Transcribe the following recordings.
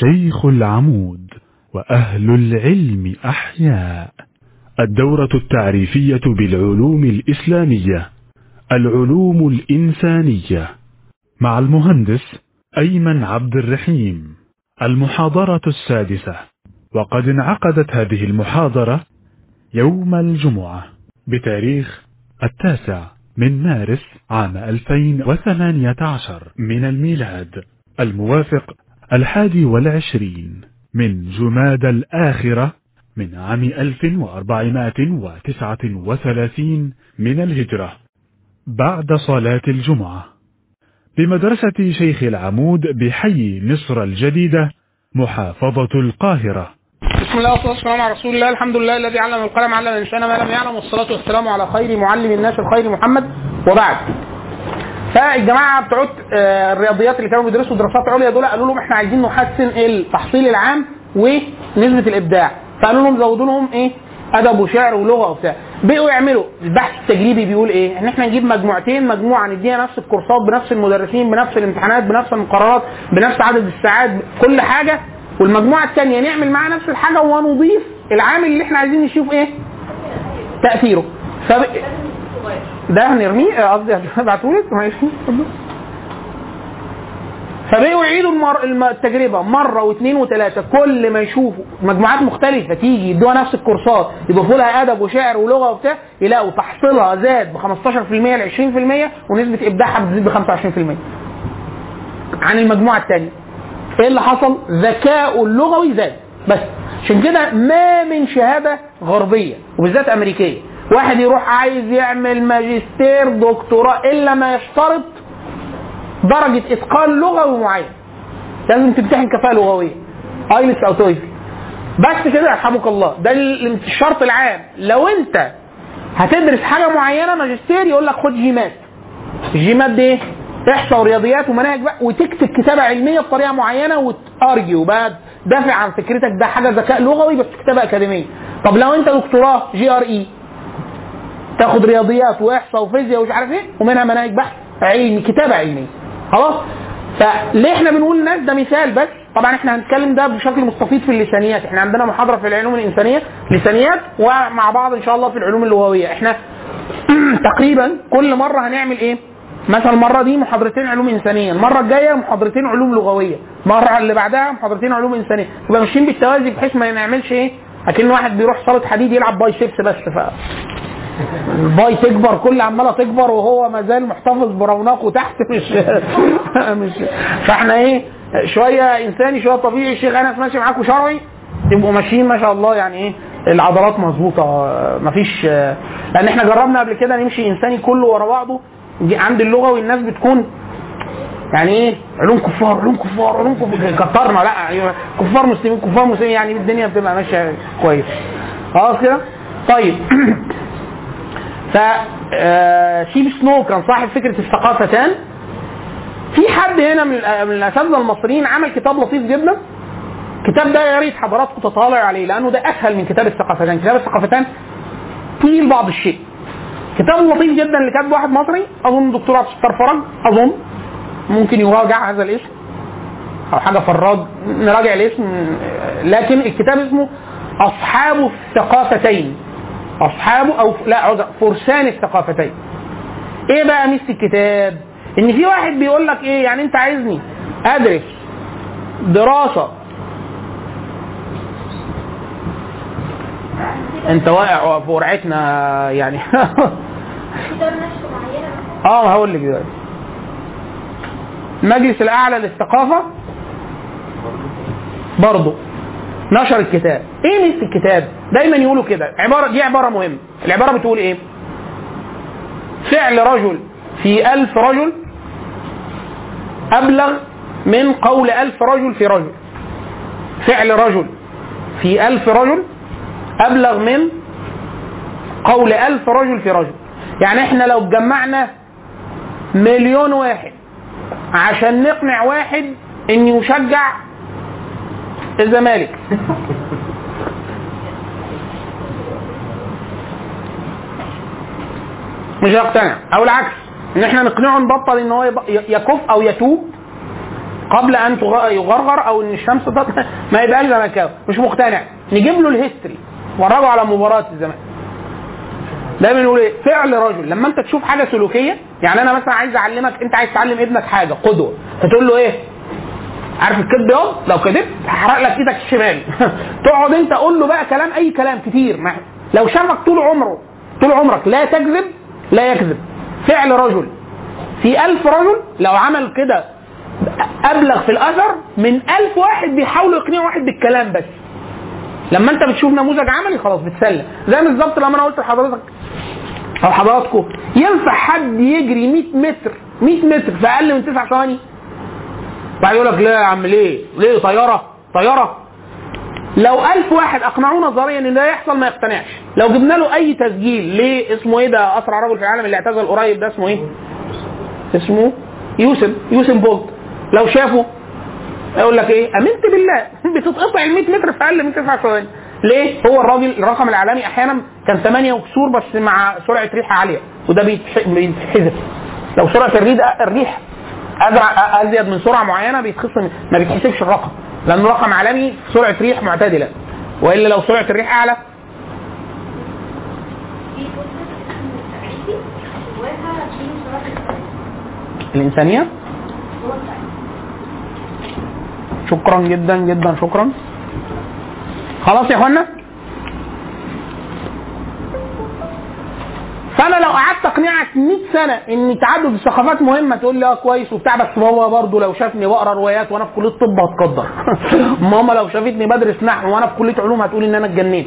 شيخ العمود وأهل العلم أحياء. الدورة التعريفية بالعلوم الإسلامية العلوم الإنسانية. مع المهندس أيمن عبد الرحيم المحاضرة السادسة. وقد انعقدت هذه المحاضرة يوم الجمعة بتاريخ التاسع من مارس عام 2018 من الميلاد. الموافق الحادي والعشرين من جماد الآخرة من عام 1439 من الهجرة بعد صلاة الجمعة. بمدرسة شيخ العمود بحي مصر الجديدة محافظة القاهرة. بسم الله والصلاة والسلام على رسول الله الحمد لله الذي علم القلم علم الإنسان ما لم يعلم والصلاة والسلام على خير معلم الناس الخير محمد وبعد. فالجماعة بتوع آه، الرياضيات اللي كانوا بيدرسوا دراسات عليا دول قالوا لهم إحنا عايزين نحسن التحصيل العام ونسبة الإبداع. فقالوا لهم زودوا لهم إيه؟ أدب وشعر ولغة وبتاع. بقوا يعملوا. البحث التجريبي بيقول إيه؟ إن إحنا نجيب مجموعتين مجموعة نديها نفس الكورسات بنفس المدرسين بنفس الامتحانات بنفس المقررات بنفس عدد الساعات كل حاجة. والمجموعة الثانية نعمل معاها نفس الحاجة ونضيف العامل اللي إحنا عايزين نشوف إيه؟ تأثيره. فب... ده هنرميه قصدي ابعته لك ماشي اتفضل. فبقوا يعيدوا المر... الم- التجربة مرة واثنين وثلاثة كل ما يشوفوا مجموعات مختلفة تيجي يدوها نفس الكورسات يضيفوا لها أدب وشعر ولغة وبتاع يلاقوا تحصيلها زاد ب 15% ل 20% ونسبة إبداعها بتزيد ب 25% عن المجموعة الثانية. إيه اللي حصل؟ ذكاء اللغوي زاد بس عشان كده ما من شهادة غربية وبالذات أمريكية واحد يروح عايز يعمل ماجستير دكتوراه إلا ما يشترط درجة إتقان لغوي معين. لازم تمتحن كفاءة لغوية. IELTS أو TOEFL بس كده يرحمك الله. ده ال- الشرط العام. لو أنت هتدرس حاجة معينة ماجستير يقول لك خد GMAT. ال GMAT دي إيه؟ احصاء ورياضيات ومناهج بقى وتكتب كتابة علمية بطريقة معينة وت argue. بقى دافع عن فكرتك ده حاجة ذكاء لغوي بس كتابة أكاديمية. طب لو أنت دكتوراه GRE تاخد رياضيات وإحصاء وفيزياء ومش عارف إيه ومنها مناهج بحث علمي كتابة علميه خلاص؟ فليه إحنا بنقول للناس ده مثال بس؟ طبعا إحنا هنتكلم ده بشكل مستفيض في اللسانيات. إحنا عندنا محاضرة في العلوم الإنسانية لسانيات ومع بعض إن شاء الله في العلوم اللغوية. إحنا تقريبا كل مرة هنعمل إيه؟ مثلا المرة دي محاضرتين علوم إنسانية المرة الجاية محاضرتين علوم لغوية المرة اللي بعدها محاضرتين علوم إنسانية. يبقى ماشيين بالتوازي بحيث ما نعملش إيه؟ أكن واحد بيروح صالة حديد يلعب biceps بس ف ال bi تكبر كل عمالة تكبر وهو ما زال محتفظ برونقه تحت مش مش فاحنا إيه شوية إنساني شوية طبيعي. الشيخ أنس ماشي معاكم شرعي؟ تبقوا ماشيين ما شاء الله يعني إيه العضلات مظبوطة. مفيش لأن إحنا جربنا قبل كده نمشي إنساني كله ورا بعضه عند اللغوي الناس بتكون يعني إيه علوم كفار علوم كفار علوم كفار. كترنا لا يعني كفار مسلمين كفار مسلمين يعني الدنيا بتبقى ماشية كويس. خلاص كده؟ طيب. ف آه، شيب سنو كان صاحب فكرة الثقافتان في حد هنا من الأساتذة المصريين عمل كتاب لطيف جدا؟ الكتاب ده يا ريت حضراتكم تطالعوا عليه لأنه ده أسهل من كتاب الثقافتان كتاب الثقافتان تقيل بعض الشيء. كتاب لطيف جدا اللي كاتبه واحد مصري أظن دكتور عبد الستار فرج أظن. ممكن يراجع هذا الاسم. أو حاجة فراج نراجع الاسم. لكن الكتاب اسمه أصحاب الثقافتين. أصحابه أو لا عذر فرسان الثقافتين. إيه بقى ميزه الكتاب؟ إن في واحد بيقول لك إيه؟ يعني أنت عايزني أدرس دراسة. أنت واقع في ورعتنا يعني. آه هقول لك دلوقتي. المجلس الأعلى للثقافة؟ برضه. نشر الكتاب. إيه ميزة الكتاب؟ دايما يقولوا كده. عباره دي عبارة مهمة. العبارة بتقول إيه؟ فعل رجل في ألف رجل أبلغ من قول ألف رجل في رجل. فعل رجل في ألف رجل أبلغ من قول ألف رجل في رجل. يعني إحنا لو جمعنا مليون واحد عشان نقنع واحد إن يشجع الزمالك. مش هيقتنع أو العكس. إن إحنا نقنعه نبطل إن هو يكف أو يتوب قبل أن يغرغر أو إن الشمس تطلع. ما يبقاش زملكاوي. مش مقتنع. نجيب له الهيستوري. ورجه على مباراة الزمالك. ده بنقول إيه؟ فعل رجل. لما أنت تشوف حاجة سلوكية يعني أنا مثلا عايز أعلمك أنت عايز تعلم ابنك حاجة قدوة. فتقول له إيه؟ عارف الكذب ياض لو كذبت هحرق لك إيدك الشمال. تقعد انت قول له بقى كلام اي كلام كتير. ما لو شافك طول عمره طول عمرك لا تكذب لا يكذب. فعل رجل. في ألف رجل لو عمل كده أبلغ في الأثر من ألف واحد بيحاولوا يقنعوا واحد بالكلام بس. لما انت بتشوف نموذج عملي خلاص بتسلم. زي بالظبط لما أنا قلت لحضرتك أو حضراتكم ينفع حد يجري 100 متر 100 متر في أقل من 9 ثواني؟ بعد يقول لك لا يا عم ليه؟ ليه؟ طيارة؟ طيارة. لو ألف واحد أقنعوه نظريا إن ده يحصل ما يقتنعش. لو جبنا له أي تسجيل ليه؟ اسمه إيه ده؟ أسرع رجل في العالم اللي اعتزل قريب ده اسمه إيه؟ اسمه يوسف يوسف بولت. لو شافه يقول لك إيه؟ آمنت بالله. بتتقطع ال 100 متر في أقل من 9 ثواني. ليه؟ هو الراجل الرقم العالمي أحيانا كان 8 وكسور بس مع سرعة ريح عالية. وده بيتح- بيتحذف لو الريد الريح أزيد من سرعة معينة بيتخصم ما بيتحسبش الرقم. لأنه رقم عالمي سرعة ريح معتدلة. وإلا لو سرعة الريح أعلى. الإنسانية. شكرا جدا جدا شكرا. خلاص يا إخوانا؟ فانا لو قعدت اقنعك 100 سنة ان تعدد الثقافات مهمة تقول لي آه كويس وبتاع بس ماما برضه لو شافني بقرا روايات وأنا في كلية طب هتقدر. ماما لو شافتني بدرس نحو وأنا في كلية علوم هتقول ان أنا اتجنيت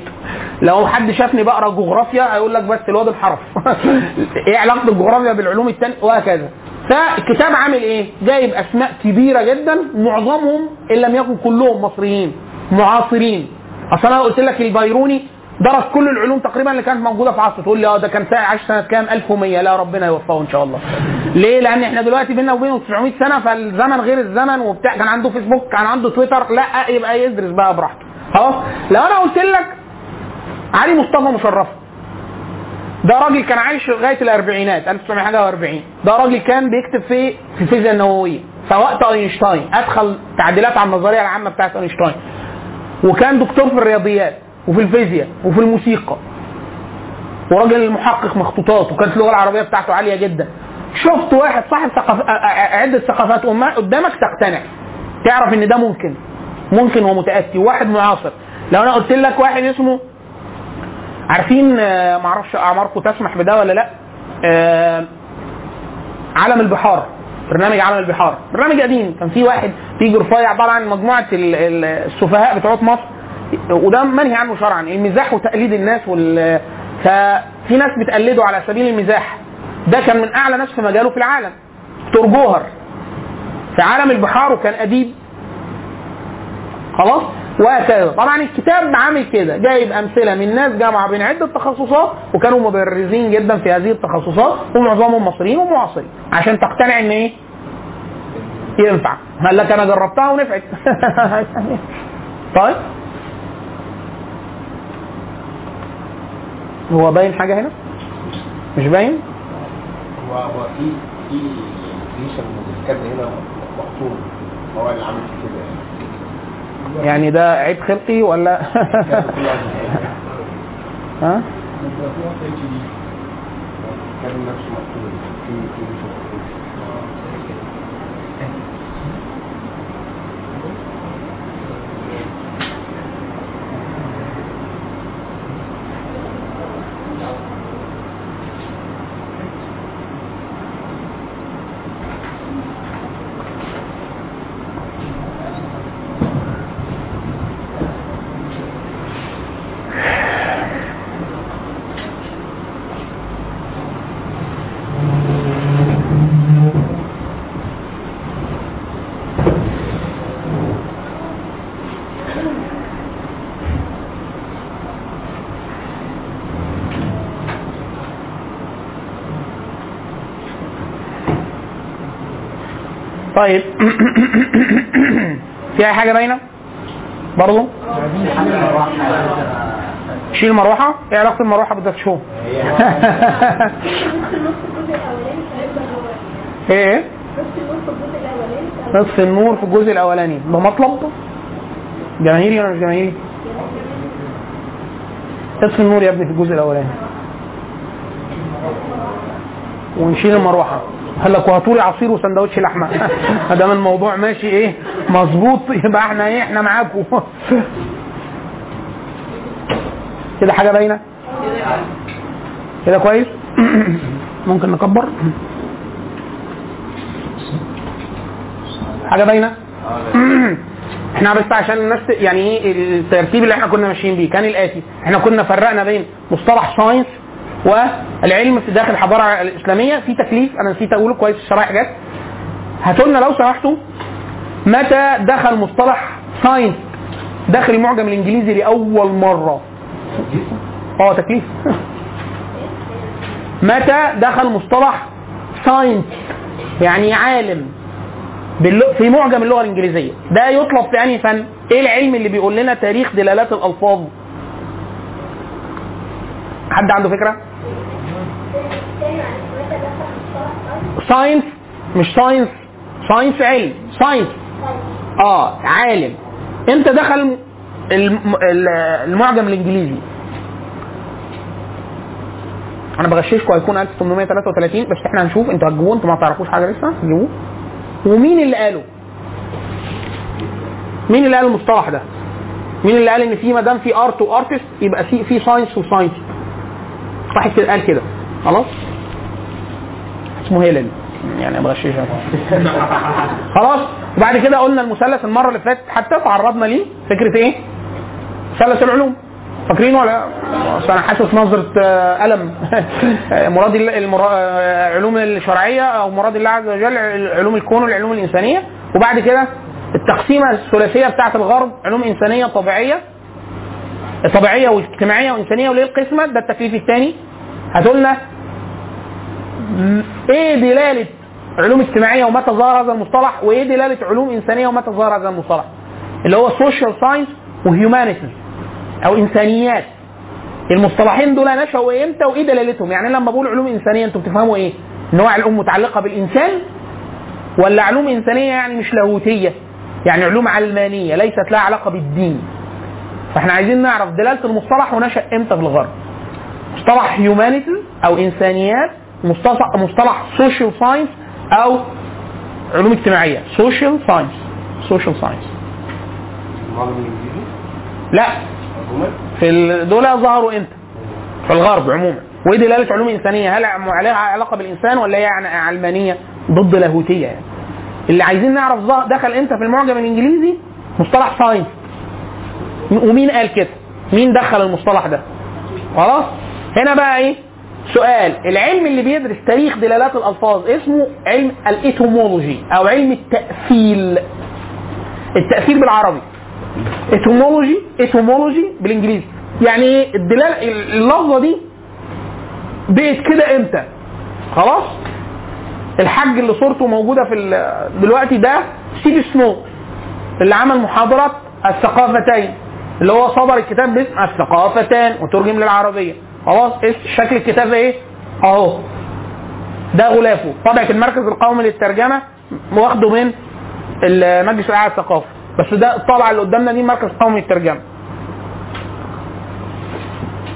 لو حد شافني بقرا جغرافيا هيقول لك بس الواد انحرف إيه علاقة الجغرافيا بالعلوم التانية؟ وهكذا. فالكتاب عامل إيه؟ جايب أسماء كبيرة جدا معظمهم إن لم يكن كلهم مصريين معاصرين. أصل أنا قلت لك البيروني درس كل العلوم تقريبا اللي كانت موجودة في عصره تقول لي آه ده كان عاش سنة كام؟ 1100 لا ربنا يوفقه إن شاء الله. ليه؟ لأن إحنا دلوقتي بينا وبينه 900 سنة فالزمن غير الزمن وبتاع. كان عنده فيسبوك كان عنده تويتر لا يبقى يدرس بقى براحته. خلاص؟ لو أنا قلت لك علي مصطفى مشرف ده راجل كان عايش لغاية الأربعينات 1940 ده راجل كان بيكتب في في الفيزياء النووية فوقت أينشتاين. أدخل تعديلات على النظرية العامة بتاعت أينشتاين. وكان دكتور في الرياضيات. وفي الفيزياء وفي الموسيقى. وراجل محقق مخطوطات وكانت اللغة العربية بتاعته عالية جدا. شفت واحد صاحب ثقاف... أ- أ- عدة ثقافات قدامك تقتنع. تعرف إن ده ممكن. ممكن ومتأتي. واحد معاصر. لو أنا قلت لك واحد اسمه عارفين آه، معرفش أعماركم تسمح بده ولا لأ؟ آه، عالم البحار. برنامج عالم البحار. برنامج قديم. كان في واحد تيجي رفيع عبارة عن ال- السفهاء بتوع مصر. وده منهي عنه شرعا. المزاح وتقليد الناس وال ففي ناس بتقلده على سبيل المزاح. ده كان من أعلى ناس في مجاله في العالم. دكتور جوهر في عالم البحار وكان أديب. خلاص؟ وهكذا. طبعا الكتاب عامل كده. جايب أمثلة من ناس جمعوا بين عدة تخصصات وكانوا مبرزين جدا في هذه التخصصات ومعظمهم مصريين ومعاصرين. عشان تقتنع إن إيه؟ ينفع. قال لك أنا جربتها ونفعت. طيب؟ هو باين حاجة هنا؟ مش باين؟ هو هو في في ريشه من الكتاب هنا مقطوع. هو اللي عامل كده يعني. يعني ده عيب خلقي ولا؟ ها؟ كان نفسه في في ريشه مقطوع. طيب. في أي حاجة باينة؟ برضه شيل المروحه إيه علاقة المروحة هو إيه؟ نصف النور في الجزء الأولاني. ده مطلب جماهيري ولا مش جماهيري؟ نصف النور يا ابني في الجزء الأولاني. ونشيل المروحة. قال لك وهاتولي عصير وسندوتش لحمة. ما دام الموضوع ماشي إيه؟ مظبوط. يبقى إحنا إيه؟ إحنا معاكم. كده حاجة باينة؟ كده كويس؟ ممكن نكبر؟ حاجة باينة؟ إحنا بس عشان الناس يعني إيه؟ الترتيب اللي إحنا كنا ماشيين بيه كان الآتي. إحنا كنا فرقنا بين مصطلح science والعلم في داخل الحضارة الإسلامية في تكليف أنا نسيت أقوله كويس الشرايح جت. هاتوا لنا لو سمحتوا متى دخل مصطلح science داخل المعجم الإنجليزي لأول مرة؟ آه تكليف. متى دخل مصطلح science يعني علم. في معجم اللغة الإنجليزية. ده يطلب في أنهي فن؟ إيه العلم اللي بيقول لنا تاريخ دلالات الألفاظ؟ حد عنده فكرة؟ scientist مش science science علم. scientist آه عالم. إمتى دخل الم- ال- المعجم الإنجليزي؟ أنا بغششكم هيكون 1833 بس إحنا هنشوف. إنتوا هتجيبوه؟ إنتوا ما تعرفوش حاجة لسه؟ هتجيبوه ومين اللي قاله؟ مين اللي قال المصطلح ده؟ مين اللي قال إن في ما دام في art و artist يبقى في في science و scientist؟ واحد قال كده. خلاص؟ اسمه هيول يعني بغششك خلاص. وبعد كده قلنا المثلث المرة اللي فاتت حتى تعرضنا ليه؟ فكرة إيه؟ مثلث العلوم. فاكرين ولا؟ أنا حاسس نظرة آه، ألم. مراد المرا... آه، الشرعية أو مراد الله عز وجل علوم الكون والعلوم الإنسانية. وبعد كده التقسيمة الثلاثية بتاعة الغرب علوم إنسانية طبيعية طبيعية واجتماعية وإنسانية وليه القسمة؟ ده التكليف الثاني. هتقولنا إيه دلالة علوم اجتماعية ومتى ظهر هذا المصطلح؟ وايه دلالة علوم إنسانية ومتى ظهر هذا المصطلح؟ اللي هو social science و humanities أو إنسانيات. المصطلحين دول نشأوا إمتى وإيه دلالتهم؟ يعني لما بقول علوم إنسانية أنتوا بتفهموا إيه؟ ان هو علوم متعلقة بالإنسان ولا علوم إنسانية يعني مش لاهوتية؟ يعني علوم علمانية ليست لها علاقة بالدين. فإحنا عايزين نعرف دلالة المصطلح ونشأ إمتى في الغرب. مصطلح humanities أو إنسانيات مصطلح مصطلح social science أو علوم اجتماعية social science social science لا في دول ظهروا إمتى؟ في الغرب عموما وايه دلالة علوم إنسانية؟ هل عليها علاقة بالإنسان ولا هي يعني علمانية ضد لاهوتية يعني؟ اللي عايزين نعرف دخل إمتى في المعجم الإنجليزي مصطلح scientist ومين قال كده؟ مين دخل المصطلح ده؟ خلاص؟ هنا بقى إيه؟ سؤال العلم اللي بيدرس تاريخ دلالات الألفاظ اسمه علم ال etymology أو علم التأثيل. التأثيل بالعربي. etymology etymology بالإنجليزي. يعني إيه الدلاله اللفظة دي بقت كده إمتى؟ خلاص؟ الحاج اللي صورته موجودة في دلوقتي ده سي بي سنو اللي عمل محاضرة الثقافتين اللي هو صدر الكتاب باسم الثقافتان وترجم للعربية. خلاص؟ شكل الكتاب إيه؟ أهو. ده غلافه. طبعة المركز القومي للترجمة واخده من المجلس الأعلى للثقافة. بس ده الطبعه اللي قدامنا دي مركز قومي للترجمة.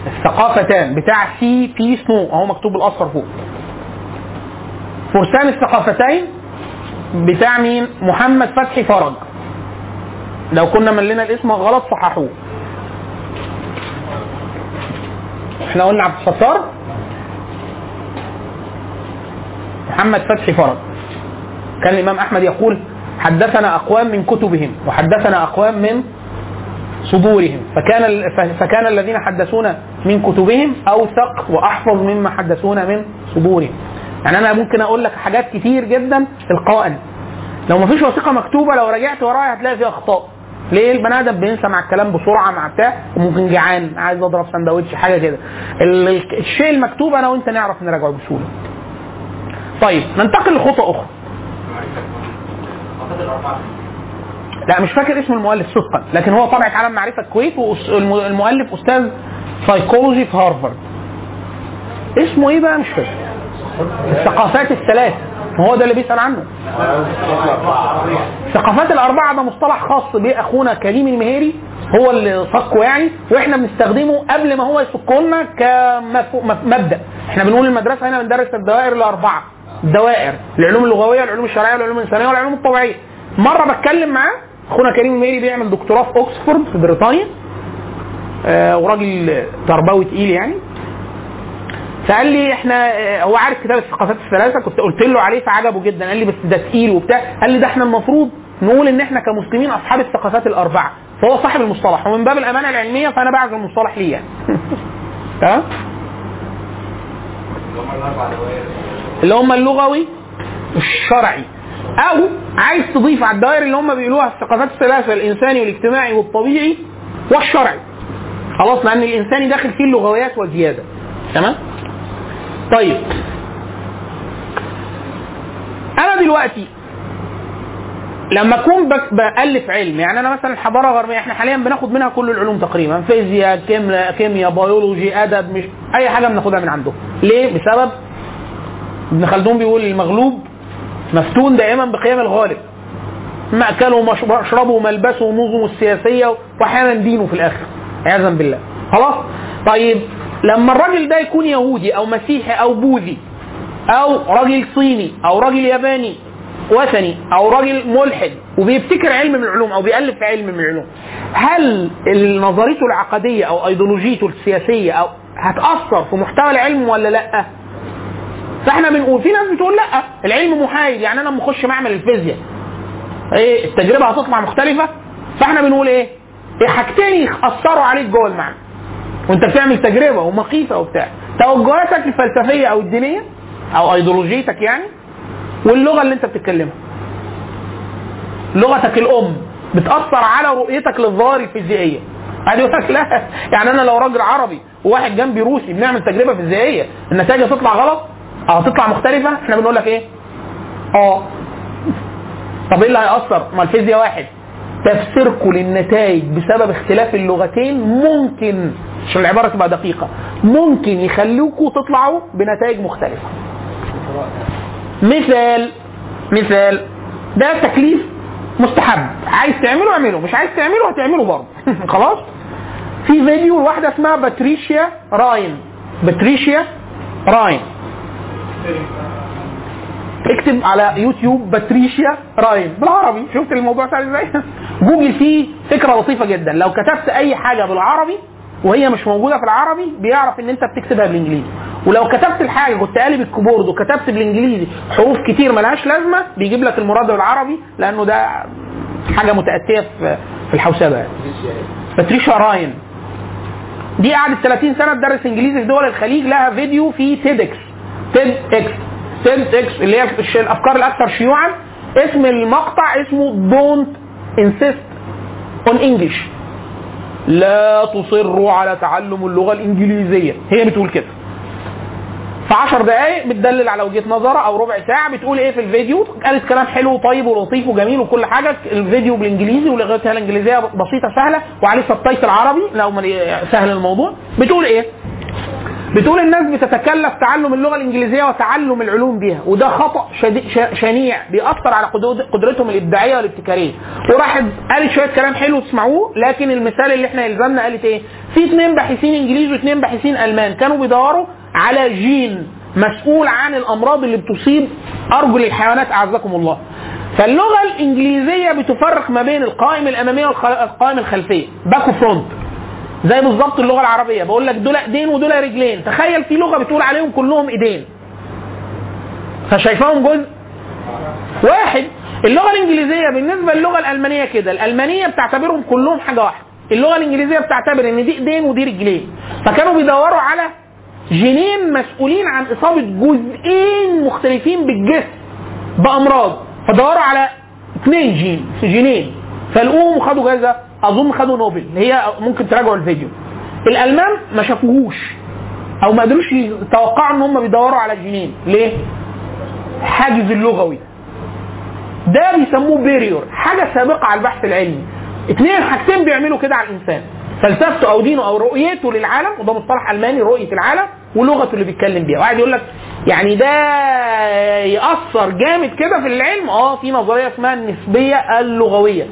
الثقافتان بتاع سي بي سنو أهو مكتوب بالاصفر فوق. فرسان الثقافتين بتاع مين؟ محمد فتحي فرج. لو كنا ملينا الاسم غلط صححوه. إحنا قلنا عبد الستار. محمد فتحي فرج. كان الإمام أحمد يقول حدثنا أقوام من كتبهم وحدثنا أقوام من صدورهم. فكان فكان الذين حدثونا من كتبهم أوثق وأحفظ مما حدثونا من صدورهم. يعني أنا ممكن أقول لك حاجات كتير جدا تلقائا. لو ما فيش وثيقة مكتوبة لو رجعت ورايا هتلاقي فيها اخطاء ليه البني آدم بينسى مع الكلام بسرعة مع بتاع وممكن جعان عايز أضرب سندوتش حاجة كده. ال- ال- الشيء المكتوب أنا وأنت نعرف نراجعه بسهولة. طيب ننتقل لخطوة أخرى. لا مش فاكر اسم المؤلف صدقا. لكن هو طبعة علم معرفة الكويت والمؤلف أستاذ سايكولوجي في هارفارد اسمه إيه بقى؟ مش فاكر. الثقافات الثلاث ما هو ده اللي بيسأل عنه. ثقافات الأربعة ده مصطلح خاص باخونا كريم المهيري هو اللي صكه يعني وإحنا بنستخدمه قبل ما هو يصكه لنا كمبدا إحنا بنقول المدرسة هنا بندرس الدوائر الأربعة. الدوائر العلوم اللغوية العلوم الشرعية والعلوم الإنسانية والعلوم الطبيعية. مرة بتكلم معاه أخونا كريم المهيري بيعمل دكتوراه في اوكسفورد في بريطانيا. آه وراجل تربوي تقيل يعني. فقال لي إحنا هو عارف كتاب الثقافات الثلاثة؟ كنت قلت له عليه فعجبه جدا. قال لي بس ده تقيل وبتاع. قال لي ده إحنا المفروض نقول إن إحنا كمسلمين أصحاب الثقافات الأربعة. فهو صاحب المصطلح. ومن باب الأمانة العلمية فأنا بعزل المصطلح يعني تمام اللي هم اللغوي والشرعي أو عايز تضيف على الدوائر اللي هم بيقولوها الثقافات الثلاثة الإنساني والاجتماعي والطبيعي والشرعي. خلاص لأن الإنساني داخل فيه اللغويات والزياده تمام؟ طيب. أنا دلوقتي لما أكون بألف علم يعني أنا مثلا الحضارة الغربية إحنا حاليا بناخد منها كل العلوم تقريبا فيزياء كيمياء بيولوجي أدب مش أي حاجة بناخدها من عندهم ليه؟ بسبب ابن خلدون بيقول المغلوب مفتون دائما بقيم الغالب. مأكله ومشربه وملبسه ونظمه السياسية وأحيانا دينه في الآخر عياذا بالله. خلاص؟ طيب لما الراجل ده يكون يهودي أو مسيحي أو بوذي أو راجل صيني أو راجل ياباني وثني أو راجل ملحد وبيبتكر علم من العلوم أو بيألف في علم من العلوم هل نظريته العقدية أو أيديولوجيته السياسية أو هتأثر في محتوى العلم ولا لأ؟ فإحنا بنقول في ناس بتقول لأ العلم محايد يعني أنا لما أخش معمل الفيزياء إيه التجربة هتطلع مختلفة فإحنا بنقول إيه؟ إيه حاجتين يأثروا عليك جوه المعنى وانت بتعمل تجربة ومقيسة وبتاع. توجهاتك الفلسفية أو الدينية أو ايديولوجيتك يعني واللغة اللي انت بتتكلمها. لغتك الأم بتأثر على رؤيتك للظواهر الفيزيائية. قاعد يقول لا. يعني أنا لو راجل عربي وواحد جنبي روسي بنعمل تجربة فيزيائية النتائج هتطلع غلط؟ أو هتطلع مختلفة؟ إحنا بنقول لك إيه؟ آه. طب إيه اللي هيأثر؟ ما الفيزياء واحد. تفسيركم للنتائج بسبب اختلاف اللغتين ممكن عشان العبارة تبقى دقيقة ممكن يخليكم تطلعوا بنتائج مختلفة. مثال مثال ده تكليف مستحب عايز تعمله اعمله مش عايز تعمله هتعمله برضه. خلاص؟ في فيديو لواحدة اسمها باتريشيا راين. باتريشيا راين. اكتب على يوتيوب باتريشيا راين. بالعربي. شفت الموضوع سهل إزاي؟ جوجل فيه فكرة لطيفة جدا. لو كتبت أي حاجة بالعربي وهي مش موجودة في العربي بيعرف إن أنت بتكتبها بالإنجليزي. ولو كتبت الحاجة كنت قالب ال keyboard وكتبت بالإنجليزي حروف كتير ملهاش لازمة بيجيب لك المراد بالعربي لأنه ده حاجة متأتية في الحوسبة. يعني. باتريشيا راين. دي قعدت 30 سنة تدرس إنجليزي في دول الخليج لها فيديو في TEDx. TEDx TEDx اللي هي الأفكار الأكثر شيوعا. اسم المقطع اسمه don't insist on English لا تصروا على تعلم اللغة الإنجليزية. هي بتقول كده. في 10 دقائق بتدلل على وجهة نظرها أو ربع ساعة بتقول إيه في الفيديو. قالت كلام حلو وطيب ولطيف وجميل وكل حاجة. الفيديو بالإنجليزي ولغتها الإنجليزية بسيطة سهلة. وعليه subtitle عربي لو سهل الموضوع. بتقول إيه؟ بتقول الناس بتتكلف تعلم اللغة الإنجليزية وتعلم العلوم بيها وده خطأ شنيع بيأثر على قدرت- قدرتهم الإبداعية والابتكارية. وراحت قالت شوية كلام حلو تسمعوه لكن المثال اللي إحنا يلزمنا قالت إيه؟ في اثنين باحثين انجليزي واثنين باحثين ألمان كانوا بيدوروا على جين مسؤول عن الأمراض اللي بتصيب أرجل الحيوانات أعزكم الله. فاللغة الإنجليزية بتفرق ما بين القائم الأمامية والقائم الخلفية. back و front زي بالظبط اللغة العربية. بقول لك دول ايدين ودول رجلين. تخيل في لغة بتقول عليهم كلهم ايدين. فشايفاهم جزء واحد. اللغة الإنجليزية بالنسبة للغة الألمانية كده. الألمانية بتعتبرهم كلهم حاجة واحدة. اللغة الإنجليزية بتعتبر إن دي ايدين ودي رجلين. فكانوا بيدوروا على جينين مسؤولين عن إصابة جزئين مختلفين بالجسم بأمراض. فدوروا على اثنين جين جينين فلقوهم وخدوا جائزه أظن خدوا نوبل هي ممكن تراجعوا الفيديو. الألمان ما شافوهوش أو ما قدروش يتوقعوا إن هم بيدوروا على جينين ليه؟ حاجز اللغوي. ده بيسموه بيريور حاجة سابقة على البحث العلمي. اثنين حاجتين بيعملوا كده على الإنسان. فلسفته أو دينه أو رؤيته للعالم وده مصطلح ألماني رؤية العالم ولغته اللي بيتكلم بيها. واحد يقول لك يعني ده يأثر جامد كده في العلم. آه في نظرية اسمها النسبية اللغوية.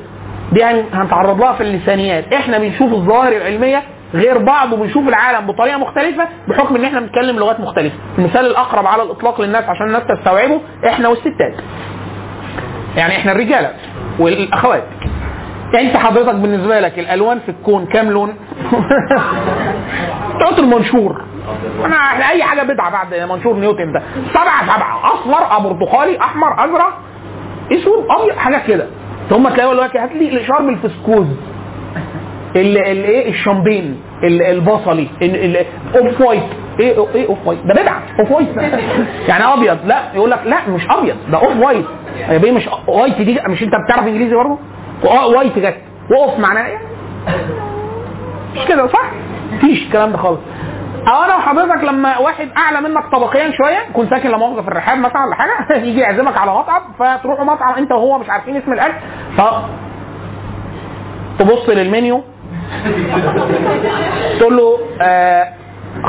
دي هن- هنتعرض لها في اللسانيات. إحنا بنشوف الظواهر العلمية غير بعض وبنشوف العالم بطريقة مختلفة بحكم إن إحنا بنتكلم لغات مختلفة. المثال الأقرب على الإطلاق للناس عشان الناس تستوعبه إحنا والستات. يعني إحنا الرجالة والأخوات. أنت حضرتك بالنسبة لك الألوان في الكون كام لون؟ تعطي المنشور انا إحنا أي حاجة بدعة بعد منشور نيوتن ده. سبعة سبعة. أصفر برتقالي أحمر أزرق أسود أبيض حاجات كده. ثم تلاقي يقول لك هات لي الإيشارب الفسكوز الايه الشامبين. ال- البصلي. ال- ال- off white. إيه؟ إيه off white؟ ده بدعة. off white. يعني ابيض. لا يقول لك لا مش ابيض. ده off white. يا بيه مش white دي مش انت بتعرف انجليزي برضه؟ white جت. و off معناها إيه؟ مش كده صح؟ مفيش الكلام ده خالص. أو أنا وحضرتك لما واحد أعلى منك طبقيا شوية يكون ساكن مؤاخذه في الرحاب مثلا ولا حاجة يجي يعزمك على مطعم فتروحوا مطعم أنت وهو مش عارفين اسم الأكل ف تبص للمنيو تقول له آه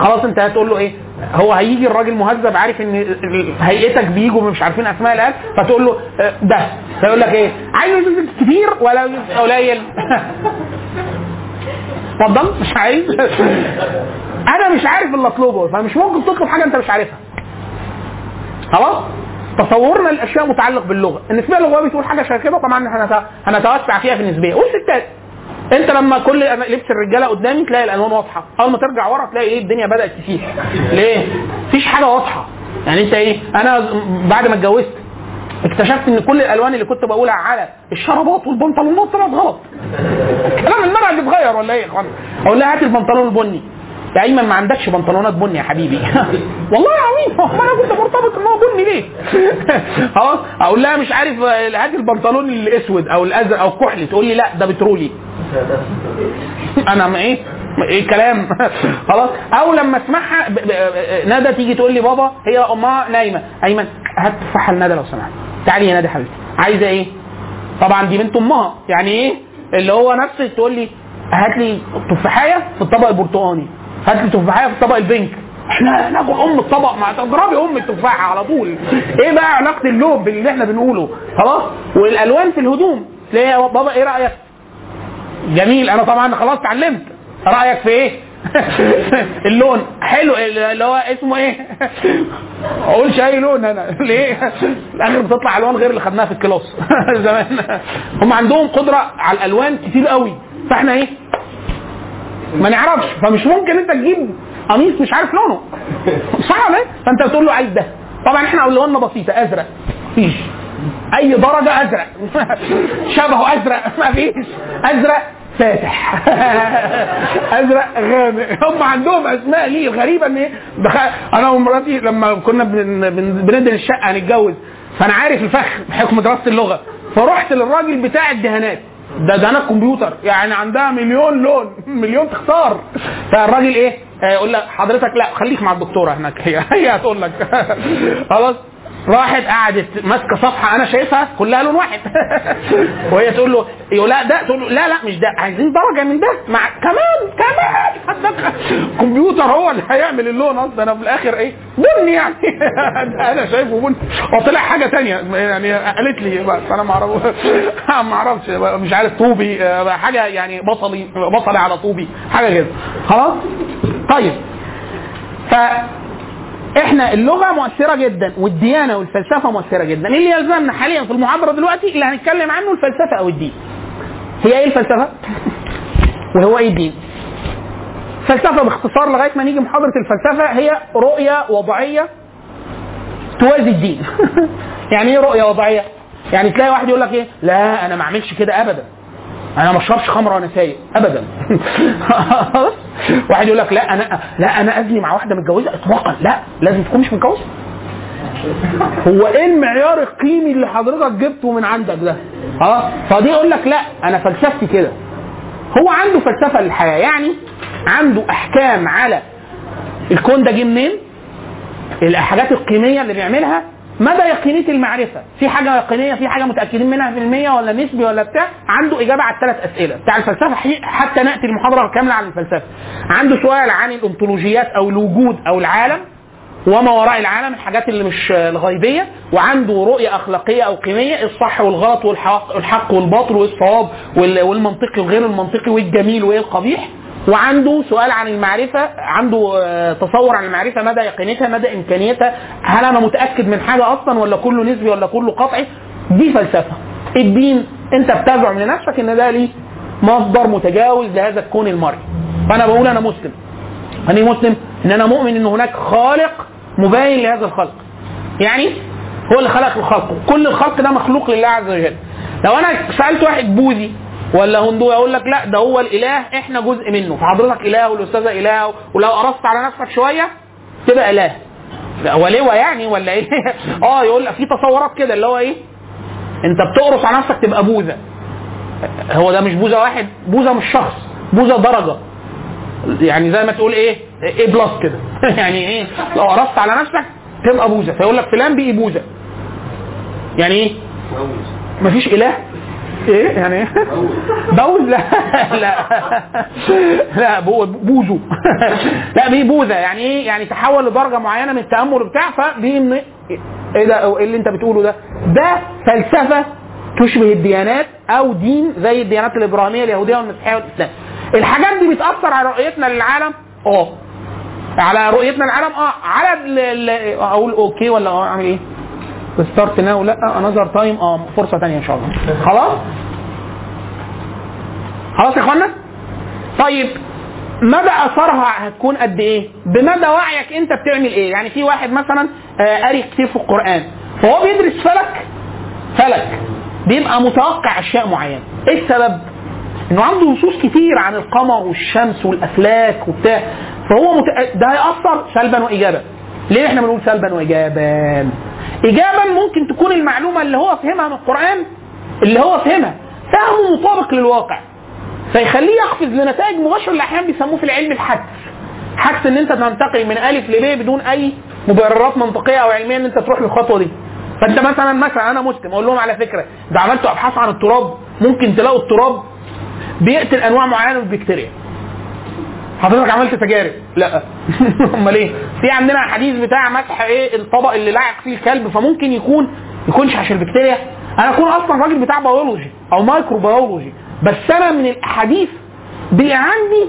خلاص أنت هتقول له إيه هو هيجي الراجل مهذب عارف إن هيئتك بيجوا مش عارفين أسماء الأكل فتقول له آه ده فيقول لك إيه عايز كتير ولا قليل؟ اتفضل مش عايز. أنا مش عارف اللي اطلبه فمش ممكن تطلب حاجة أنت مش عارفها. خلاص؟ تصورنا الأشياء متعلق باللغة. النسبية اللغوية بتقول حاجة شبه كده طبعا هنت- هنتوسع فيها في النسبية. والستات أنت لما كل لبس الرجالة قدامي تلاقي الألوان واضحة. أول ما ترجع ورا تلاقي إيه؟ الدنيا بدأت تسيح. ليه؟ مفيش حاجة واضحة. يعني أنت إيه؟ أنا بعد ما اتجوزت اكتشفت إن كل الألوان اللي كنت بقولها على الشرابات والبنطلونات طلعت غلط. كلام المرأة اللي اتغير ولا إيه يا إخوان؟ أقول لها هات البنطلون البني. يا ايمن ما عندكش بنطلونات بني يا حبيبي. والله العظيم. هو أنا كنت مرتبط إن هو بني ليه؟ خلاص؟ أقول لها مش عارف آه، هات البنطلون الأسود أو الأزرق أو الكحلي تقول لي لا ده بترولي. أنا ما إيه؟ إيه كلام خلاص؟ أو لما أسمعها ب- ندى تيجي تقول لي بابا هي أمها نايمة. أيمن هات تفاحه لندى لو سمحت. تعالي يا ندى حبيبتي. عايزة إيه؟ طبعا دي بنت أمها. يعني إيه؟ اللي هو نفسه تقول لي هات لي تفاحية في الطبق البرتقاني. هات لي تفاحية في الطبق البينك. إحنا ناكل أم الطبق. مع تضربي أم التفاحة على طول. إيه بقى علاقة اللون باللي إحنا بنقوله؟ خلاص؟ والألوان في الهدوم. تلاقي بابا إيه رأيك؟ جميل. أنا طبعا خلاص اتعلمت. رأيك في إيه؟ اللون. حلو. اللي هو اسمه إيه؟ أقولش أي لون أنا. ليه؟ الآخر بتطلع ألوان غير اللي خدناها في الكلاس. زمان. هم عندهم قدرة على الألوان كتير قوي. فإحنا إيه؟ ما نعرفش. فمش ممكن انت تجيب قميص مش عارف لونه. إيه فانت بتقول له عايز ده. طبعا إحنا الواننا بسيطة أزرق. مفيش. أي درجة أزرق. شبهه أزرق. ما فيش. أزرق فاتح. أزرق غامق. هم عندهم أسماء ليه غريبة إن؟ دخل- أنا ومراتي لما كنا بن- بندهن الشقة هنتجوز. فأنا عارف الفخ بحكم دراسة اللغة. فرحت للراجل بتاع الدهانات. ده دهانات كمبيوتر يعني عندها مليون لون. مليون تختار. فالراجل إيه؟ يقول لك حضرتك لا خليك مع الدكتورة هناك. هي هي هتقول لك. خلاص؟ راحت قعدت ماسكة صفحة أنا شايفها كلها لون واحد. وهي تقول له يقول لا ده تقول له لا لا مش ده. عايزين درجة من ده. مع كمان كمان. الكمبيوتر هو اللي هيعمل اللون أصلا. أنا في الآخر إيه؟ بني يعني. أنا شايفه بني. وطلع حاجة تانية يعني قالت لي بس أنا ما ما أعرفش مش عارف طوبي حاجة يعني بصلي بصلي على طوبي حاجة كده. خلاص؟ طيب. ف إحنا اللغة مؤثرة جدا والديانة والفلسفة مؤثرة جدا. اللي يلزمنا حاليا في المحاضرة دلوقتي اللي هنتكلم عنه الفلسفة أو الدين. هي إيه الفلسفة؟ وهو إيه الدين؟ الفلسفه باختصار لغاية ما نيجي محاضرة الفلسفة هي رؤية وضعية توازي الدين. يعني إيه رؤية وضعية؟ يعني تلاقي واحد يقول لك إيه؟ لا أنا ما أعملش كده ابدا. أنا ما اشربش خمرة وأنا سايق ابدا. واحد يقول لك لا أنا لا أنا ازني مع واحدة متجوزة اطلاقا. لا لازم تكون مش متجوزة. هو إيه المعيار القيمي اللي حضرتك جبته من عندك ده؟ آه فدي يقول لك لا أنا فلسفتي كده. هو عنده فلسفة للحياة يعني عنده احكام على الكون ده جه منين؟ الحاجات القيمية اللي بيعملها مدى يقينية المعرفة؟ في حاجة يقينية؟ في حاجة متأكدين منها في المية ولا نسبي ولا بتاع؟ عنده إجابة على الثلاث أسئلة. بتاع الفلسفة حتى نأتي المحاضرة كاملة عن الفلسفة. عنده سؤال عن الانطولوجيات أو الوجود أو العالم وما وراء العالم الحاجات اللي مش الغيبية. وعنده رؤية أخلاقية أو قيمية الصح والغلط والحق, الحق والباطل والصواب وال- والمنطقي وغير المنطقي والجميل وايه القبيح وعنده سؤال عن المعرفة عنده آه، تصور عن المعرفة مدى يقينيتها مدى إمكانيتها هل أنا متأكد من حاجة أصلا ولا كله نسبي ولا كله قطعي؟ دي فلسفة. الدين أنت بتزعم لنفسك إن ده ليه مصدر متجاوز لهذا الكون المرئي. فأنا بقول أنا مسلم. أنا مسلم إن أنا مؤمن إن هناك خالق مباين لهذا الخلق. يعني هو اللي خلق الخلق، كل الخلق ده مخلوق لله عز وجل. لو أنا سألت واحد بوذي ولا هندوي يقول لك لا ده هو الإله إحنا جزء منه، فحضرتك إله والأستاذة إله ولو قرصت على نفسك شوية تبقى إله. لا، ولواء يعني ولا إيه؟ أه يقول لك في تصورات كده اللي هو إيه؟ أنت بتقرص على نفسك تبقى بوذا. هو ده مش بوذا واحد، بوذا مش شخص، بوذا درجة. يعني زي ما تقول إيه إيه بلس كده يعني إيه لو قرصت على نفسك تبقى بوذا فيقول لك فلان بقي بوذا يعني إيه مفيش إله إيه؟ يعني بوز؟ لا لا. لا بو- بوزو. لا بيه بوذا يعني إيه؟ يعني تحول لدرجة معينة من التأمل بتاع إن إيه ده؟ إيه اللي أنت بتقوله ده؟ ده فلسفة تشبه الديانات أو دين زي الديانات الإبراهيمية اليهودية والمسيحية والإسلام. الحاجات دي بتأثر على رؤيتنا للعالم. آه. على رؤيتنا للعالم. آه. على أقول OK ولا أعمل إيه؟ start now لا another time آه فرصة ثانية إن شاء الله. خلاص؟ خلاص يا إخوانا؟ طيب مدى أثرها هتكون قد إيه؟ بمدى وعيك أنت بتعمل إيه؟ يعني في واحد مثلا آه، قاري كتير في القرآن. فهو بيدرس فلك؟ فلك. بيبقى متوقع أشياء معينة. إيه السبب؟ إنه عنده نصوص كتير عن القمر والشمس والأفلاك وبتاع. فهو مت... ده هيأثر سلبا وايجابا. ليه إحنا بنقول سلبا وايجابا؟ ايجابا ممكن تكون المعلومة اللي هو فهمها من القرآن اللي هو فهمها فهمه مطابق للواقع. فيخليه يقفز لنتائج مباشرة اللي أحيانا بيسموه في العلم الحدس حدس إن أنت تنتقل من ألف لب بدون أي مبررات منطقية أو علمية إن أنت تروح للخطوة دي. فأنت مثلا مثلا أنا مسلم أقول لهم على فكرة ده عملتوا أبحاث عن التراب ممكن تلاقوا التراب بيقتل أنواع معينة من البكتيريا. حضرتك عملت تجارب؟ لا. أمال إيه؟ في عندنا حديث بتاع مسح إيه؟ الطبق اللي لعق فيه الكلب فممكن يكون يكونش عشان البكتيريا. أنا أكون أصلا راجل بتاع بيولوجي أو microbiology بس أنا من الأحاديث بقى عندي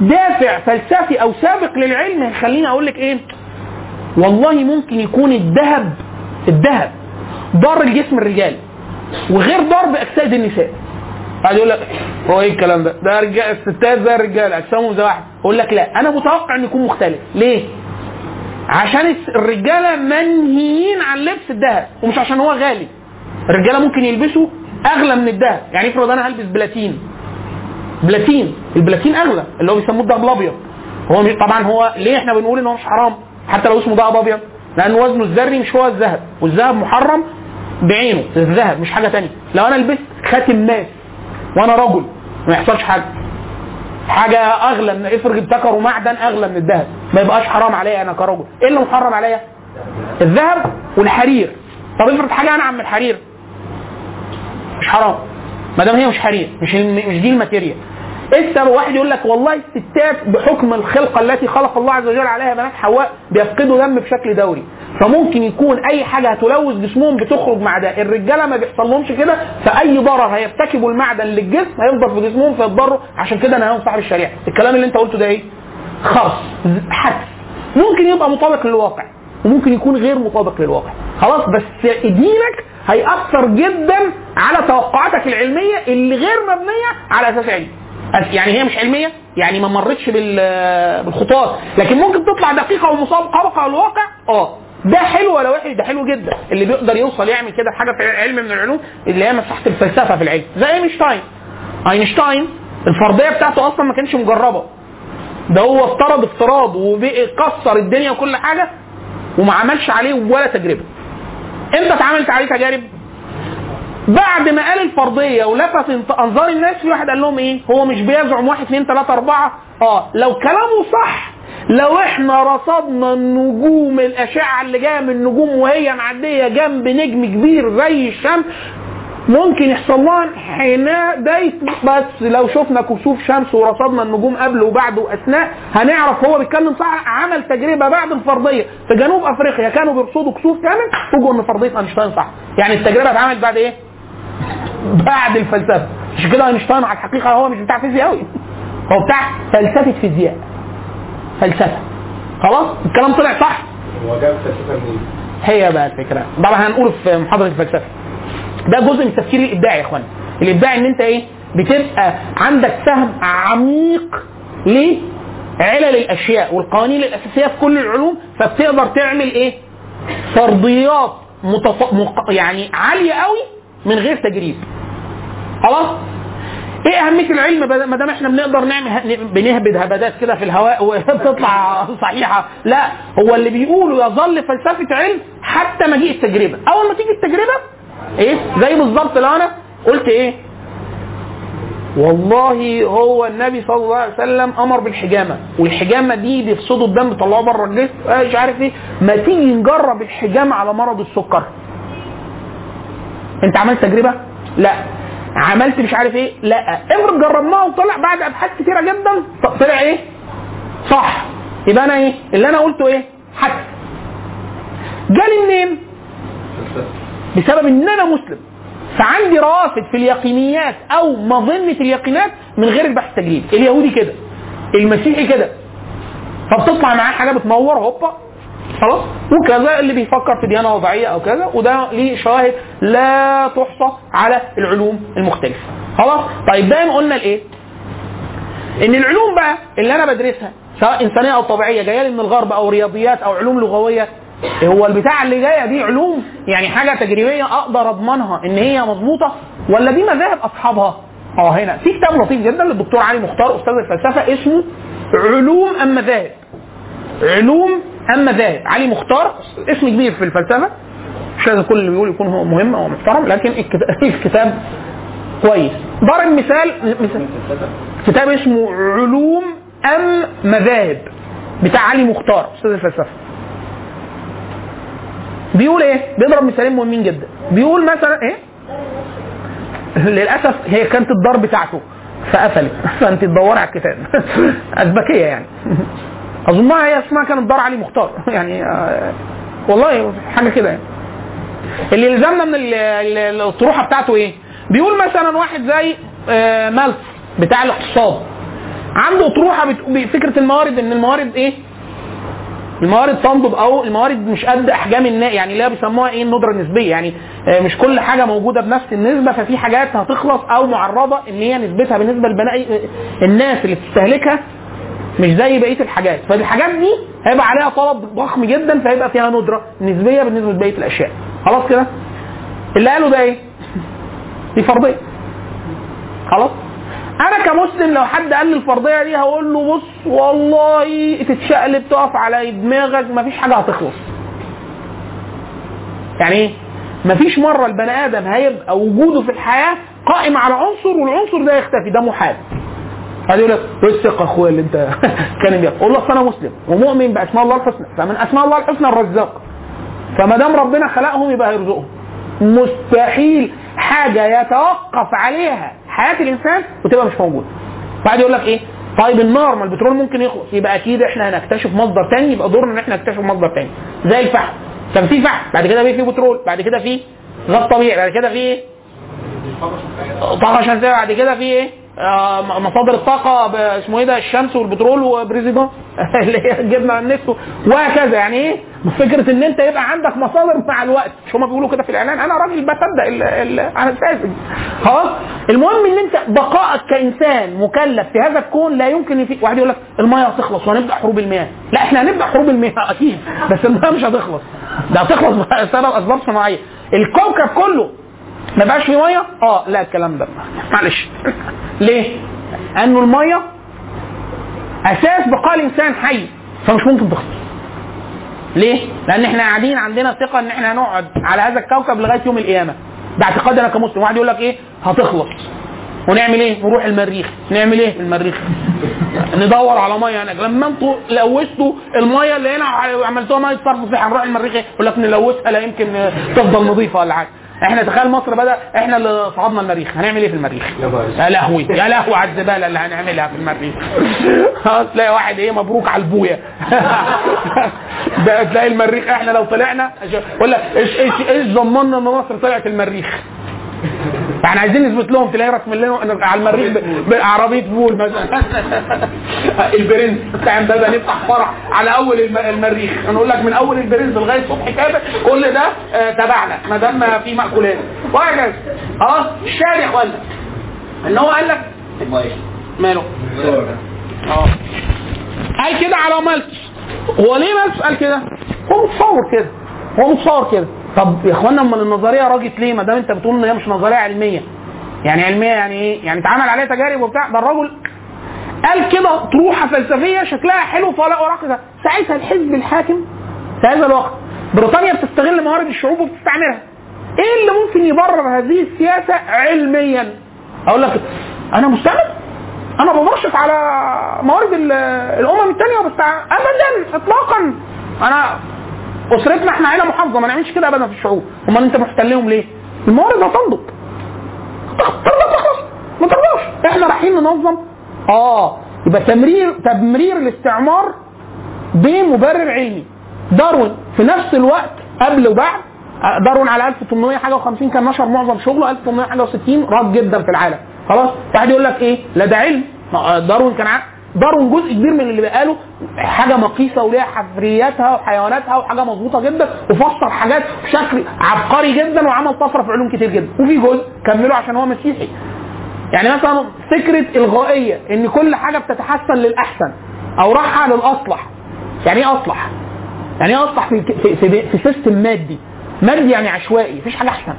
دافع فلسفي أو سابق للعلم يخليني أقول لك إيه؟ والله ممكن يكون الذهب الذهب ضار الجسم الرجالي وغير ضار باجساد النساء. قاعد يقول لك هو إيه الكلام ده؟ ده رجال الستات زي الرجاله أجسامهم زي واحد. أقول لك لا أنا متوقع إنه يكون مختلف. ليه؟ عشان الرجالة منهيين عن لبس الذهب ومش عشان هو غالي. الرجالة ممكن يلبسوا أغلى من الذهب. يعني افرض أنا هلبس بلاتين. بلاتين. البلاتين أغلى اللي هو بيسموه الذهب الأبيض. هو طبعا هو ليه إحنا بنقول إن هو مش حرام؟ حتى لو اسمه ذهب أبيض. لأن وزنه الذري مش هو الذهب. والذهب محرم بعينه. الذهب مش حاجة تانية. لو أنا لبست خاتم ماس وأنا رجل ما يحصلش حاجة. حاجة أغلى من افرض ابتكروا معدن أغلى من الذهب. ما يبقاش حرام عليا أنا كرجل. إيه اللي محرم عليا؟ الذهب والحرير. طب افرض حاجة أنعم من الحرير. مش حرام. ما دام هي مش حرير مش مش دي ال material. إيه السبب؟ واحد يقول لك والله الستات بحكم الخلقة التي خلق الله عز وجل عليها بنات حواء بيفقدوا دم بشكل دوري. فممكن يكون أي حاجة هتلوث جسمهم بتخرج مع ده. الرجالة ما بيحصل لهمش كده فأي ضرر هيرتكبوا المعدن للجسم هيفضل في جسمهم فيتضروا. عشان كده نهاهم صاحب الشريعه الكلام اللي أنت قلته ده إيه؟ خرص حدس ممكن يبقى مطابق للواقع وممكن يكون غير مطابق للواقع. خلاص بس دينك هيأثر جدا على توقعاتك العلمية اللي غير مبنية على أساس علمي. يعني هي مش علمية؟ يعني ما مرتش بال- بالخطوات. لكن ممكن تطلع دقيقة ومطابقة للواقع آه. ده حلو ولا وحش؟ ده حلو جدا. اللي بيقدر يوصل يعمل كده حاجة في علم من العلوم اللي هي مساحة الفلسفة في العلم. زي اينشتاين. اينشتاين الفرضيه بتاعته أصلا ما كانتش مجربة. ده هو افترض افتراض وكسر الدنيا وكل حاجة وما عملش عليه ولا تجربة. إمتى اتعملت عليه تجارب بعد ما قال الفرضيه ولفت أنظار الناس في واحد قال لهم إيه؟ هو مش بيزعم واحد اثنين ثلاثة أربعة. آه لو كلامه صح لو إحنا رصدنا النجوم الأشعة اللي جاية من النجوم وهي معدية جنب نجم كبير زي الشمس ممكن يحصل لها انحناء بس لو شفنا كسوف شمس ورصدنا النجوم قبل وبعد وأثناء هنعرف هو بيتكلم صح عمل تجربة بعد الفرضية. في جنوب أفريقيا كانوا بيرصدوا كسوف كامل وجوا إن فرضية أينشتاين صح. يعني التجربة اتعملت بعد إيه؟ بعد الفلسفة. مش كده أينشتاين على الحقيقة هو مش بتاع فيزياء قوي هو بتاع فلسفة فيزياء. فلسفة. خلاص؟ الكلام طلع صح؟ هو جاب فلسفة منين؟ هي بقى الفكرة. طبعا هنقول في محاضرة الفلسفة. ده جزء من التفكير الإبداعي يا اخوان الابداع إن أنت إيه؟ بتبقى عندك فهم عميق لعلل الأشياء والقوانين الأساسية في كل العلوم فبتقدر تعمل إيه؟ فرضيات متف... مق... يعني عالية قوي من غير تجريب. خلاص؟ إيه اهميه العلم؟ ما دام إحنا بنقدر نعمل بنهبد هبدات كده في الهواء وبتطلع صحيحة. لا هو اللي بيقوله يظل فلسفة علم حتى مجيء التجربة. أول ما تيجي التجربة إيه؟ زي بالظبط لو أنا قلت إيه؟ والله هو النبي صلى الله عليه وسلم أمر بالحجامة. والحجامة دي بيفسدوا الدم بيطلعوه بره الجسم آه مش عارف إيه. ما تيجي نجرب الحجامة على مرض السكر. أنت عملت تجربة؟ لا. عملت مش عارف إيه؟ لا افرض جربناها وطلع بعد أبحاث كتيرة جدا طلع إيه؟ صح يبقى أنا إيه؟ اللي أنا قلته إيه؟ حد جالي منين؟ بسبب إن أنا مسلم فعندي روافد في اليقينيات أو مظنة اليقينات من غير البحث التجريبي اليهودي كده المسيحي كده فبتطلع معاه حاجة بتنور هوبا خلاص؟ وكذا اللي بيفكر في ديانة وضعية أو كذا وده ليه شواهد لا تحصى على العلوم المختلفة. خلاص؟ طيب دايما قلنا الايه إن العلوم بقى اللي أنا بدرسها سواء إنسانية أو طبيعية جاية لي من الغرب أو رياضيات أو علوم لغوية هو البتاع اللي جاية دي علوم؟ يعني حاجة تجريبية أقدر أضمنها إن هي مظبوطه ولا دي مذاهب أصحابها؟ آه هنا. في كتاب لطيف جدا للدكتور علي مختار أستاذ الفلسفة اسمه علوم أم مذاهب؟ علوم ام مذاهب علي مختار اسم كبير في الفلسفة. مش لازم كل اللي بيقول يكون هو مهم أو محترم لكن الكتاب, الكتاب كويس. ضرب مثال مثال. كتاب اسمه علوم أم مذاهب بتاع علي مختار أستاذ الفلسفة. بيقول إيه؟ بيضرب مثالين مهمين جدا. بيقول مثلا إيه؟ للأسف هي كانت الدار بتاعته فقفلت. فأنت تدوري على الكتاب. ازبكيه يعني. أظنها هي اسمها كانت دار علي مختار. يعني آه، والله حاجة كده يعني. اللي يلزمنا من ال- ال- الطروحة بتاعته إيه؟ بيقول مثلا واحد زي آه، مالث بتاع الاقتصاد. عنده اطروحه بفكره الموارد إن الموارد إيه؟ الموارد تنضب أو الموارد مش قد أحجام الناس يعني اللي بيسموها إيه؟ الندرة النسبية. يعني آه، مش كل حاجة موجودة بنفس النسبة ففي حاجات هتخلص أو معرضة إن هي نسبتها بالنسبة لبناء الناس اللي بتستهلكها مش زي بقية الحاجات. فالحاجات دي هيبقى عليها طلب ضخم جدا فهيبقى فيها ندرة نسبية بالنسبة لبقية الأشياء. خلاص كده؟ اللي قاله ده إيه؟ دي فرضية. خلاص؟ أنا كمسلم لو حد قال لي الفرضية دي هقول له بص والله تتشقلب تقف على دماغك مفيش حاجة هتخلص. يعني إيه؟ مفيش مرة البني آدم هيبقى وجوده في الحياة قائم على عنصر والعنصر ده يختفي ده محال. قال يقول لك يا اخويا اللي أنت كان بيها أقول له أصل أنا مسلم ومؤمن بأسماء الله الحسنى فمن أسماء الله الحسنى الرزاق. فما دام ربنا خلقهم يبقى هيرزقهم مستحيل حاجة يتوقف عليها حياة الإنسان وتبقى مش موجودة. بعد يقول لك إيه؟ طيب النار ما البترول ممكن يخلص يبقى أكيد إحنا هنكتشف مصدر تاني يبقى دورنا إن إحنا نكتشف مصدر تاني. زي الفحم. كان في فحم بعد كده في بترول بعد كده في غاز طبيعي بعد كده في إيه؟ طاقة شمسية بعد كده في إيه؟ مصادر الطاقة اسمه إيه ده الشمس والبترول وبريزيدون اللي هي الجبنة النستو وهكذا. يعني إيه؟ فكرة إن أنت يبقى عندك مصادر مع الوقت. مش هما بيقولوا كده في الإعلان؟ أنا راجل بصدق أنا اساسي خلاص؟ المهم إن أنت بقائك كإنسان مكلف في هذا الكون لا يمكن يفي... واحد يقول لك الميه هتخلص وهنبدا حروب المياه. لا إحنا هنبدأ حروب المياه أكيد بس المياه مش هتخلص. ده هتخلص بسبب أسباب صناعية. الكوكب كله ما بقاش فيه مية؟ آه لا الكلام ده معلش ليه؟ لأنه المية أساس بقاء الإنسان حي فمش ممكن تخلص ليه؟ لأن إحنا قاعدين عندنا ثقة إن إحنا هنقعد على هذا الكوكب لغاية يوم اعتقادي أنا كمسلم واحد يقول لك إيه؟ هتخلص ونعمل إيه؟ نروح المريخ نعمل إيه في المريخ؟ ندور على مية هناك لما أنتوا لوثتوا المية اللي هنا عملتوها مية صرف صحي هنروح المريخ إيه؟ يقول لك نلوثها لا يمكن تفضل نظيفة ولا حاجة إحنا تخيل مصر بدأ إحنا اللي صعدنا المريخ. هنعمل إيه في المريخ؟ يا لهوي يا لهوي على الزباله اللي هنعملها في المريخ. تلاقي واحد إيه مبروك على البويا ده تلاقي المريخ إحنا لو طلعنا يقول لك إيش إيش إيش ضمننا إن مصر طلعت المريخ؟ يعني عايزين نثبت لهم تلاقي رسم لنا على المريخ بعربيه فول مثلا. البرنس. بتاع امبابة نفتح فرع على أول الم- المريخ. نقول لك من أول البرنس لغاية صبحي كابر كل ده آه، تبعنا ما دام في مأكولات. وهكذا. خلاص يا اخوانا إن هو قال لك؟ ماله؟ آه. قال كده على مالتش هو ليه بس قال كده؟ هو متصور كده. هو متصور كده. طب يا اخوانا أمال النظرية راجت ليه؟ ما دام أنت بتقول إن هي مش نظرية علمية. يعني علمية يعني إيه؟ يعني اتعمل عليها تجارب وبتاع. ده الراجل قال كده طروحة فلسفية شكلها حلو فلا وراقها ساعتها الحزب الحاكم في هذا الوقت بريطانيا بتستغل موارد الشعوب وبتستعملها. إيه اللي ممكن يبرر هذه السياسة علميا؟ أقول لك أنا مستعمل. أنا ببرشف على موارد ال- الأمم الثانية ابدا اطلاقا. أنا أسرتنا إحنا عيلة محافظة ما نعملش كده ابدا في الشعوب. أمال أنت محتلهم ليه؟ الموارد هتنضب. ترضى تخلص ما ترضاش إحنا رايحين ننظم آه يبقى تمرير تمرير الاستعمار بمبرر علمي. داروين في نفس الوقت قبل وبعد آه، داروين على 1800 حاجة و50 كان نشر معظم شغله 1800 حاجة و60 راد جدا في العالم. خلاص؟ واحد يقول لك إيه؟ لا ده علم. آه، داروين كان داروين جزء كبير من اللي بقاله حاجة مقيسة وليها حفرياتها وحيواناتها وحاجة مظبوطة جدا وفسر حاجات بشكل عبقري جدا وعمل طفرة في علوم كتير جدا. وفي جزء كمله عشان هو مسيحي. يعني مثلا فكرة الغائية إن كل حاجة بتتحسن للأحسن أو راحة للأصلح. يعني إيه أصلح؟ يعني إيه أصلح في في في, في سيستم مادي؟ مادي يعني عشوائي مفيش حاجة أحسن.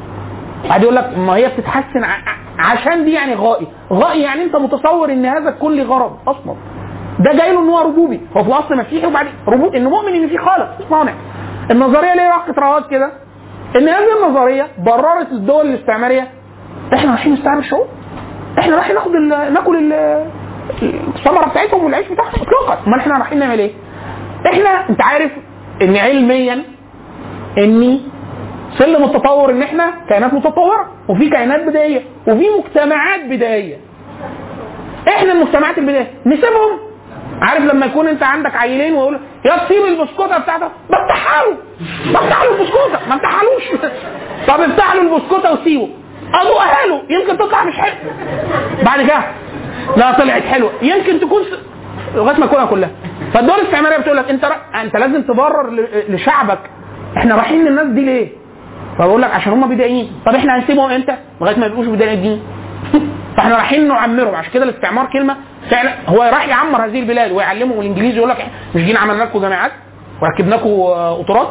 بعد يقول لك ما هي بتتحسن عشان دي يعني غائي. غائي يعني أنت متصور إن هذا الكل غرض أصلا. ده جاي له إن هو ربوبي. هو في الأصل مسيحي وبعدين ربوبي إنه مؤمن إن في خالق في صانع النظرية ليه راحت رواد كده؟ إن هذه النظرية بررت الدول الاستعمارية. إحنا رايحين نستعمر الشعوب إحنا رايحين ناخد ناكل ال- الثمرة بتاعتهم والعيش بتاعهم اطلاقا. امال إحنا رايحين نعمل إيه؟ إحنا انت عارف ان علميا ان سلم التطور ان إحنا كائنات متطورة وفي كائنات بدائية وفي مجتمعات بدائية. إحنا المجتمعات البدائية. نسيبهم. عارف لما يكون انت عندك عيلين ويقول يا تسيب البسكوتة بتاعتك؟ بفتحها له. بفتح له البسكوتة. ما افتحلوش طب افتح له البسكوتة وسيبه. ادوقها له يمكن تطلع مش حلو بعد كده لا طلعت حلوة يمكن تكون. لغاية ما اكلها كلها فالدول الاستعمارية بتقول لك انت را... انت لازم تبرر. لشعبك إحنا رايحين للناس دي ليه؟ فبقول لك عشان هم بدائيين طب إحنا هنسيبهم إمتى؟ لغاية ما يبقوش بدائيين فاحنا رايحين نعمرهم عشان كده الاستعمار كلمة فعلا هو راح يعمر هذه البلاد ويعلمهم الإنجليزي يقول لك مش جينا عملنا لكم جامعات وركبنا لكم آه، قطارات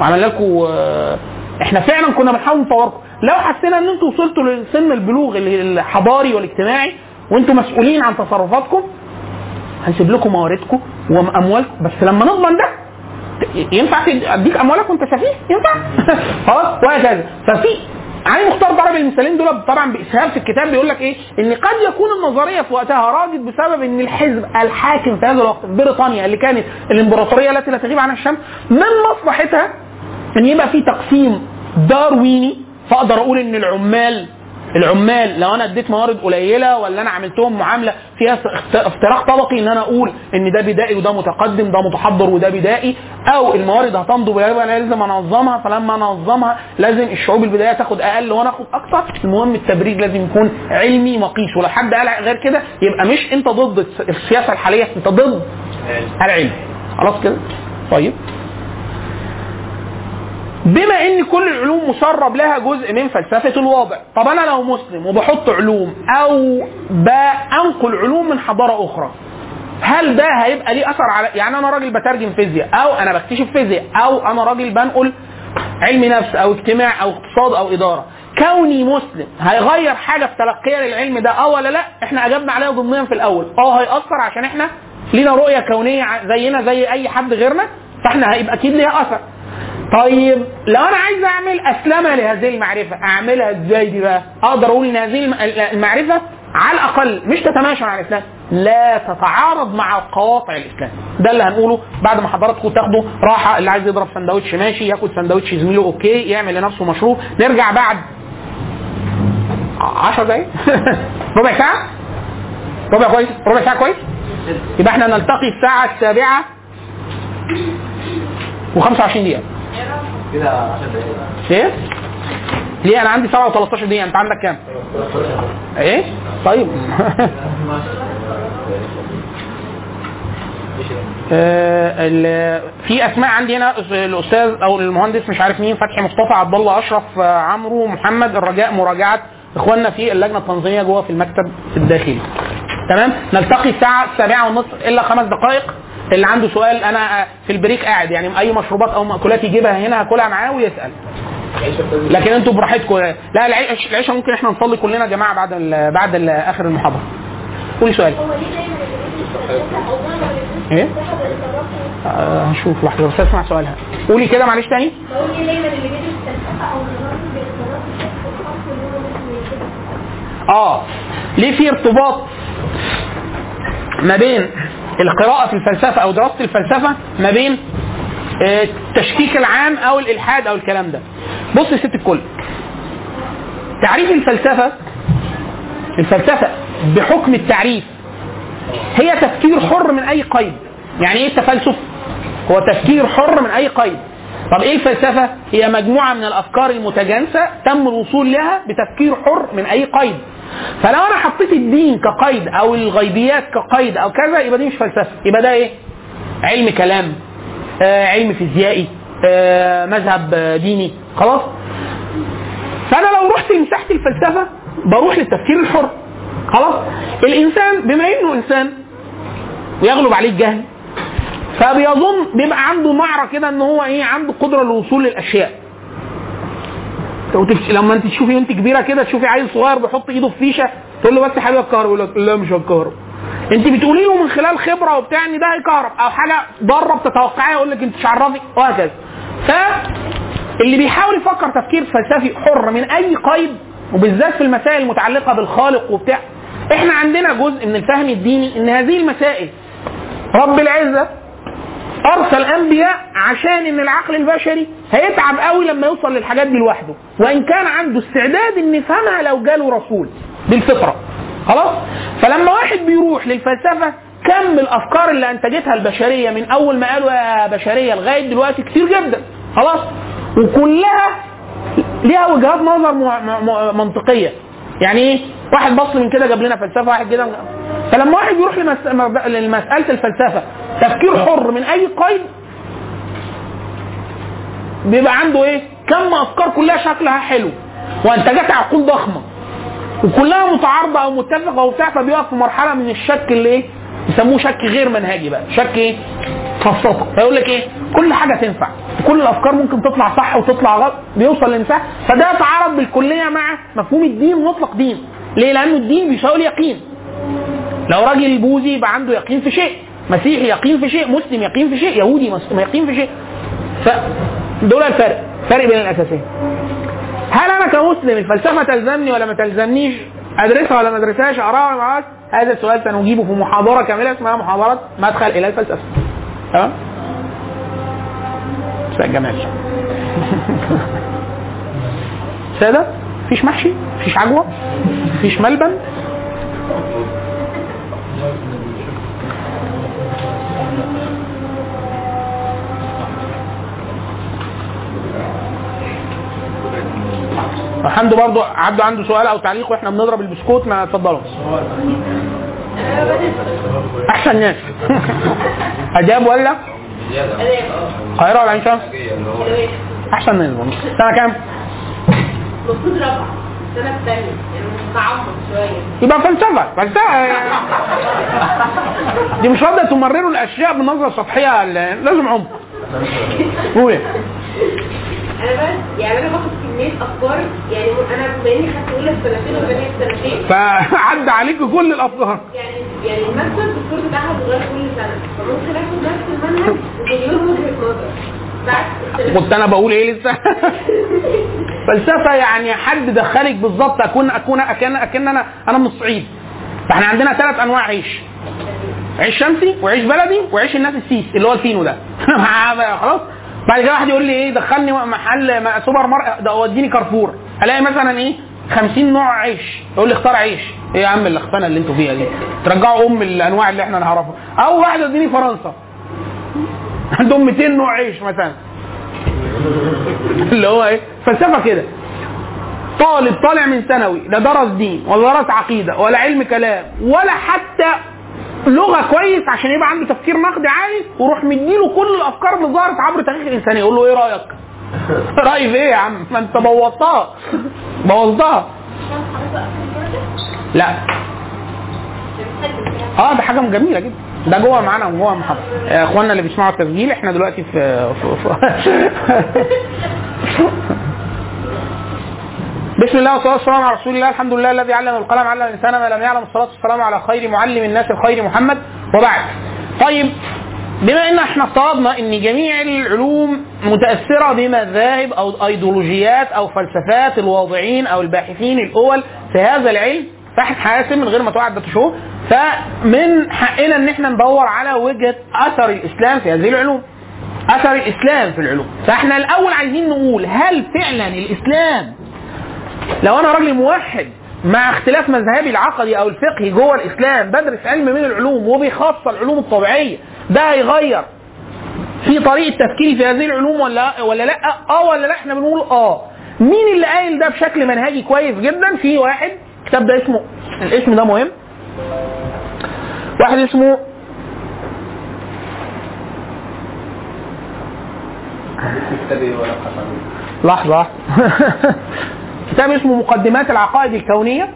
وعملنا لكم آه، إحنا فعلا كنا بنحاول نطوركم لو حسينا ان أنتم وصلتوا لسن البلوغ الحضاري والاجتماعي وأنتم مسؤولين عن تصرفاتكم هنسيب لكم مواردكم واموالكم بس لما نضمن ده ينفع اديك اموالك وانت سفيه ينفع؟ خلاص؟ وهكذا ففي علي مختار ضرب المثالين دول طبعا باسهاب في الكتاب بيقول لك إيه؟ إن قد يكون النظرية في وقتها راجت بسبب إن الحزب الحاكم في هذا الوقت بريطانيا اللي كانت الإمبراطورية التي لا تغيب عنها الشمس من مصلحتها إن يبقى في تقسيم دارويني فاقدر أقول ان العمال العمال لو أنا اديت موارد قليلة ولا أنا عملتهم معاملة فيها افتراق طبقي ان أنا أقول ان ده بدائي وده متقدم ده متحضر وده بدائي أو الموارد هتنضب يبقى أنا لازم انظمها فلما انظمها لازم الشعوب البدائية تاخد أقل وأنا اخد أكتر. المهم التبرير لازم يكون علمي مقيس ولو حد قال غير كده يبقى مش انت ضد الس- السياسة الحالية انت ضد العلم. خلاص كده؟ طيب. بما إن كل العلوم مسرب لها جزء من فلسفة الواضع طب أنا لو مسلم وبحط علوم أو بانقل علوم من حضارة أخرى هل ده هيبقى ليه أثر على يعني أنا راجل بترجم فيزياء أو أنا بكتشف فيزياء أو أنا راجل بنقل علم نفس أو اجتماع أو اقتصاد أو إدارة كوني مسلم هيغير حاجة في تلقيا للعلم ده آه ولا لا؟ إحنا أجبنا عليها ضمنيا في الأول آه هيأثر عشان إحنا لينا رؤية كونية زينا زي أي حد غيرنا؟ فإحنا هيبقى أكيد ليها أثر. طيب لو أنا عايز أعمل أسلمة لهذه المعرفة أعملها إزاي دي بقى؟ أقدر أقول إن هذه الم- المعرفة على الأقل مش تتماشى مع الإسلام لا تتعارض مع قواطع الإسلام. ده اللي هنقوله بعد ما حضراتكم تاخدوا راحة اللي عايز يضرب سندوتش ماشي ياكل سندوتش زميله أوكي يعمل لنفسه مشروب. نرجع بعد 10 دقايق؟ ربع ساعة؟ ربع كويس؟ ربع ساعة كويس؟ يبقى إحنا نلتقي الساعة السابعة و25 دقيقة. كده 10 دقايق إيه؟ ليه؟ أنا عندي 7 و13 دقيقة. أنت عندك كام؟ إيه؟ طيب. آه، في أسماء عندي هنا الأستاذ أو المهندس مش عارف مين فتحي مصطفى عبد الله أشرف آه، عمرو محمد الرجاء مراجعة إخواننا في اللجنة التنظيمية جوه في المكتب الداخلي. تمام؟ نلتقي الساعة السابعة ونصف إلا خمس دقائق. اللي عنده سؤال أنا في البريك قاعد يعني أي مشروبات أو مأكولات يجيبها هنا هاكلها معاه ويسأل. لكن أنتوا براحتكم. لا العشاء ممكن إحنا نصلي كلنا يا جماعة بعد ال بعد ال آخر المحاضرة. قولي سؤال. إيه؟ آه، هنشوف لحظة بس اسمع سؤالها. قولي كده معلش تاني. آه ليه في ارتباط ما بين القراءة في الفلسفة أو دراسة الفلسفة ما بين آه، التشكيك العام أو الإلحاد أو الكلام ده. بص يا ست الكل. تعريف الفلسفة الفلسفة بحكم التعريف هي تفكير حر من أي قيد. يعني إيه التفلسف؟ هو تفكير حر من أي قيد. طب إيه الفلسفة؟ هي مجموعة من الأفكار المتجانسة تم الوصول لها بتفكير حر من أي قيد. فلو أنا حطيت الدين كقيد أو الغيبيات كقيد أو كذا يبقى دي مش فلسفة. يبقى ده إيه؟ علم كلام آه علم فيزيائي آه مذهب آه، ديني. خلاص؟ فأنا لو رحت لمساحة الفلسفة بروح للتفكير الحر. خلاص؟ الإنسان بما إنه إنسان ويغلب عليه الجهل فبيظن بيبقى عنده معرة كده إن هو إيه؟ عنده قدرة للوصول للأشياء. وتفش... لما انت تشوفي وانت كبيره كده تشوفي عيل صغير بيحط ايده في فيشه تقول له بس حبيبي الكهرباء يقول لك لا مش الكهرباء انت بتقولي له من خلال خبره وبتاع ان ده هيكهرب أو حاجة ضاره بتتوقعيها يقول لك انت مش عرفي وهكذا. ف اللي بيحاول يفكر تفكير فلسفي حر من اي قيد وبالذات في المسائل المتعلقة بالخالق وبتاع إحنا عندنا جزء من الفهم الديني ان هذه المسائل رب العزة أرسل أنبياء عشان إن العقل البشري هيتعب قوي لما يوصل للحاجات دي لوحده. وإن كان عنده استعداد إن يفهمها لو جاله رسول بالفطرة. خلاص؟ فلما واحد بيروح للفلسفة كم الأفكار اللي أنتجتها البشرية من أول ما قالوا يا بشرية لغاية دلوقتي كتير جدا. خلاص؟ وكلها ليها وجهات نظر منطقية. يعني إيه؟ واحد بص من كده جاب لنا فلسفة واحد كده فلما واحد يروح لمس... لمسألة الفلسفة تفكير حر من أي قيد بيبقى عنده إيه؟ كم أفكار كلها شكلها حلو. وانتجت عقول ضخمة. وكلها متعارضة أو متفقة وبتاع فبيقف في مرحلة من الشك اللي إيه؟ يسموه شك غير منهجي بقى. شك إيه؟ فلسفة. فيقول لك إيه؟ كل حاجة تنفع. كل الأفكار ممكن تطلع صح وتطلع غلط بيوصل للمساحه فده يتعارض بالكلية مع مفهوم الدين مطلق دين. ليه؟ لأنه الدين بيساوي اليقين. لو راجل بوذي يبقى عنده يقين في شيء مسيحي يقين في شيء مسلم يقين في شيء يهودي يقين في شيء. ف دول الفرق فرق بين الأساسين. هل أنا كمسلم الفلسفة تلزمني ولا ما تلزمنيش؟ أدرسها ولا ما أدرسهاش؟ اقراها ولا ما هذا السؤال سنجيبه في محاضرة كاملة اسمها محاضرة مدخل إلى الفلسفة. تمام؟ مساء الجمال سادة؟ مفيش محشي؟ مفيش عجوة؟ مفيش ملبن؟ حمدو برضو عبده عنده سؤال أو تعليق وإحنا بنضرب البسكوت ما اتفضلوا. احسن ناس. اجاب ولا؟ القاهره ولا عين شمس؟ احسن ناس. سنة كام؟ المفروض السنة الثانية. يعني شوية. يبقى فلسفه فلسفه دي مش راضيه تمرروا الأشياء بنظرة سطحية. لازم عمق. قولي. يعني أنا باخد كمية أفكار يعني أنا بما إني خدت أولى في سنتين وثانية في سنتين فعدى عليك كل الأفكار. يعني يعني المكتب الدكتور بتاعها بيتغير كل سنة. فممكن آخد نفس المنهج ومليون وجهة نظر كنت أنا بقول إيه لسه؟ فلسفة يعني حد دخلك بالظبط أكون أكون أكن أكن أنا أنا من الصعيد. فإحنا عندنا ثلاث أنواع عيش. عيش شمسي وعيش بلدي وعيش الناس السيس اللي هو الفينو ده. خلاص. بعد كده واحد يقول لي إيه دخلني محل سوبر ماركت ده وديني كارفور. ألاقي مثلا إيه 50 نوع عيش. يقول لي اختار عيش. إيه يا عم الاختانة اللي أنتوا فيها دي؟ ترجعوا أم الأنواع اللي إحنا نعرفها. أو واحد يوديني فرنسا. عندهم 200 نوع عيش مثلا. اللي هو إيه فلسفة كده. طالب طالع من ثانوي لا درس دين ولا درس عقيدة ولا علم كلام ولا حتى لغة كويس عشان يبقى عنده تفكير نقدي عالي وروح مديله كل الأفكار اللي ظهرت عبر تاريخ الإنسانية. يقول له إيه رأيك؟ رايي في إيه يا عم؟ ما أنت بوظتها. بوظتها. لا. آه ده حاجة جميلة جدا. ده جوه معانا جوه المحاضره يا إخواننا اللي بيسمعوا التسجيل إحنا دلوقتي في, في, في بسم الله والصلاة والسلام على رسول الله. الحمد لله الذي علم القلم علم الإنسان ما لم يعلم. الصلاة والسلام على خير معلم الناس الخير محمد. وبعد. طيب بما إن إحنا افترضنا إن جميع العلوم متأثرة بمذاهب أو أيديولوجيات أو فلسفات الواضعين أو الباحثين الأول في هذا العلم باحث حاسم من غير ما توعد تشوف فمن حقنا إن إحنا ندور على وجهة أثر الإسلام في هذه العلوم. أثر الإسلام في العلوم. فإحنا الأول عايزين نقول هل فعلا الإسلام لو أنا راجل موحد مع اختلاف مذهبي العقدي أو الفقهي جوه الإسلام بدرس علم من العلوم وبخاصه العلوم الطبيعية ده هيغير في طريقة تفكيري في هذه العلوم ولا ولا لأ؟ آه ولا لأ؟ إحنا بنقول آه. مين اللي قايل ده بشكل منهجي كويس جدا؟ في واحد الكتاب ده اسمه الاسم ده مهم. واحد اسمه كتاب كتاب اسمه مقدمات العقائد الكونية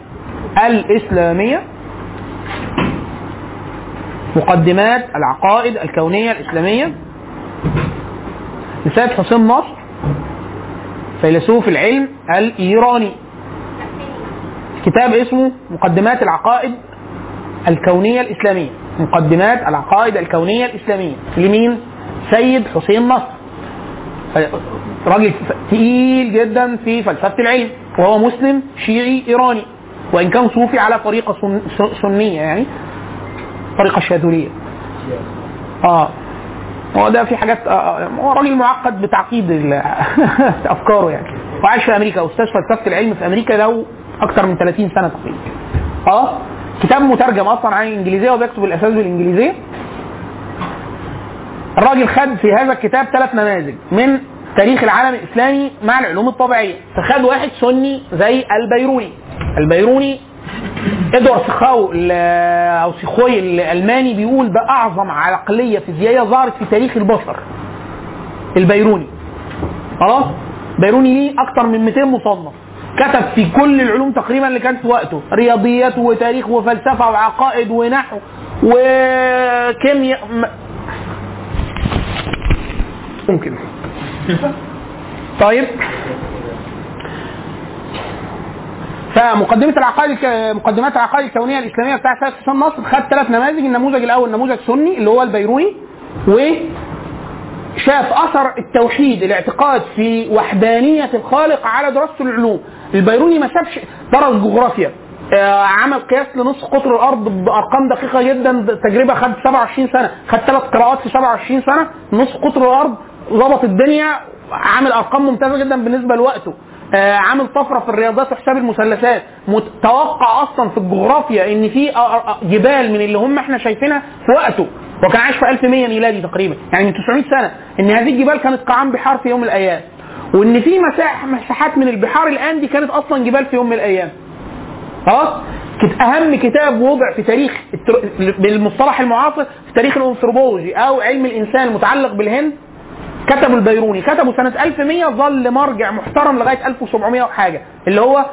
الإسلامية. مقدمات العقائد الكونية الإسلامية. لسيد حسين نصر فيلسوف العلم الإيراني. كتاب اسمه مقدمات العقائد الكونية الإسلامية. مقدمات العقائد الكونية الإسلامية. لمين؟ سيد حسين نصر. راجل تقيل جدا في فلسفة العلم وهو مسلم شيعي إيراني وإن كان صوفي على طريقة سنية يعني طريقة شاذليه آه. هو ده في حاجات آه، آه، هو راجل معقد بتعقيد أفكاره يعني. وعايش في أمريكا أستاذ فلسفة العلم في أمريكا له أكثر من 30 سنة تقريبا. آه. كتاب مترجم أصلا عن الإنجليزية وبيكتب الأساس بالإنجليزية. الراجل خد في هذا الكتاب ثلاث نماذج من تاريخ العالم الإسلامي مع العلوم الطبيعية. فخد واحد سني زي البيروني. البيروني إدوارد سيخاو ال- أو سيخوي الألماني بيقول ده اعظم عقلية فيزيائية ظهرت في تاريخ البشر. البيروني. خلاص؟ بيروني ليه أكتر من 200 مصنف. كتب في كل العلوم تقريبا اللي كانت في وقته. رياضيات وتاريخ وفلسفة وعقائد ونحو وكيمياء. ممكن. طيب. فمقدمة العقائد مقدمات العقائد الكونية الإسلامية بتاع سيد حسين نصر خد ثلاث نماذج النموذج الأول نموذج سني اللي هو البيروني وشاف أثر التوحيد الاعتقاد في وحدانية الخالق على دراسة العلوم. البيروني ما سابش درس جغرافيا. آه، عمل قياس لنصف قطر الأرض بأرقام دقيقة جدا تجربة خد 27 سنة خد ثلاث قراءات في 27 سنة نصف قطر الأرض ظبط الدنيا عامل أرقام ممتازة جدا بالنسبة لوقته. آه، عامل طفرة في الرياضات وحساب المثلثات. متوقع أصلا في الجغرافيا إن في جبال من اللي هم إحنا شايفينها في وقته. وكان عايش في 1100 ميلادي تقريبا. يعني من 900 سنة. إن هذه الجبال كانت قاعان بحار في يوم من الأيام. وإن في مساح مساحات من البحار الآن دي كانت أصلا جبال في يوم من الأيام. خلاص؟ أهم كتاب وضع في تاريخ بالمصطلح المعاصر في تاريخ الأنثروبولوجي أو علم الإنسان المتعلق بالهند كتبه البيروني كتبه سنة 1100 ظل مرجع محترم لغاية 1700 وحاجة اللي هو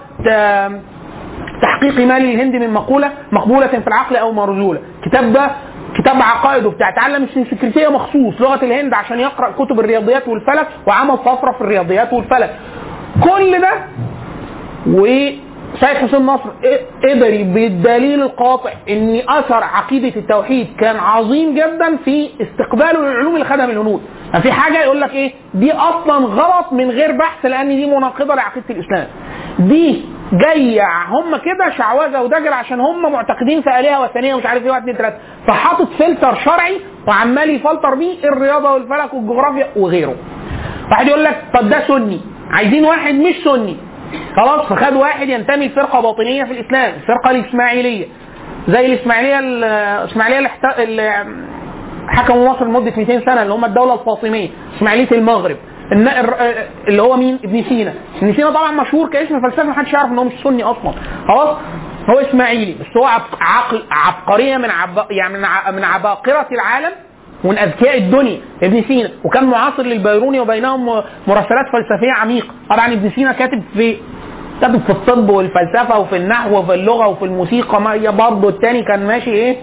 تحقيق مال الهند من مقولة مقبولة في العقل أو مرزولة. كتاب ده كتاب عقائد وبتاع اتعلم السنسكريتية مخصوص لغة الهند عشان يقرأ كتب الرياضيات والفلك وعمل طفرة في الرياضيات والفلك. كل ده وسيد حسين نصر قدر بالدليل القاطع إن أثر عقيدة التوحيد كان عظيم جدا في استقباله للعلوم اللي خدها من الهنود. يعني في حاجة يقول لك إيه؟ دي أصلا غلط من غير بحث لأن دي مناقضة لعقيدة الإسلام. دي جيع هم كده شعوذة ودجل عشان هم معتقدين في آلهة وثنية ومش عارف إيه واحد اتنين تلاتة. فحاطط فلتر شرعي وعمال يفلتر بيه الرياضة والفلك والجغرافيا وغيره. واحد يقول لك طب ده سني. عايزين واحد مش سني. خلاص فخد واحد ينتمي لفرقة باطنية في الإسلام الفرقه الإسماعيلية. زي الإسماعيلية الاسماعيليه اللي احت- اللي حكموا مصر لمدة 200 سنة اللي هم الدولة الفاطمية إسماعيلية المغرب. اللي هو مين؟ ابن سينا. ابن سينا طبعا مشهور كاسم فلسفي محدش يعرف إن هو مش سني أصلا. خلاص هو إسماعيلي بس هو عبقرية من عب يعني من عباقرة العالم. ومن أذكياء الدنيا ابن سينا. وكان معاصر للبيروني وبينهم مراسلات فلسفية عميقة. طبعا ابن سينا كاتب في كاتب في الطب والفلسفة وفي النحو وفي اللغة وفي الموسيقى. ما هي برضه التاني كان ماشي إيه؟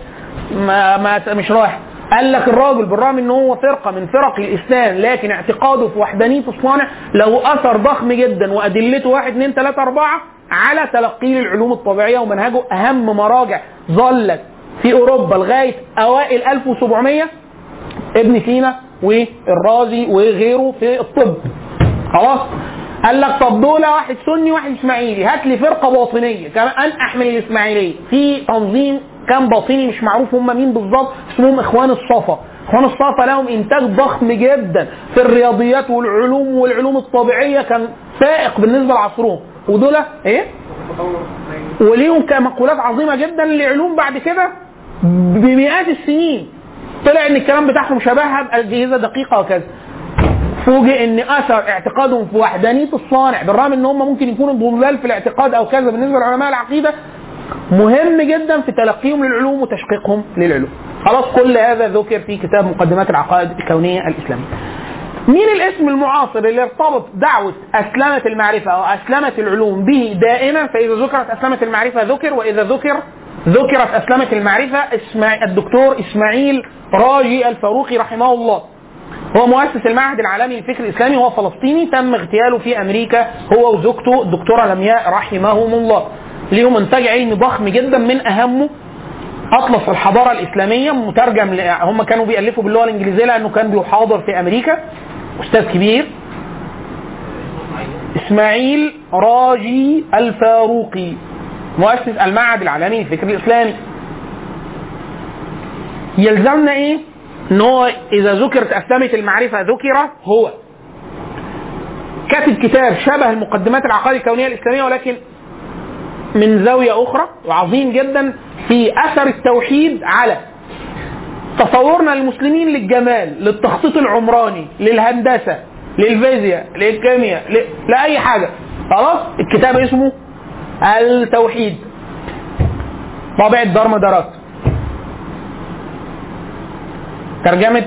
ما, ما مش رايح. قال لك الراجل بالرغم ان هو فرقة من فرق الإسلام لكن اعتقاده في وحدانيه الصانع له أثر ضخم جدا وأدلته واحد اثنين ثلاثة أربعة على تلقي العلوم الطبيعية ومنهجه أهم مراجع ظلت في أوروبا لغاية أوائل 1700 ابن سينا والرازي وغيره في الطب. خلاص؟ قال لك طب دول واحد سني واحد إسماعيلي هات لي فرقة باطنية. كمان احمل الإسماعيلية. في تنظيم كان باطني مش معروف هم مين بالظبط اسمهم إخوان الصفا. إخوان الصفا لهم إنتاج ضخم جدا في الرياضيات والعلوم والعلوم الطبيعية كان سائق بالنسبة لعصرهم. ودول إيه؟ وليهم كمقولات عظيمة جدا لعلوم بعد كده بمئات السنين. طلع إن الكلام بتاعهم شبهها باجهزه دقيقة وكذا. فوجئ إن آثر اعتقادهم في وحدانية الصانع بالرغم إن هم ممكن يكونوا ضلال في الاعتقاد أو كذا بالنسبة لعلماء العقيدة مهم جدا في تلقيهم للعلوم وتشقيقهم للعلوم. خلاص كل هذا ذكر في كتاب مقدمات العقائد الكونية الإسلامية. مين الاسم المعاصر اللي ارتبط دعوة أسلمة المعرفة أو أسلمة العلوم به دائما؟ فإذا ذكرت أسلمة المعرفة ذكر وإذا ذكر ذكرت أسلمة المعرفة الدكتور إسماعيل راجي الفاروقي رحمه الله. هو مؤسس المعهد العالمي للفكر الإسلامي هو فلسطيني تم اغتياله في أمريكا هو وزوجته الدكتورة لمياء رحمهم الله. ليهم إنتاج علمي ضخم جدا من أهمه أطلس الحضارة الإسلامية مترجم. هم كانوا بيألفوا باللغة الإنجليزية لأنه كان بيحاضر في أمريكا. أستاذ كبير. إسماعيل راجي الفاروقي. مؤسس المعهد العالمي للفكر الإسلامي. يلزمنا إيه؟ إن هو إذا ذكرت اسلمه المعرفة ذكر هو. كاتب كتاب شبه المقدمات العقائد الكونية الإسلامية ولكن من زاوية أخرى وعظيم جدا في أثر التوحيد على تصورنا للمسلمين للجمال للتخطيط العمراني للهندسة للفيزياء للكيمياء. لأي حاجة. خلاص؟ الكتاب اسمه التوحيد. طابعة دار مدارات. ترجمة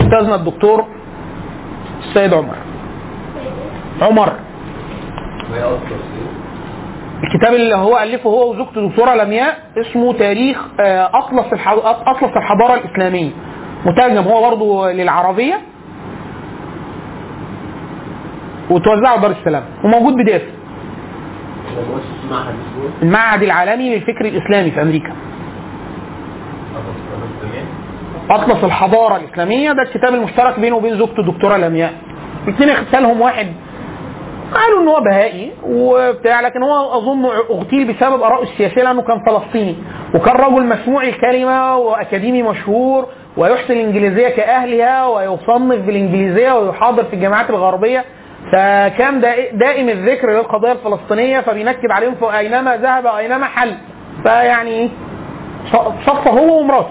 أستاذنا الدكتور السيد عمر. عمر. الكتاب اللي هو ألفه هو وزوجته دكتوره لمياء اسمه تاريخ آه، أطلس الح- أطلس الحضارة الإسلامية. مترجم هو برضه للعربية. وتوزعه دار السلام. وموجود بي المعهد العالمي للفكر الإسلامي في أمريكا. أطلس الحضارة الإسلامية ده الكتاب المشترك بينه وبين زوجته الدكتورة لمياء. الاثنين اغتالهم واحد. قالوا إن هو بهائي وبتاع لكن هو أظن اغتيل بسبب ارائه السياسية لأنه كان فلسطيني. وكان رجل مسموع الكلمة وأكاديمي مشهور ويحسن الإنجليزية كأهلها ويصنف بالإنجليزية ويحاضر في الجامعات الغربية. فكان دا- دائم الذكر للقضية الفلسطينية فبينكد عليهم أينما ذهب وأينما حل. فيعني صف هو ومراته.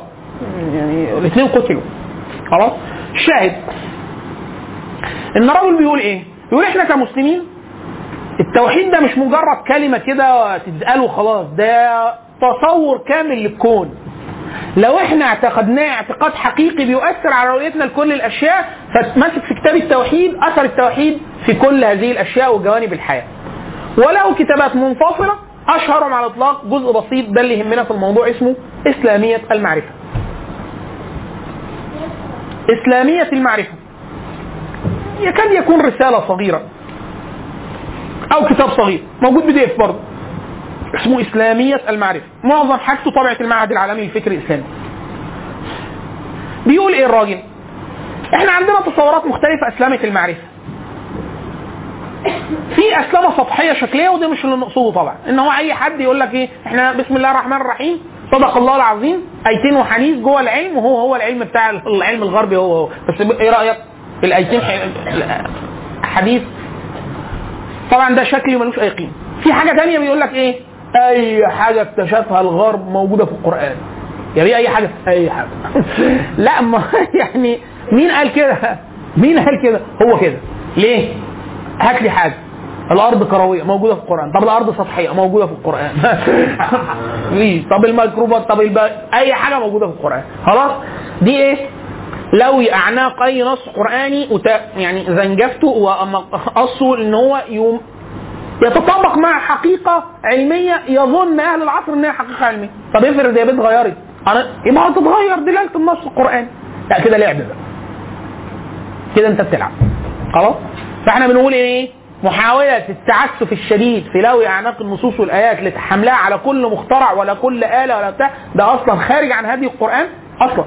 يعني الاثنين قتلوا. خلاص؟ الشاهد. إن الراجل بيقول إيه؟ بيقول إحنا كمسلمين التوحيد ده مش مجرد كلمة كده تتقال وخلاص ده تصور كامل للكون. لو إحنا اعتقدناه اعتقاد حقيقي بيؤثر على رؤيتنا لكل الأشياء فماسك في كتاب التوحيد أثر التوحيد في كل هذه الأشياء وجوانب الحياة. وله كتابات منفصلة أشهرهم على الإطلاق جزء بسيط ده اللي يهمنا في الموضوع اسمه إسلامية المعرفة. إسلامية المعرفة. يكاد يكون رسالة صغيرة أو كتاب صغير موجود بي دي إف برضه. اسمه إسلامية المعرفة. معظم حاجته طبعه المعهد العالمي للفكر الإسلامي. بيقول إيه الراجل؟ إحنا عندنا تصورات مختلفة اسلامه المعرفة. في أسلمة سطحية شكلية وده مش اللي نقصده طبعا. إن هو أي حد يقول لك إيه؟ إحنا بسم الله الرحمن الرحيم. صدق الله العظيم. أيتين وحديث جوه العلم. وهو هو العلم بتاع العلم الغربي هو هو. بس إيه رأيك؟ في الأيتين حديث طبعا ده شكلي ملوش أي قيمة. في حاجة تانية بيقول لك إيه؟ أي حاجة اكتشفها الغرب موجودة في القرآن. يعني أي حاجة؟ أي حاجة. لا ما يعني مين قال كده؟ مين قال كده؟ هو كده. ليه؟ هات لي حاجة. الأرض كروية موجودة في القرآن. طب الأرض سطحية موجودة في القرآن. ليه؟ طب الميكروبات طب الب... أي حاجة موجودة في القرآن. خلاص؟ دي إيه؟ لوي اعناق اي نص قرآني وت... يعني زنجفته وقصه إن هو يوم يتطابق مع حقيقة علمية يظن أهل العصر إنها حقيقة علمية. طب افرض يا بنت أنا يبقى هتتغير دلاله النص القراني لا كده لعب بقى. كده أنت بتلعب. خلاص؟ فإحنا بنقول إيه؟ محاولة التعسف الشديد في لوي أعناق النصوص والآيات لتحملها على كل مخترع ولا كل آلة ولا بتاع. ده أصلا خارج عن هدي القرآن أصلا.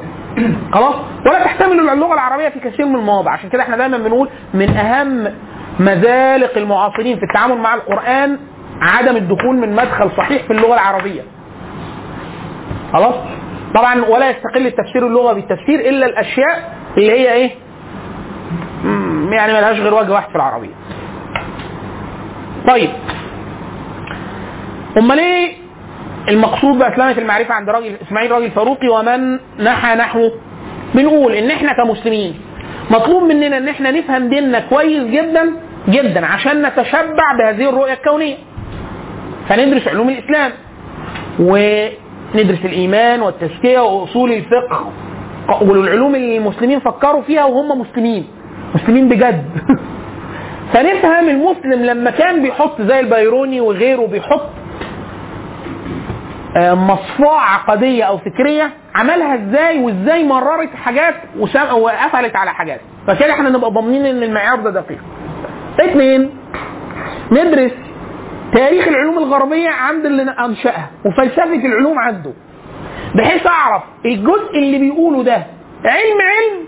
خلاص؟ ولا تحتمل اللغة العربية في كثير من المواضع. عشان كده إحنا دايما بنقول من أهم مزالق المعاصرين في التعامل مع القرآن عدم الدخول من مدخل صحيح في اللغة العربية. خلاص؟ طبعا ولا يستقل التفسير اللغوي بالتفسير إلا الأشياء اللي هي إيه؟ مم، يعني ملهاش غير وجه واحد في العربية. طيب. أمال إيه المقصود باسلامه المعرفة عند راجل إسماعيل راجل فاروقي ومن نحى نحوه؟ بنقول إن إحنا كمسلمين مطلوب مننا إن إحنا نفهم ديننا كويس جدا جدا عشان نتشبع بهذه الرؤية الكونية. فندرس علوم الإسلام وندرس الإيمان والتزكية وأصول الفقه. والعلوم اللي المسلمين فكروا فيها وهم مسلمين مسلمين بجد. فنفهم المسلم لما كان بيحط زي البيروني وغيره بيحط مصفوعة عقدية أو فكرية عملها إزاي وإزاي مررت حاجات وقفلت على حاجات. فكده إحنا نبقى ضامنين إن المعيار ده دقيق. اثنين ندرس تاريخ العلوم الغربية عند اللي أنشأها وفلسفة العلوم عنده بحيث أعرف الجزء اللي بيقوله ده علم علم؟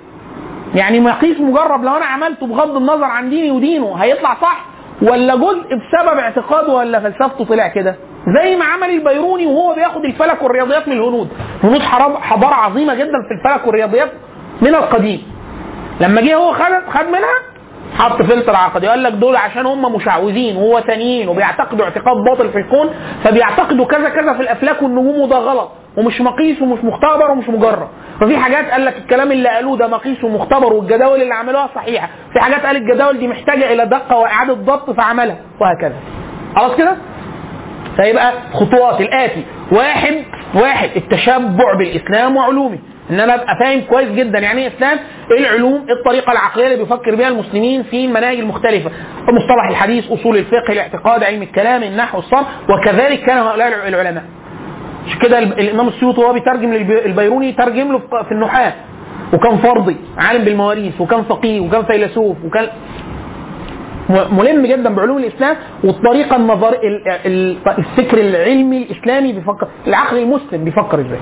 يعني مقيس مجرب لو أنا عملته بغض النظر عن ديني ودينه هيطلع صح ولا جزء بسبب اعتقاده ولا فلسفته طلع كده؟ زي ما عمل البيروني وهو بياخد الفلك والرياضيات من الهنود. حرب- حضارة عظيمة جدا في الفلك والرياضيات من القديم. لما جه هو خد خد منها حط فلتر عقدي. قال لك دول عشان هم مشعوذين ووثنيين وبيعتقدوا اعتقاد باطل في الكون فبيعتقدوا كذا كذا في الأفلاك والنجوم وده غلط. ومش مقيس ومش مختبر ومش مجرب ففي حاجات قال لك الكلام اللي قالوه ده مقيس ومختبر والجداول اللي عملوها صحيحة. في حاجات قال الجداول دي محتاجة إلى دقة وإعادة ضبط فعملها. وهكذا. خلاص كده؟ فيبقى خطوات الآتي. واحد واحد التشبع بالإسلام وعلومه. إن أنا أبقى فاهم كويس جدا يعني إيه إسلام؟ إيه العلوم الطريقة العقلية اللي بيفكر بيها المسلمين في المناهج المختلفة. مصطلح الحديث أصول الفقه الاعتقاد علم الكلام النحو الصرف وكذلك كان هؤلاء العلماء. عشان كده ال- الإمام السيوطي وهو بيترجم للبيروني ترجم له في- النحاة. وكان فرضي عالم بالمواريث وكان فقيه وكان فيلسوف وكان ملم جدا بعلوم الإسلام والطريقة النظر ال- ال- الفكر العلمي الإسلامي بيفكر العقل المسلم بيفكر إزاي.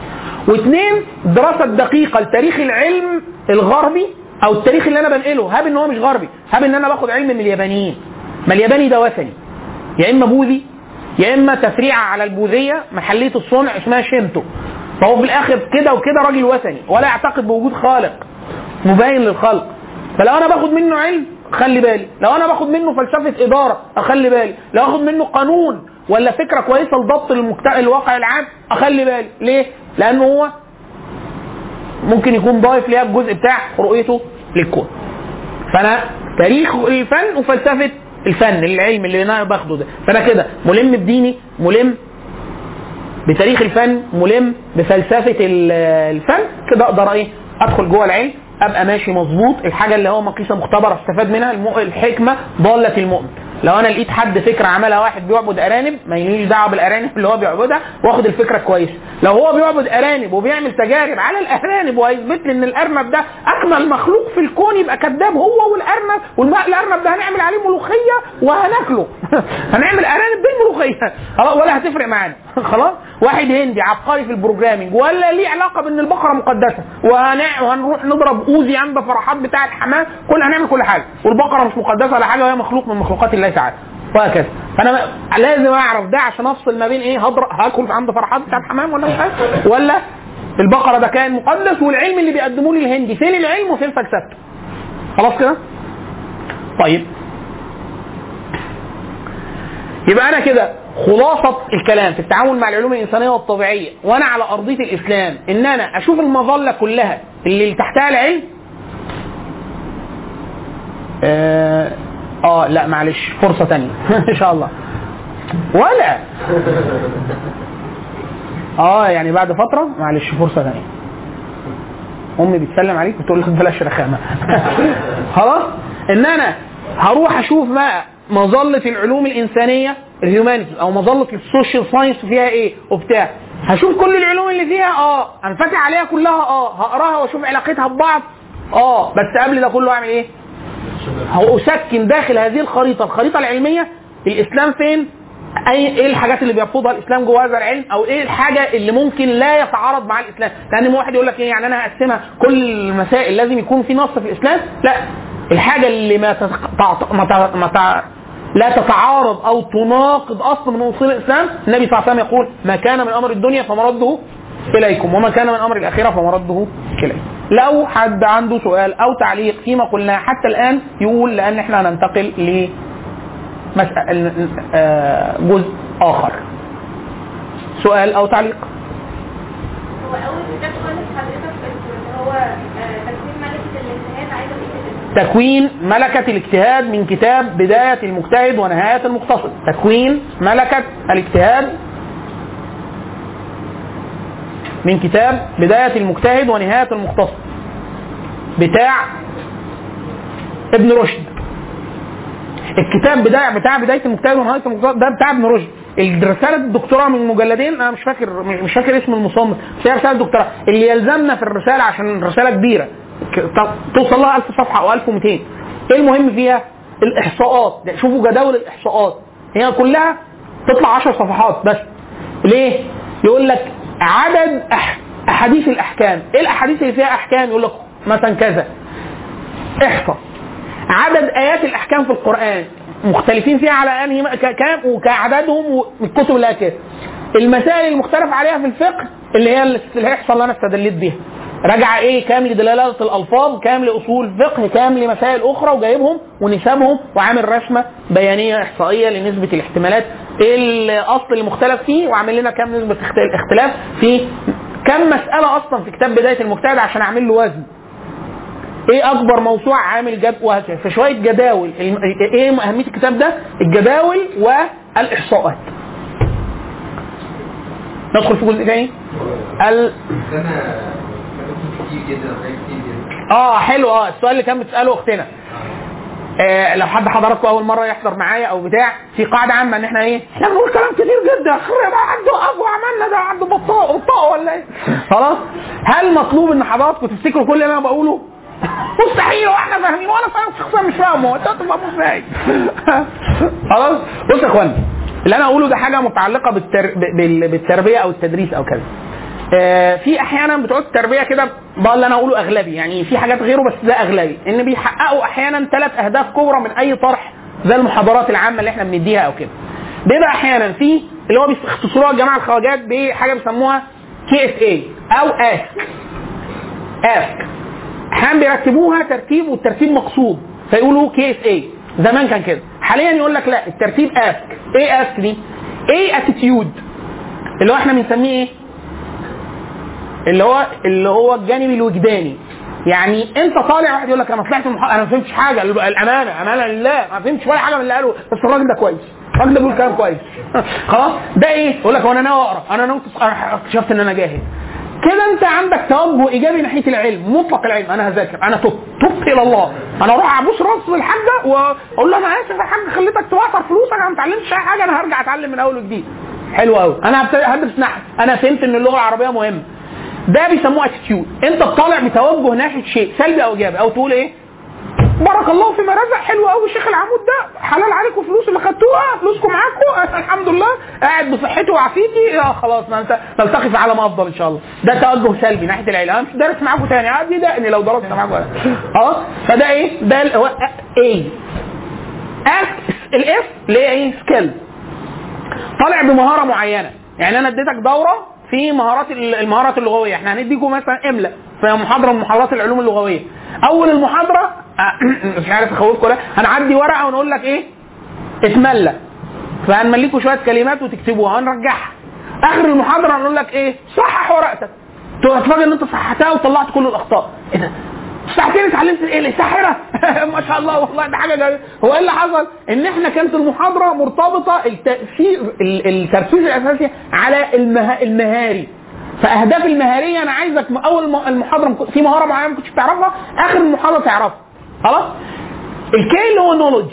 واثنين دراسة دقيقة لتاريخ العلم الغربي أو التاريخ اللي أنا بنقله. هاب إن هو مش غربي. هاب إن أنا باخد علم من اليابانيين. ما الياباني ده وثني. يا إما بوذي يا إما تفريعة على البوذية محلية الصنع اسمها شينتو فهو في الآخر كده وكده راجل وثني. ولا يعتقد بوجود خالق مبين للخلق. فلو أنا باخد منه علم خلي بالي. لو أنا باخد منه فلسفة إدارة أخلي بالي. لو اخد منه قانون ولا فكرة كويسة لضبط المجتمع الواقع العام أخلي بالي. ليه؟ لأنه هو ممكن يكون ضايف ليها الجزء بتاع رؤيته للكون. فأنا تاريخ الفن وفلسفة الفن العلم اللي أنا باخده ده. فأنا كده ملم بديني ملم بتاريخ الفن ملم بفلسفة ال- الفن كده أقدر إيه؟ أدخل جوه العلم. أبقى ماشي مظبوط. الحاجة اللي هو مقيسة مختبرة استفاد منها الحكمة ضالة المؤمن. لو أنا لقيت حد فكرة عملها واحد بيعبد ارانب ما يليش دعوة بالارانب اللي هو بيعبدها واخد الفكرة كويسه لو هو بيعبد ارانب وبيعمل تجارب على الارانب وهيثبت لي ان الارنب ده اجمل مخلوق في الكون يبقى كذاب هو والارنب والماء الارنب ده هنعمل عليه ملوخية وهناكله. هنعمل ارانب بالملوخية. ولا هتفرق معانا. خلاص؟ واحد هندي عبقري في البروجرامينج ولا ليه علاقة بان البقرة مقدسة. وهنروح نضرب أوزي عند فرحات بتاع الحمام كل هنعمل كل حاجة. والبقرة مش مقدسة ولا حاجة وهي مخلوق من مخلوقات الله تعالى وهكذا. فأنا لازم أعرف ده عشان أفصل ما بين إيه؟ هضرب هاكل عند فرحات بتاع الحمام ولا مش عارف. ولا البقرة ده كائن مقدس والعلم اللي بيقدموه لي الهندي فين العلم وفين فلسفته؟ خلاص كده؟ طيب. يبقى أنا كده خلاصة الكلام في التعامل مع العلوم الإنسانية والطبيعية وأنا على أرضية الإسلام إن أنا أشوف المظلة كلها اللي تحتها العلم آه, آه لا معلش فرصة تانية. إن شاء الله. ولا. آه يعني بعد فترة معلش فرصة ثانية أمي بتسلم عليك وتقول لك بلاش رخامة. خلاص؟ إن أنا هروح أشوف بقى مظلة العلوم الإنسانية ال humanities أو مظلة ال social science فيها إيه وبتاع. هشوف كل العلوم اللي فيها آه هنفتح عليها كلها آه هقراها وأشوف علاقتها ببعض آه بس قبل ده كله أعمل إيه؟ هأسكن داخل هذه الخريطة الخريطة العلمية الإسلام فين؟ أي إيه الحاجات اللي بيرفضها الإسلام جوه هذا العلم أو إيه الحاجة اللي ممكن لا يتعارض مع الإسلام؟ لأن واحد يقول لك إيه يعني أنا هقسمها كل المسائل لازم يكون في نص في الإسلام؟ لا الحاجة اللي ما. ما. ما. لا تتعارض أو تناقض أصل من أصول الإسلام النبي صلى الله عليه وسلم يقول ما كان من أمر الدنيا فمرده إليكم. وما كان من أمر الآخرة فمرده إليكم لو حد عنده سؤال أو تعليق فيما قلناه حتى الآن يقول لأن إحنا هننتقل ل آه، جزء آخر. سؤال أو تعليق؟ هو أول كتاب خالص حضرتك اللي هو آه، تكوين ملكة الإجتهاد. عايزة إيه؟ تكوين ملكة الاجتهاد من كتاب بداية المجتهد ونهاية المقتصد. تكوين ملكة الاجتهاد من كتاب بداية المجتهد ونهاية المقتصد بتاع ابن رشد. الكتاب بتاع بتاع بداية المجتهد ونهاية المقتصد ده بتاع ابن رشد. الرسالة الدكتوراه من مجلدين أنا مش فاكر مش فاكر اسم المصنف بس هي رسالة دكتوراه اللي يلزمنا في الرسالة عشان الرسالة كبيرة توصل لها 1000 صفحة أو 1200 إيه المهم فيها؟ الإحصاءات. شوفوا جداول الإحصاءات. هي كلها تطلع 10 صفحات بس. ليه؟ يقول لك عدد. أحاديث الأحكام. إيه الأحاديث اللي فيها أحكام؟ يقول لك مثلا كذا. احصى عدد آيات الأحكام في القرآن. مختلفين فيها على أنهي كام؟ وكعددهم من الكتب اللي كده. المسائل المختلف عليها في الفقه اللي هي الاحصاء اللي أنا استدليت بيها. راجع إيه كام لدلالات الألفاظ كام لاصول فقه كام لمسائل أخرى وجايبهم ونسبهم وعامل رسمة بيانية إحصائية لنسبة الاحتمالات. إيه الأصل اللي مختلف فيه؟ وعامل لنا كام نسبة اخت- اختلاف في كم مسألة أصلا في كتاب بداية المجتهد عشان أعمل له وزن. إيه أكبر موسوعة عامل جد وهكذا. في شوية جداول إيه أهمية الكتاب ده؟ الجداول والإحصاءات. ندخل في جزء تاني؟ ال... آه حلو. آه السؤال اللي كان بتسأله أختنا. آه لو حد حضراتكم أول مرة يحضر معايا أو بتاع في قاعدة عامة إن إحنا إيه؟ إحنا بنقول كلام كتير جدا. خرب عنده ابو عملنا ده عنده بطاقة بطاقه ولا إيه؟ خلاص. هل مطلوب إن حضراتكم تفتكروا كل اللي أنا بقوله؟ مستحيل وإحنا فاهمين. وأنا فاهم شخصيا مش فاهمه. أنت تفهموا إزاي خلاص. بص يا اخوانا اللي أنا أقوله ده حاجة متعلقة بالتر... بال- بالتربية أو التدريس أو كذا آه، في أحيانا بتوع التربيه كده ده اللي أنا أقوله أغلبي يعني في حاجات غيره بس ده أغلبي. إن بيحققوا أحيانا ثلاث أهداف كبرى من أي طرح زي المحاضرات العامة اللي إحنا بنديها أو كده. بيبقى أحيانا في اللي هو بيختصروها الجماعة الخواجات بحاجة بيسموها KSA أو ASK. ASK. أحيانا بيرتبوها ترتيب والترتيب مقصود فيقولوا KSA زمان كان كده. حاليا يقول لك لا الترتيب ASK إيه ASK دي إيه attitude اللي هو إحنا بنسميه إيه؟ اللي هو اللي هو الجانب الوجداني. يعني أنت طالع واحد يقول لك أنا طلعت المح... أنا ما فهمتش حاجة. الأمانة أمانة لله. ما فهمتش ولا حاجة من اللي قاله. بس الراجل ده كويس. الراجل ده بيقول كلام كويس. خلاص؟ ده إيه؟ يقول لك هو أنا ناوي أقرأ. أنا ناوي اكتشفت إن أنا جاهل. كده انت عندك توجه ايجابي ناحية العلم مطلق العلم أنا هذاكر أنا تبت تبت إلى الله. أنا أروح أبوس رأس الحاجة وأقول له أنا آسف يا حاج خليتك توفر فلوسك أنا ما اتعلمتش أي حاجة أنا هرجع أتعلم من أول وجديد. حلو قوي أنا هدرس نحو. أنا فهمت إن اللغة العربية مهمة. ده بيسموه attitude أنت طالع بتوجه ناحية شيء سلبي أو إيجابي أو تقول إيه؟ بارك الله فيما رزق. حلو قوي الشيخ العمود ده. حلال عليكم فلوس اللي خدتوها. فلوسكم معاكم. الحمد لله. قاعد بصحته وعافيتي. آه خلاص ما انت نلتقي في عالم أفضل إن شاء الله. ده توجه سلبي ناحية العيلة. أنا مش دارس معاكم تاني. آدي دقني لو درست معاكم. خلاص؟ فده إيه؟ ده هو إيه ال S اللي هي إيه؟ skill طالع بمهارة معينة. يعني أنا اديتك دورة في مهارات المهارات اللغوية. إحنا هنديكم مثلا املا في محاضرة من محاضرات العلوم اللغوية. أول المحاضرة مش عارف اخوفكم ولا هنعدي ورقة ونقول لك إيه؟ اتملى. فهنمليكوا شوية كلمات وتكتبوها هنرجعها. آخر المحاضرة هنقول لك إيه؟ صحح ورقتك. تتفاجئ إن أنت صححتها وطلعت كل الأخطاء. إيه ده؟ ساعتين اتعلمت إيه الساحره ما شاء الله والله ده حاجة جميلة. هو إيه اللي حصل؟ إن إحنا كانت المحاضرة مرتبطة التأثير ال- التركيز الأساسي على المه... المهاري. فأهداف المهارية أنا عايزك أول المحاضرة في مهارة معينة ما كنتش تعرفها آخر المحاضرة تعرفها. خلاص؟ الكي اللي هو نولج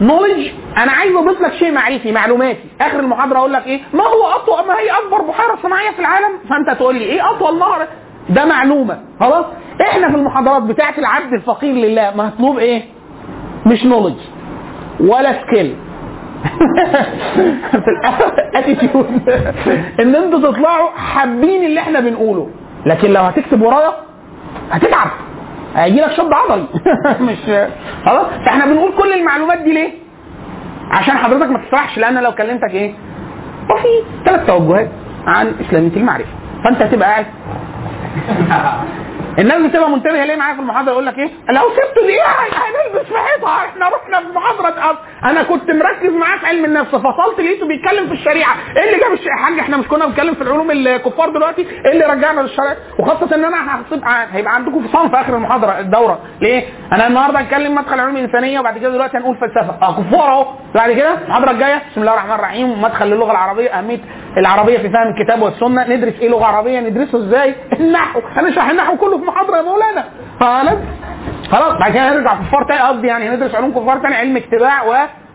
نولج أنا عايز أضيف لك شيء معرفي معلوماتي. آخر المحاضرة أقول لك إيه؟ ما هو اطول ما هي أكبر بحيرة صناعية في العالم؟ فأنت تقول لي إيه؟ أطول نهر ده معلومة خلاص؟ إحنا في المحاضرات بتاعه العبد الفقير لله مطلوب إيه؟ مش knowledge ولا skill في ال attitude إن أنتوا تطلعوا حابين اللي إحنا بنقوله. لكن لو هتكتب ورايا هتتعب. هيجي لك شد عضلي. مش خلاص؟ فإحنا بنقول كل المعلومات دي ليه؟ عشان حضرتك ما تسرحش لأن لو كلمتك إيه؟ وفي ثلاث توجهات عن إسلامية المعرفة. فأنت هتبقى قاعد الناس بتبقى منتبهة ليه معايا في المحاضرة يقول لك إيه؟ لو سبت دي هنلبس في حيطة إحنا رحنا في محاضره أب. أنا كنت مركز معاه في علم النفس فصلت لقيته بيتكلم في الشريعة، إيه اللي جاب الش- يا حاج إحنا مش كنا بنتكلم في العلوم الكفار دلوقتي؟ إيه اللي رجعنا للشريعة؟ وخاصة إن أنا هحسب هيبقى عندكم في آخر المحاضرة الدورة، ليه؟ أنا النهارده هنتكلم مدخل العلوم الانسانيه وبعد كده دلوقتي هنقول فلسفة، آه كفار أهو، بعد كده المحاضرة الجاية بسم الله الرحمن الرحيم مدخل للغة العربية أهمية العربية في فهم الكتاب والسنة، ندرس إيه لغة عربية؟ ندرسه إزاي؟ النحو، هنشرح النحو كله في محاضرة يا مولانا، خلاص؟ خلاص بعد كده نرجع كفار تاني. قصدي يعني ندرس علوم كفار تاني علم اجتماع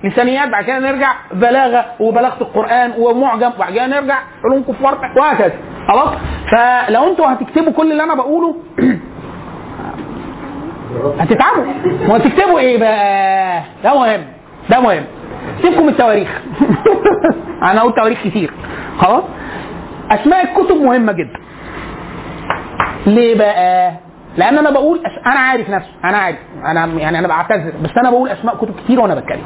ولسانيات بعد كده نرجع بلاغة وبلاغة القرآن ومعجم بعد كده نرجع علوم كفار وهكذا. خلاص؟ فلو أنتوا هتكتبوا كل اللي أنا بقوله هتتعبوا. وهتكتبوا إيه بقى؟ ده مهم ده مهم. سيبكم التواريخ. أنا أقول تواريخ كتير. خلاص؟ أسماء الكتب مهمة جدا. ليه بقى؟ لأن أنا بقول أس... أنا عارف نفسي أنا عارف أنا يعني أنا بعتذر بس أنا بقول أسماء كتب كتير وأنا بتكلم.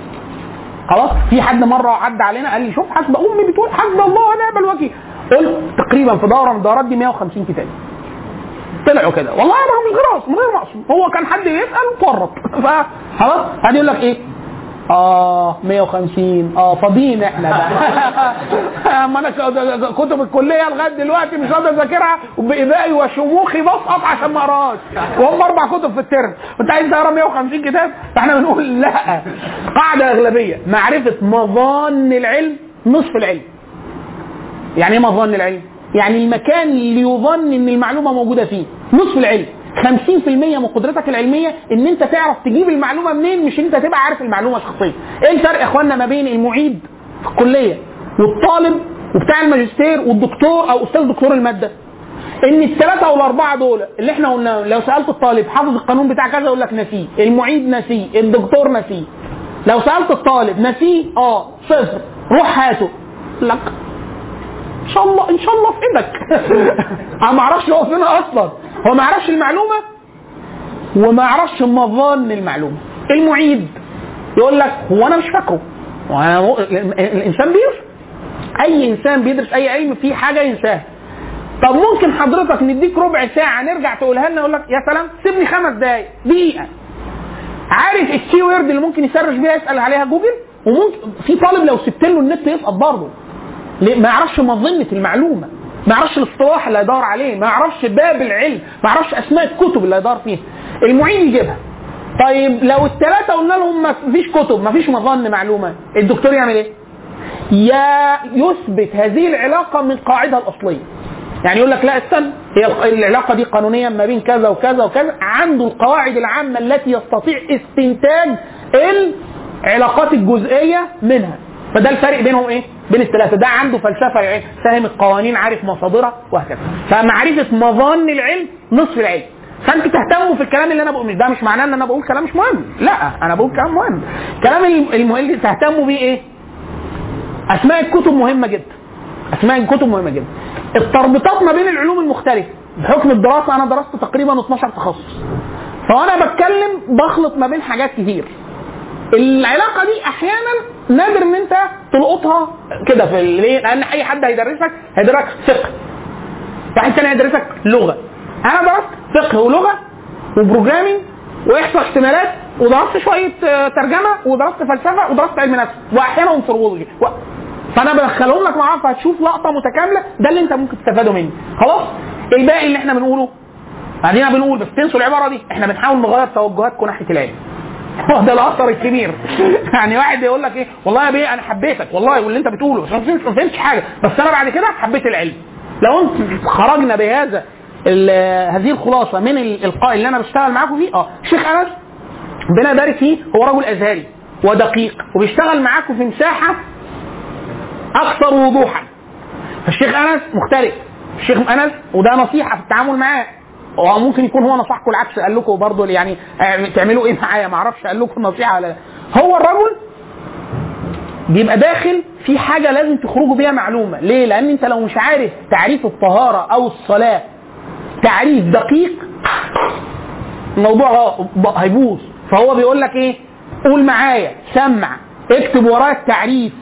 خلاص؟ في حد مرة عدى علينا قال لي شوف حسب أمي بتقول حسب الله ونعم الوكيل. قلت تقريبا في دورة من الدورات دي 150 كتاب. طلعوا كده. والله أنا مش غير من غير مقصود هو كان حد يسأل وفرط خلاص؟ قاعد يقول لك إيه؟ آه 150 آه فاضيين إحنا بقى. اما أنا كتب الكلية لغاية دلوقتي مش راضي أذاكرها وبإبائي وشموخي بسقط عشان ما أقراش. وهم أربع كتب في الترم. وانت عايز تقرأ 150 كتاب؟ فإحنا بنقول لأ. قاعدة أغلبية. معرفة مظان العلم نصف العلم. يعني إيه مظان العلم؟ يعني المكان اللي يظن إن المعلومة موجودة فيه نصف العلم. 50% من قدرتك العلمية إن أنت تعرف تجيب المعلومة منين مش أنت تبقى عارف المعلومة شخصيا. إيه الفرق يا اخوانا ما بين المعيد في الكلية والطالب وبتاع الماجستير والدكتور أو أستاذ دكتور المادة؟ إن الثلاثة والأربعة دول اللي إحنا قلناهم لو سألت الطالب حافظ القانون بتاع كذا يقول لك نسيه، المعيد نسيه، الدكتور نسيه. لو سألت الطالب نسيه آه صفر روح هاته لك إن شاء الله إن شاء الله في إيدك أنا ما أعرفش هو فين أصلا هو ما يعرفش المعلومة وما يعرفش مظان المعلومة. المعيد يقول لك هو أنا مش فاكره. م... الإنسان بينسى أي إنسان بيدرس أي علم في حاجة ينساها. طب ممكن حضرتك نديك ربع ساعة نرجع تقولها لنا يقول لك يا سلام سيبني خمس دقائق دقيقة. عارف ال key word اللي ممكن يsearch بيها يسأل عليها جوجل؟ وممكن في طالب لو سبت له النت يسقط برضه؟ ما يعرفش مظنة المعلومة. ما يعرفش الاصطلاح اللي هيدور عليه ما يعرفش باب العلم ما يعرفش أسماء الكتب اللي هيدور فيها. المعيد يجيبها. طيب لو الثلاثه قلنا لهم ما فيش كتب ما فيش مظنة معلومة الدكتور يعمل إيه؟ يا يثبت هذه العلاقة من قاعدها الأصلية. يعني يقول لك لا استنى هي العلاقة دي قانونيا ما بين كذا وكذا وكذا عنده القواعد العامة التي يستطيع استنتاج العلاقات الجزئية منها. فده الفرق بينهم إيه؟ بين الثلاثه ده عنده فلسفة يعني فاهم القوانين عارف مصادرها وهكذا. فمعرفة مظان العلم نصف العلم. فانتوا تهتموا في الكلام اللي أنا بقول ده مش معناه إن أنا بقول كلام مش مهم. لا أنا بقول كلام مهم. الكلام المهم تهتموا بيه إيه؟ أسماء الكتب مهمة جدا. أسماء الكتب مهمة جدا. التربطات ما بين العلوم المختلفة. بحكم الدراسة أنا درست تقريبا 12 تخصص. فأنا بتكلم بخلط ما بين حاجات كتير. العلاقة دي أحيانا نادر إن أنت تلقطها كده في ليه؟ لأن أي حد هيدرسك هيدرسك فقه. واحد تاني هيدرسك لغة. أنا درست فقه ولغة و programming وإحصاء احتمالات ودرست شوية آه، ترجمة ودرست فلسفة ودرست علم نفس وأحيانا انثروبولوجي و... فأنا بدخلهم لك معاهم فهتشوف لقطة متكاملة ده اللي أنت ممكن تستفاده منه. خلاص؟ الباقي اللي إحنا بنقوله بعدين بنقول بس تنسوا العبارة دي إحنا بنحاول نغير توجهاتكم ناحية العلم. هو ده الاثر الكبير. يعني واحد يقول لك إيه والله يا بيه أنا حبيتك والله واللي أنت بتقوله بس ما فهمتش- حاجة. بس أنا بعد كده حبيت العلم. لو أنت خرجنا بهذا هذه الخلاصة من الالقاء اللي أنا بشتغل معاكم فيه آه شيخ أنس ربنا يبارك فيه هو رجل أزهري ودقيق وبيشتغل معاكم في مساحة أكثر وضوحا. فالشيخ أنس مختلف الشيخ أنس وده نصيحة في التعامل معاه. هو ممكن يكون هو نصحكم العكس قال لكم برضه يعني آه، تعملوا إيه معايا؟ ما أعرفش قال لكم النصيحه ولا لا. هو الرجل بيبقى داخل في حاجة لازم تخرجوا بيها معلومة. ليه؟ لأن أنت لو مش عارف تعريف الطهارة أو الصلاة تعريف دقيق الموضوع هيبوظ. فهو بيقول لك إيه؟ قول معايا سمع اكتب ورايا التعريف.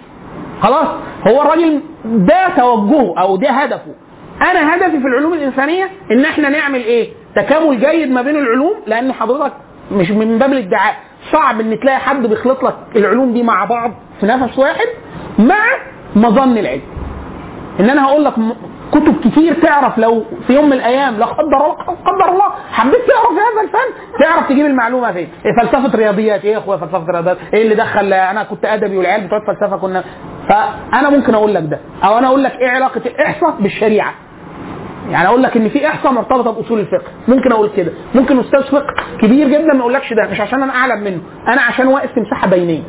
خلاص؟ هو الراجل ده توجهه أو ده هدفه. أنا هدفي في العلوم الإنسانية إن إحنا نعمل إيه؟ تكامل جيد ما بين العلوم لأن حضرتك مش من باب الادعاء. صعب إن تلاقي حد بيخلط لك العلوم دي مع بعض في نفس واحد مع مظن العلم. إن أنا هقول لك كتب كتير تعرف لو في يوم من الأيام لا قدر الله قدر الله حبيت تعرف هذا الفن. تعرف تجيب المعلومة فين؟ إيه فلسفة رياضيات؟ إيه يا أخويا فلسفة رياضيات؟ إيه اللي دخل؟ أنا كنت أدبي والعيال بتوع فلسفه كنا فأنا ممكن أقول لك ده. أو أنا أقول لك إيه علاقة الإحصاء بالشريعة. يعني أقول لك إن في إحصاء مرتبطه بأصول الفقه. ممكن أقول كده. ممكن أستاذ فقه كبير جدا ما يقولكش ده مش عشان أنا أعلم منه. أنا عشان واقف في مساحة بينيه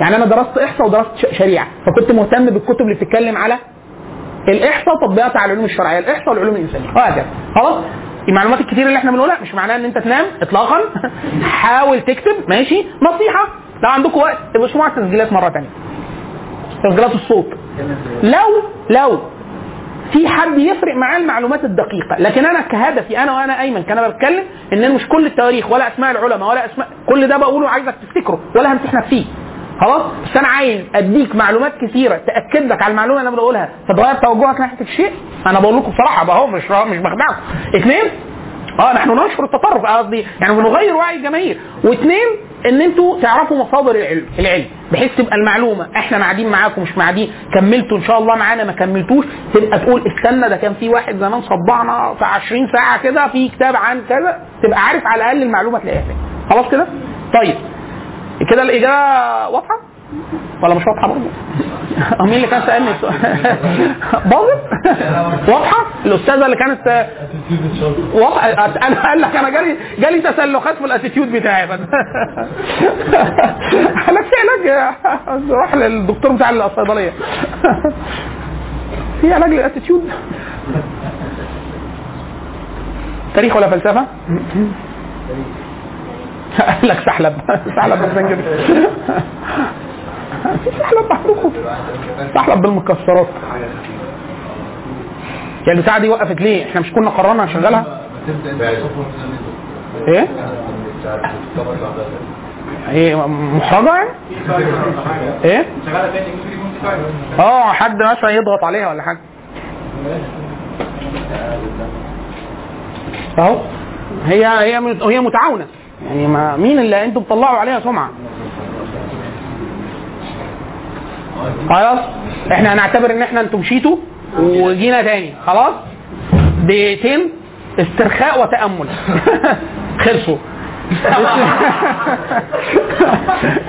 يعني أنا درست إحصاء ودرست شريعة. فكنت مهتم بالكتب اللي بتتكلم على الإحصاء وتطبيقاتها على العلوم الشرعية. الإحصاء والعلوم الإنسانية. وهكذا خلاص؟ المعلومات الكتير اللي إحنا بنقولها مش معناها إن أنت تنام اطلاقا. حاول تكتب. ماشي؟ نصيحة. لو عندكم وقت ابقوا اسمعوا التسجيلات مرة ثانية تسجيلات الصوت. لو لو في حد يفرق معاه المعلومات الدقيقة. لكن أنا كهدفي أنا وأنا أيمن كان بتكلم إن مش كل التواريخ ولا أسماء العلماء ولا أسماء كل ده بقوله عايزك تفتكره ولا همتحنك فيه خلاص؟ بس أنا عايز أديك معلومات كثيرة تأكد لك على المعلومة اللي أنا بقولها. فتغير توجهك ناحية الشيء؟ أنا بقول لكم بصراحه اهو مش مش بخدعكم اثنين آه نحن ننشر التطرف قصدي يعني بنغير وعي الجماهير. واثنين إن أنتوا تعرفوا مصادر العلم العلم بحيث تبقى المعلومة إحنا قاعدين معاكم مش قاعدين كملتوا إن شاء الله معانا ما كملتوش تبقى تقول استنى ده كان في واحد زمان صبعنا في 20 ساعة كده في كتاب عن كذا تبقى عارف على الأقل المعلومة تلاقيها خلاص كده؟ طيب كده الإجابة واضحة؟ ولا مش واضحة برضه؟ مين اللي كان سألني؟ باظت؟ واضحة؟ الأستاذة اللي كانت واضحة أنا قال لك أنا جالي جالي تسلخات في الأتيتيود بتاعي في علاج روح للدكتور بتاع الصيدلية في علاج للأتيتيود تاريخ ولا فلسفة؟ قال لك سحلب سحلب سحلب محروقه سحلب بالمكسرات يعني البتاعه دي وقفت ليه؟ إحنا مش كنا قررنا نشغلها؟ إيه؟ إيه محرجة يعني؟ إيه؟ آه حد مثلا يضغط عليها ولا حاجة أهو هي هي هي متعاونة يعني ما مين اللي أنتوا بتطلعوا عليها سمعة خلاص؟ إحنا هنعتبر ان إحنا أنتوا مشيتوا وجينا تاني. خلاص؟ دقيقتين. استرخاء وتأمل. خلصوا.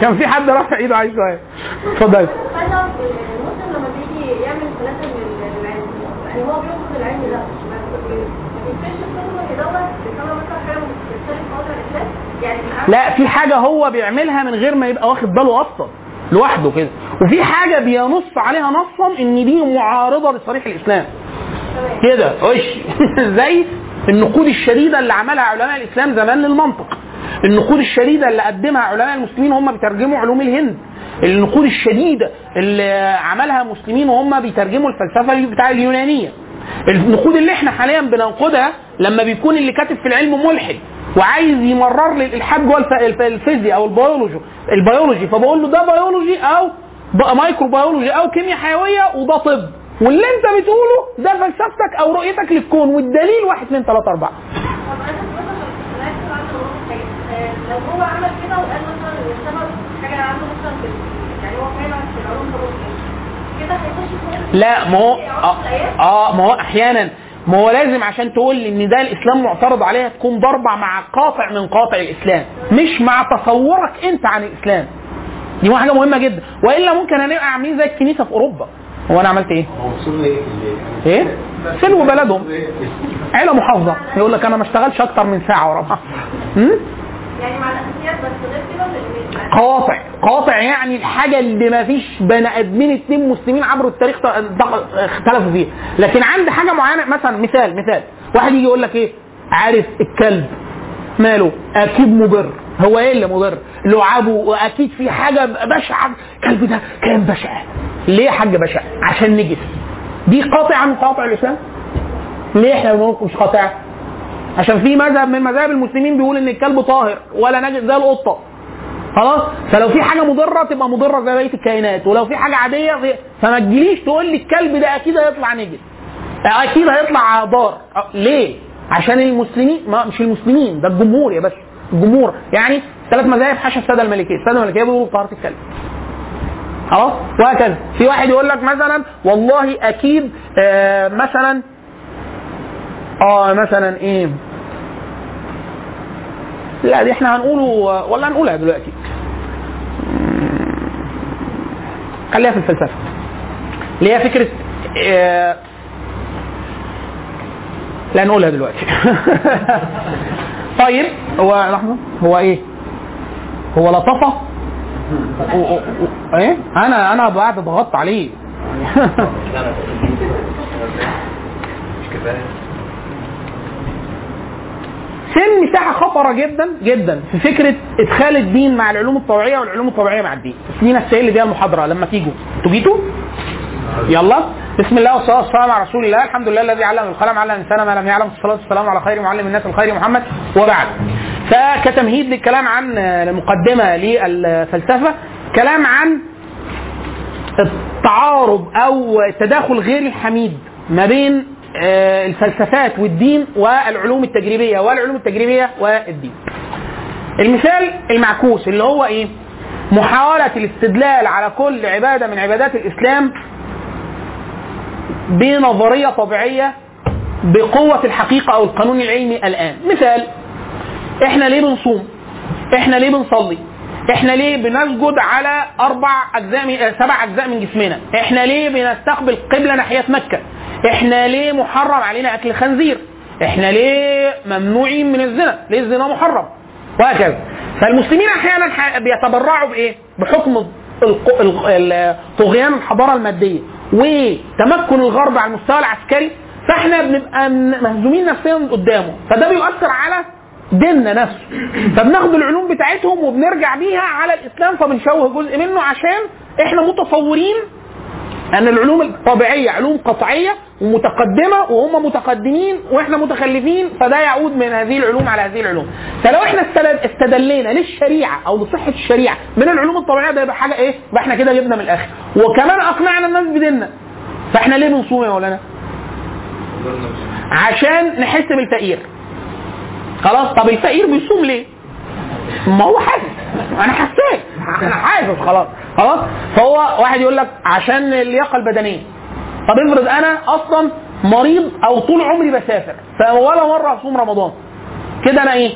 كان في حد رافع إيده؟ عايز شوية اتفضل. لا في حاجة هو بيعملها من غير ما يبقى واخد باله أصلا لوحده كده. وفي حاجة بينص عليها نصا إن دي معارضة لصريح الإسلام. كده وش؟ زي النقود الشديدة اللي عملها علماء الإسلام زمان للمنطق. النقود الشديدة اللي قدمها علماء المسلمين وهم بيترجموا علوم الهند. النقود الشديدة اللي عملها مسلمين وهم بيترجموا الفلسفة بتاع اليونانية. النقود اللي إحنا حاليا بننقدها لما بيكون اللي كاتب في العلم ملحد وعايز يمرر لي الإلحاد جوه الف- الف- الفيزياء أو ال biology ال biology فبقول له ده بيولوجي أو ب- microbiology أو كيمياء حيوية وده طب. واللي أنت بتقوله ده فلسفتك أو رؤيتك للكون والدليل واحد اثنين ثلاثة أربعة. آه، لو هو عمل كده وقال مثلا إن السبب حاجة عنده مثلا يعني هو فعلا في العلوم كده هيخش لا ما هو آه, آه ما هو أحيانا. ما هو لازم عشان تقول لي إن ده الإسلام معترض عليها تكون ضربة مع قاطع من قاطع الإسلام مش مع تصورك أنت عن الإسلام. دي حاجة مهمة جدا. وإلا ممكن هنبقى عاملين زي الكنيسة في أوروبا. هو أنا عملت إيه؟ هو وصلوا إيه؟ إيه؟ سلوا بلدهم. عيلة محافظة. يقول لك أنا ما اشتغلش أكتر من ساعة ورا بعض. يعني مع الأساسيات بس غير كده لأن- قاطع. قاطع يعني الحاجة اللي ما فيش بني آدمين اتنين مسلمين عبر التاريخ اختلفوا فيها. لكن عند حاجة معينة مثلا مثال مثال. واحد يجي يقول لك إيه؟ عارف الكلب ماله؟ أكيد مضر هو إيه اللي مضر؟ لعابه وأكيد في حاجة بشعة. الكلب ده كان بشع. ليه يا حاج بشع؟ عشان نجس. دي قاطعه من قواطع الإسلام. ليه إحنا بنقول مش قاطعه عشان في مذهب من مذاهب المسلمين بيقول إن الكلب طاهر ولا نجس زي القطة. خلاص؟ فلو في حاجة مضرة تبقى مضرة زي بقية الكائنات. ولو في حاجة عادية فما تجيليش تقول لي الكلب ده أكيد هيطلع نجس. أكيد هيطلع ضار أه، ليه؟ عشان المسلمين ما مش المسلمين ده الجمهور يا باشا. الجمهور يعني ثلاث مذاهب حاشا السادة الملكية. السادة الملكية بيقولوا طهاره الكلب. خلاص؟ وهكذا. في واحد يقول لك مثلا والله أكيد آه مثلا آه مثلا إيه؟ لا دي إحنا هنقوله ولا هنقولها دلوقتي. خليها في الفلسفة. اللي هي فكرة آه، لا نقولها دلوقتي. طيب هو لحظة هو إيه؟ هو لطفة؟ إيه؟ أنا أنا بعد ضغطت عليه. سن مساحة خطرة جدا جدا في فكرة إدخال الدين مع العلوم الطبيعية والعلوم الطبيعية مع الدين. دي نفسيه اللي بيها المحاضرة لما تيجوا. أنتوا جيتوا؟ يلا بسم الله والصلاة والسلام على رسول الله الحمد لله الذي علم القلم علم الإنسان ما لم يعلم الصلاة والسلام على خير معلم الناس الخير محمد وبعد. فكتمهيد للكلام عن مقدمه للفلسفة كلام عن التعارض أو التداخل غير الحميد ما بين آه، الفلسفات والدين والعلوم التجريبية والعلوم التجريبية والدين. المثال المعكوس اللي هو إيه؟ محاولة الاستدلال على كل عبادة من عبادات الإسلام بنظرية طبيعية بقوة الحقيقة أو القانون العلمي الآن. مثال إحنا ليه بنصوم؟ إحنا ليه بنصلي؟ إحنا ليه بنسجد على أربع أجزاء من آه، سبع أجزاء من جسمنا؟ إحنا ليه بنستقبل قبلة ناحية مكة؟ إحنا ليه محرم علينا أكل الخنزير إحنا ليه ممنوعين من الزنا؟ ليه الزنا محرم؟ وهكذا. فالمسلمين أحيانا بيتبرعوا بإيه؟ بحكم طغيان الحضارة المادية. وتمكن الغرب على المستوى العسكري فاحنا بنبقى مهزومين نفسيا قدامه. فده بيؤثر على ديننا نفسه. فبناخد العلوم بتاعتهم وبنرجع بيها على الإسلام فبنشوه جزء منه عشان إحنا متصورين أن العلوم الطبيعية علوم قطعية ومتقدمة وهم متقدمين وإحنا متخلفين فده يعود من هذه العلوم على هذه العلوم. فلو إحنا استدل- استدلينا للشريعة أو لصحة الشريعة من العلوم الطبيعية ده يبقى حاجة إيه؟ يبقى إحنا كده جبنا من الآخر. وكمان أقنعنا الناس بديننا. فإحنا ليه بنصوم يا مولانا؟ عشان نحس بالفقير. خلاص طب الفقير بيصوم ليه؟ ما هو حاسس. أنا حسيت. أنا حاسس. خلاص. خلاص؟ فهو واحد يقول لك عشان اللياقة البدنية. طب افرض أنا أصلا مريض أو طول عمري بسافر. فولا مرة اصوم رمضان. كده أنا إيه؟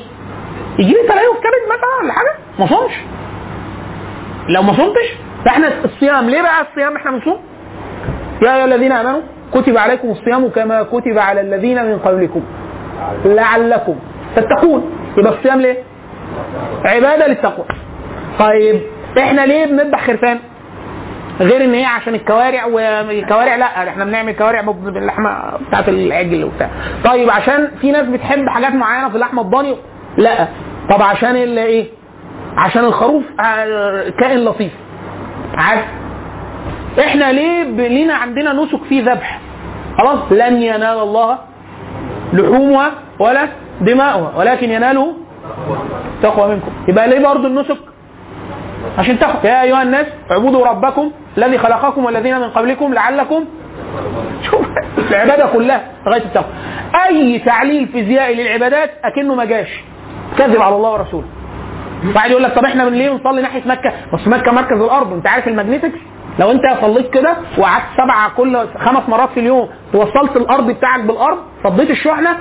يجي لي تليف كبد مثلا ولا حاجة؟ ما صومش. لو ما صمتش فإحنا الصيام. ليه بقى الصيام إحنا بنصوم؟ يا أيها الذين آمنوا كتب عليكم الصيام كما كتب على الذين من قبلكم. لعلكم تتقون. يبقى الصيام ليه؟ عبادة للتقوى. طيب إحنا ليه بنذبح خرفان؟ غير إن هي عشان الكوارع والكوارع لا إحنا بنعمل كوارع باللحمة بتاعت العجل وبتاع. طيب عشان في ناس بتحب حاجات معينة في اللحمه الضاني؟ لا. طب عشان إيه؟ عشان الخروف آه، كائن لطيف. عارف؟ إحنا ليه لينا عندنا نسك فيه ذبح؟ خلاص لن ينال الله لحومها ولا دماؤها ولكن يناله تقوى منكم. يبقى ليه برضه النسك؟ عشان تقوى. يا أيها الناس اعبدوا ربكم الذي خلقكم والذين من قبلكم لعلكم شوف العبادة كلها لغايه التقوى. أي تعليل فيزيائي للعبادات أكنه ما جاش. كذب على الله ورسوله. واحد يقول لك طب إحنا من ليه نصلي ناحية مكة؟ بس مكة مركز الأرض. أنت عارف الماجنتكس لو أنت صليت كده وقعدت سبعة كل خمس مرات في اليوم ووصلت الأرض بتاعك بالأرض فضيت الشحنة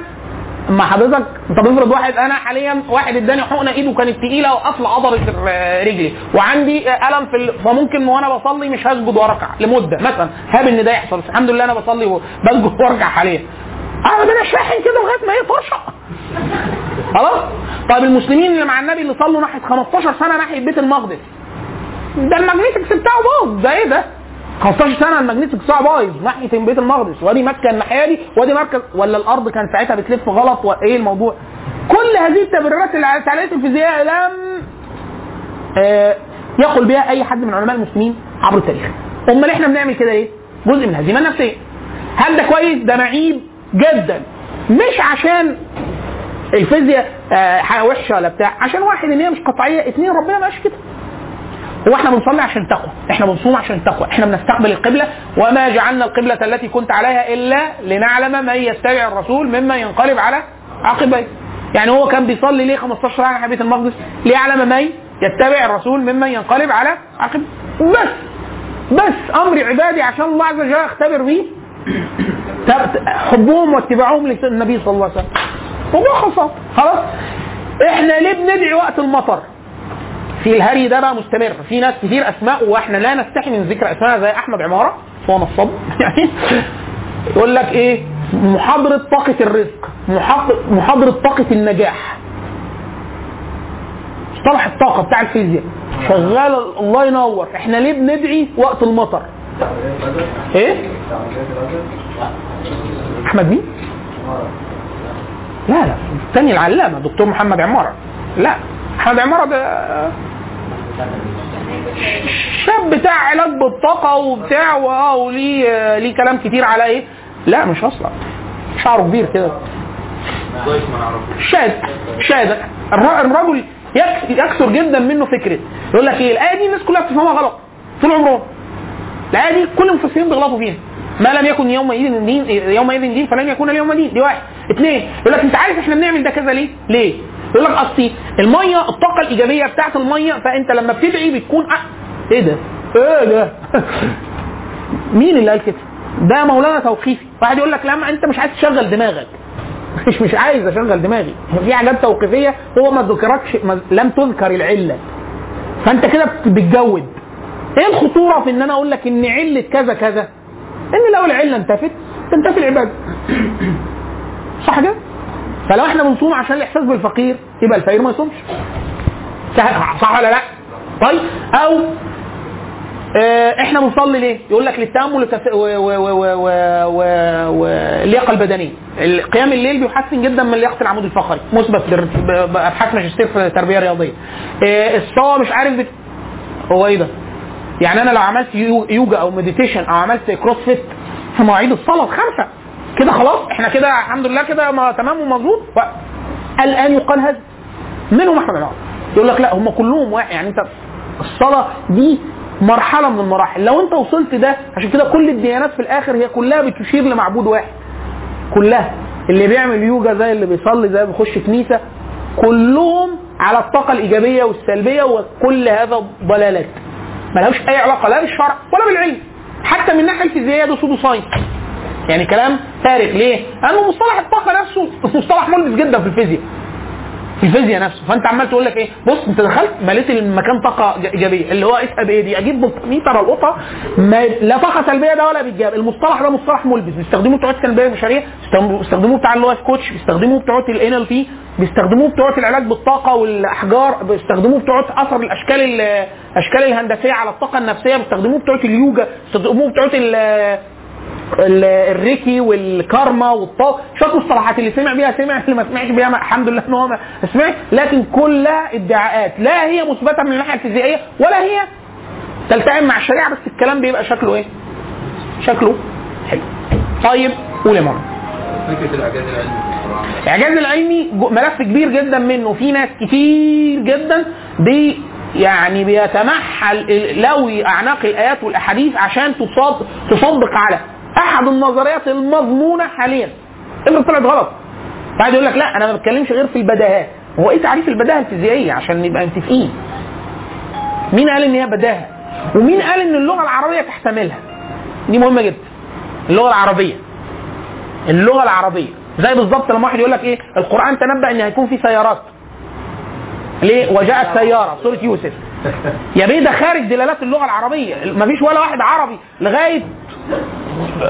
اما حضرتك؟ طب افرض واحد أنا حاليا واحد اداني حقنة إيده كانت تقيلة وقفل عضله رجلي وعندي ألم في ال... فممكن وأنا بصلي مش هسجد وأركع لمدة مثلا. هاب إن ده يحصل بس الحمد لله أنا بصلي وبسجد وأركع حاليا. أنا أنا شاحن كده لغاية ما هي طرشة. خلاص؟ طيب المسلمين اللي مع النبي اللي صلوا ناحية 15 سنة ناحية بيت المقدس ده ال magnetics بتاعه باظ ده إيه ده؟ 15 سنة ال magnetic بتاعه بايظ ناحية بيت المقدس. وادي مكة الناحية دي. وادي مركز ولا الأرض كان ساعتها بتلف غلط؟ وإيه الموضوع؟ كل هذه التبريرات اللي التعليقات الفيزيائيه لم آه، يقل بها أي حد من علماء المسلمين عبر التاريخ. أمال إحنا بنعمل كده ليه؟ جزء من الهزيمه النفسيه هل ده كويس؟ ده معيب جدا. مش عشان الفيزياء آه، حاجة وحشة ولا بتاع. عشان واحد إن هي مش قطعية اثنين ربنا ما قالش كده. هو إحنا بنصلي عشان تقوى. إحنا بنصوم عشان تقوى. إحنا بنستقبل القبلة. وما جعلنا القبلة التي كنت عليها إلا لنعلم من يتبع الرسول ممن ينقلب على عقبيه. يعني هو كان بيصلي ليه 15 ساعة ناحية بيت المقدس؟ ليعلم من يتبع الرسول ممن ينقلب على عقبيه. بس. بس. أمر عبادي عشان الله عز وجل يختبر بيه. حبهم واتباعهم للنبي صلى الله عليه وسلم. هو خلاص خلاص. إحنا ليه بندعي وقت المطر؟ في الهري ده بقى مستمر. في ناس كتير أسماء وإحنا لا نستحي من ذكر أسماء زي أحمد عمارة هو نصاب. يعني يقول لك إيه؟ محاضرة طاقة الرزق محاضرة طاقة النجاح. مصطلح الطاقة بتاع الفيزياء. شغال الله ينور. إحنا ليه بندعي وقت المطر؟ إيه؟ أحمد مين؟ لا لا. الثاني العلامة دكتور محمد عمارة. لا محمد عمارة ده شاب بتاع علاج بالطاقة وبتاع واه وليه ليه كلام كتير على إيه؟ لا مش أصلا. شعره كبير كده. شاذ شاذ الر- الرجل يك- يكثر جدا منه فكرة. يقول لك إيه؟ الآية دي الناس كلها بتفهمها غلط. طول عمرهم. الآية دي كل المفسرين بيغلطوا فيها. ما لم يكن يومئذ دين يومئذ دين فلن يكون اليوم دين. دي واحد. اثنين يقول لك أنت عارف إحنا بنعمل ده كذا ليه؟ ليه؟ يقول لك اصل المية الطاقة الإيجابية بتاعت المية فأنت لما بتدعي بتكون أ... إيه ده؟ إيه ده؟ مين اللي قال كده؟ ده مولانا توقيفي. واحد يقول لك لما أنت مش عايز تشغل دماغك. مش مش عايز أشغل دماغي. في حاجات توقيفية هو ما ذكركش ما لم تذكر العلة. فأنت كده بت- بتجود. إيه الخطورة في إن أنا أقول لك إن علة كذا كذا؟ إن لو العلة انتفت تنتفي العبادة. صح كده؟ فلو إحنا بنصوم عشان الاحساس بالفقير يبقى الفقير ما يصومش صح ولا لا طيب أو آه، إحنا بنصلي ليه؟ يقول لك للتأمل واللياقة البدنية. قيام الليل بيحسن جدا من لياقة العمود الفقري، مثبت بابحاث ماجستير في تربيه رياضيه. آه، الصلاه مش عارف بت... هو إيه ده؟ يعني أنا لو عملت يو- يوجا أو meditation أو عملت CrossFit في مواعيد الصلاة الخمسه كده خلاص إحنا كده الحمد لله كده ما- تمام ومظبوط. الآن يقال هذا. منهم أحمد العوض. يقول لك لا هم كلهم واحد. يعني أنت الصلاة دي مرحلة من المراحل. لو أنت وصلت ده عشان كده كل الديانات في الآخر هي كلها بتشير لمعبود واحد. كلها. اللي بيعمل يوجا زي اللي بيصلي زي بيخش كنيسة كلهم على الطاقة الإيجابية والسلبية وكل هذا ضلالات. ملهاش أي علاقة لا بالشرع ولا بالعلم. حتى من الناحيه الفيزيائيه ده pseudo science يعني كلام فارغ. ليه؟ لأنه مصطلح الطاقة نفسه مصطلح ملبس جدا في الفيزياء. في الفيزياء نفسه. فأنت عمال تقول لك إيه؟ بص أنت دخلت مليت المكان طاقة إيجابية. اللي هو اسأل بإيه دي؟ أجيب فولتميتر ألقطه. لا طاقة سلبية ده ولا بيتجاب المصطلح ده مصطلح ملبس. بيستخدموه بتوع التنبيه البشريه بيستخدموه بتاع اللي هو الكوتش بيستخدموه بتوع الان ال بي بيستخدموه بتوع العلاج بالطاقة والأحجار. بيستخدموه بتوع أثر الأشكال ال- الاشكال الهندسية على الطاقة النفسية. بيستخدموه بتوع اليوجا. بيستخدموه بتوع الريكي والكارما والطاقه شوية مصطلحات اللي سمع بيها سمع اللي ما سمعش بيها الحمد لله إن هو ما سمع لكن كلها ادعاءات لا هي مثبتة من الناحية الفيزيائية ولا هي تلتئم مع الشريعة بس الكلام بيبقى شكله إيه؟ شكله حلو. طيب قول يا ماما. فكره الاعجاز العلمي الاعجاز العلمي ملف كبير جدا منه في ناس كتير جدا بي يعني بيتمحل لوي أعناق الآيات والأحاديث عشان تصدق على أحد النظريات المضمونة حاليا. افرض طلعت غلط. بعد يقول لك لا أنا ما بتكلمش غير في البداهات. هو إيه تعريف البداهة الفيزيائية؟ عشان نبقى متفقين. مين قال إن هي بداهة؟ ومين قال إن اللغة العربية تحتملها؟ دي مهمة جدا. اللغة العربية. اللغة العربية. زي بالظبط لما واحد يقول لك إيه؟ القرآن تنبأ إن هيكون في سيارات. ليه؟ وجاءت سيارة. سورة يوسف. يا بيه ده خارج دلالات اللغة العربية. مفيش ولا واحد عربي لغاية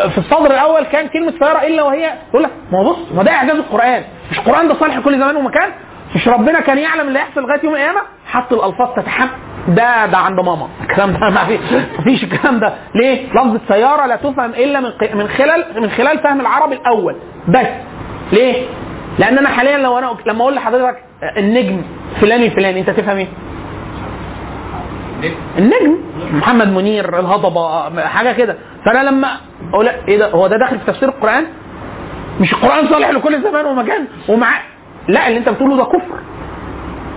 في الصدر الأول كان كلمة سيارة إلا وهي يقول لك ما بص ما ده إعجاز القرآن. مش القرآن ده صالح لكل زمان ومكان؟ مش ربنا كان يعلم اللي هيحصل لغاية يوم القيامة؟ حط الألفاظ تتحمل. ده ده عند ماما. الكلام ده ما في ما فيش الكلام ده. ليه؟ لفظ السياره لا تفهم إلا من من خلال من خلال فهم العربي الأول. بس. ليه؟ لأن أنا حاليا لو أنا لما أقول لحضرتك النجم فلان الفلاني أنت تفهم إيه؟ النجم. محمد منير الهضبة حاجة كده. فأنا لما أقول إيه ده؟ هو ده داخل في تفسير القرآن؟ مش القرآن صالح لكل زمان ومكان ومع لا اللي أنت بتقوله ده كفر.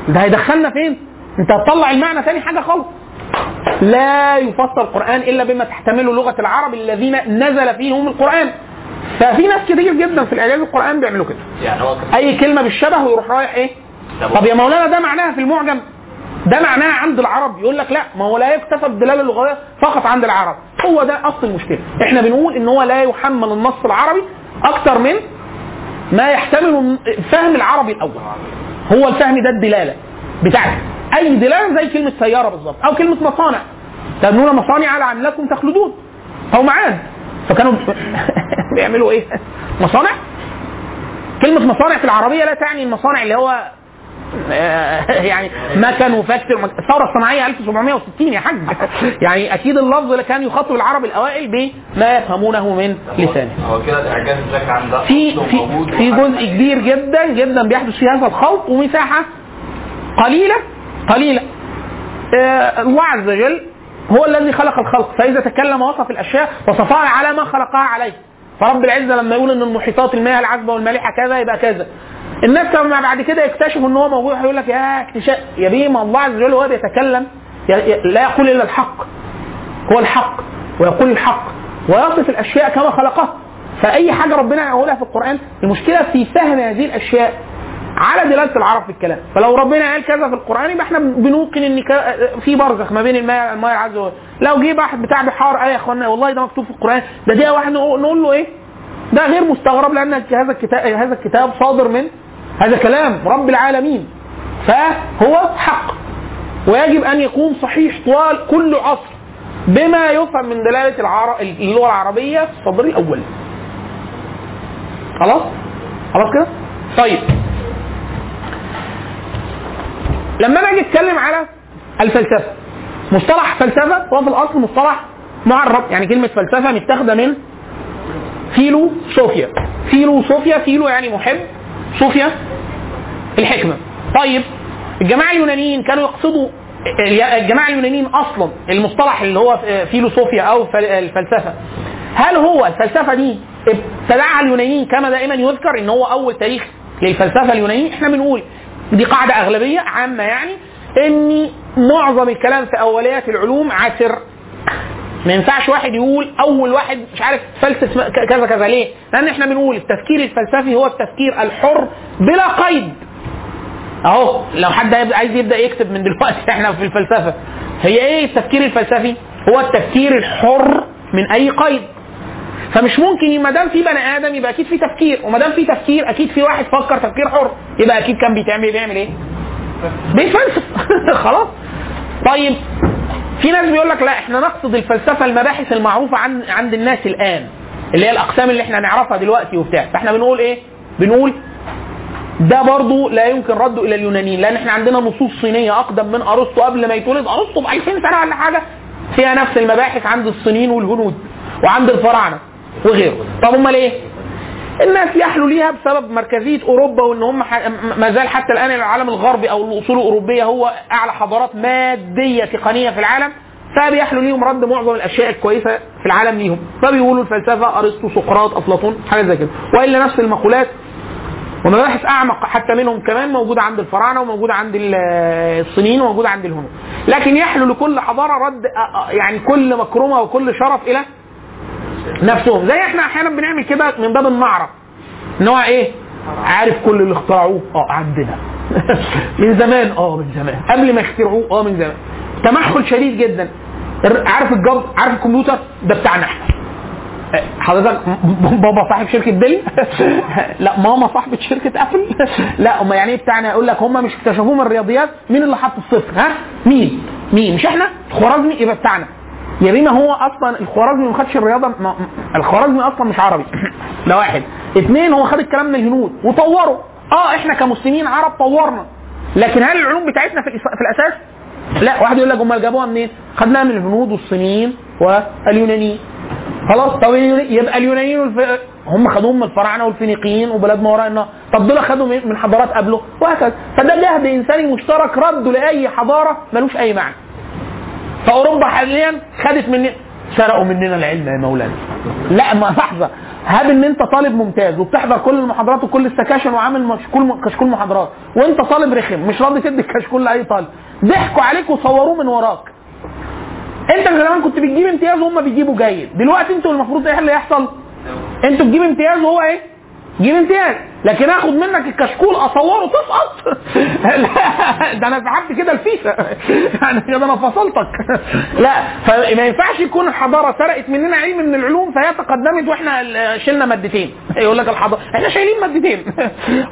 ده هيدخلنا فين؟ أنت هتطلع المعنى تاني حاجة خالص. لا يفسر القرآن إلا بما تحتمله لغة العرب الذين نزل فيهم القرآن. ففي ناس كتير جدا في الإعجاز القرآن بيعملوا كده. يعني هو أي كلمة بالشبه ويروح رايح إيه؟ طب يا مولانا ده معناها في المعجم؟ ده معناها عند العرب. يقول لك لا ما هو لا يكتفى بالدلاله اللغويه فقط عند العرب. هو ده أصل المشكلة. إحنا بنقول إن هو لا يحمل النص العربي أكتر من ما يحتمل فهم العربي الأول. هو الفهم ده الدلالة بتاعتك أي دلالة زي كلمة سيارة بالظبط أو كلمة مصانع. تبنون مصانع لعلكم تخلدون. أو معاد. فكانوا بيعملوا إيه؟ مصانع؟ كلمة مصانع في العربية لا تعني المصانع اللي هو يعني مكن وفاكتور الثورة الصناعية 1760 يا حاج. يعني أكيد اللفظ اللي كان يخاطب العرب الأوائل بما يفهمونه من لسانه. هو كده الإعجاز بشكل عام ده. في في في. جزء كبير جدا جدا بيحدث فيه هذا الخلط ومساحة قليلة قليلة. آه، الله عز وجل هو الذي خلق الخلق. فإذا تكلم وصف الأشياء وصفها على ما خلقها عليه. فرب العزة لما يقول إن المحيطات المياه العذبة والمالحة كذا يبقى كذا. الناس لما بعد كده يكتشفوا إن هو موجود هيقول لك يا اكتشاف يا بيه ما الله عز وجل وهو بيتكلم لا يقول إلا الحق هو الحق ويقول الحق ويصف الأشياء كما خلقها. فأي حاجة ربنا يقولها في القرآن المشكلة في فهم هذه الأشياء على دلالة العرب في الكلام. فلو ربنا قال كذا في القرآن يبقى إحنا بنوقن إن في برزخ ما بين الماء الماء عز وجل لو جه واحد بتاع بحار إيه يا إخوانا والله ده مكتوب في القرآن. ده دي واحد نقول له إيه؟ ده غير مستغرب لأن هذا الكتاب هذا الكتاب صادر من هذا كلام رب العالمين فهو حق ويجب أن يكون صحيح طوال كل عصر بما يفهم من دلالة العر... اللغة العربية في الصدر الأول. خلاص؟ خلاص كده؟ طيب لما أنا أجي اتكلم على الفلسفة مصطلح فلسفة هو في الأصل مصطلح معرب يعني كلمة فلسفة متاخدة من فيلو صوفيا فيلو صوفيا فيلو يعني محب صوفيا؟ الحكمة. طيب الجماعة اليونانيين كانوا يقصدوا الجماعة اليونانيين أصلا المصطلح اللي هو فيلوصوفيا أو فل- الفلسفة. هل هو الفلسفة دي ابتدعها اليونانيين كما دائما يذكر إن هو أول تاريخ للفلسفة اليونانيه إحنا بنقول دي قاعدة أغلبية عامة يعني إن معظم الكلام في أوليات العلوم عسر. ما ينفعش واحد يقول أول واحد مش عارف فلسف كذا كذا ليه؟ لأن إحنا بنقول التفكير الفلسفي هو التفكير الحر بلا قيد. أهو لو حد عايز يبدأ يكتب من دلوقتي إحنا في الفلسفة هي إيه التفكير الفلسفي؟ هو التفكير الحر من أي قيد. فمش ممكن ما دام في بني آدم يبقى أكيد في تفكير وما دام في تفكير أكيد في واحد فكر تفكير حر يبقى أكيد كان بيتعمل بيعمل إيه؟ بيتفلسف خلاص طيب في ناس بيقول لك لا إحنا نقصد الفلسفة المباحث المعروفة عن عند الناس الآن اللي هي الأقسام اللي إحنا نعرفها دلوقتي وبتاع فإحنا بنقول إيه؟ بنقول ده برضو لا يمكن رده إلى اليونانيين لأن إحنا عندنا نصوص صينية أقدم من أرسطو قبل ما يتولد أرسطو ب 2000 سنة ولا حاجة فيها نفس المباحث عند الصينيين والهنود وعند الفراعنة وغيره طب امال إيه؟ الناس يحلوا ليها بسبب مركزية أوروبا وإن هم ما زال حتى الآن العالم الغربي أو الأصول الأوروبية هو أعلى حضارات مادية تقنية في العالم فبيحلوا ليهم رد معظم الأشياء الكويسة في العالم ليهم. فبيقولوا الفلسفة أرسطو سقراط أفلاطون حاجة زي كده. وإلا نفس المقولات ومباحث أعمق حتى منهم كمان موجودة عند الفراعنة وموجودة عند ال- الصينيين وموجودة عند الهنود. لكن يحلو لكل حضارة رد يعني كل مكرمة وكل شرف إلى نفسهم. زي إحنا أحيانا بنعمل كده من باب النعره إن هو إيه؟ عارف كل اللي اخترعوه. آه عندنا. من زمان. آه من زمان. قبل ما يخترعوه. آه من زمان. تمحل شديد جدا. عارف الجب عارف الكمبيوتر؟ ده بتاعنا إحنا. حضرتك م- بابا صاحب شركة ديل لا ماما صاحبة شركة أبل؟ لا هم يعني إيه بتاعنا؟ يقول لك هم مش اكتشفوه من الرياضيات. مين اللي حط الصفر؟ ها؟ مين؟ مين؟ مش إحنا؟ الخوارزمي يبقى بتاعنا. يا بينا هو أصلا الخوارزمي ما خدش الرياضة الخوارزمي أصلا مش عربي. ده واحد. اثنين هو خد الكلام من الهنود وطوره. آه إحنا كمسلمين عرب طورنا. لكن هل العلوم بتاعتنا في, في الأساس؟ لا. واحد يقول لك أمال جابوها منين؟ خدناها من الهنود والصينيين واليونانيين. خلاص. طب يبقى اليونانيين. هم خدوهم من الفراعنة والفينيقيين وبلاد ما وراء النهر طب دول خدوا من حضارات قبله. وهكذا. فده جهد إنساني مشترك رده لأي حضارة ملوش أي معنى. فأوروبا حاليا خدت من سرقوا مننا العلم يا مولانا. لا ما لحظة. هاب إن أنت طالب ممتاز وبتحضر كل المحاضرات وكل ال sections وعامل كشكول كشكول محاضرات وأنت طالب رخم مش راضي تدي الكشكول لأي طالب. ضحكوا عليك وصوروه من وراك. أنت زمان كنت بتجيب امتياز وهم بيجيبوا جيد. دلوقتي أنتوا المفروض إيه اللي يحصل؟ أنتوا تجيب امتياز وهو إيه؟ جيب امتياز لكن آخد منك الكشكول أصوره تسقط. لا ده أنا سحبت كده الفيشه يعني كده أنا فصلتك. لا فما ينفعش يكون الحضارة سرقت مننا علم من العلوم فهي تقدمت وإحنا شلنا مادتين. يقول لك الحضاره إحنا شايلين مادتين.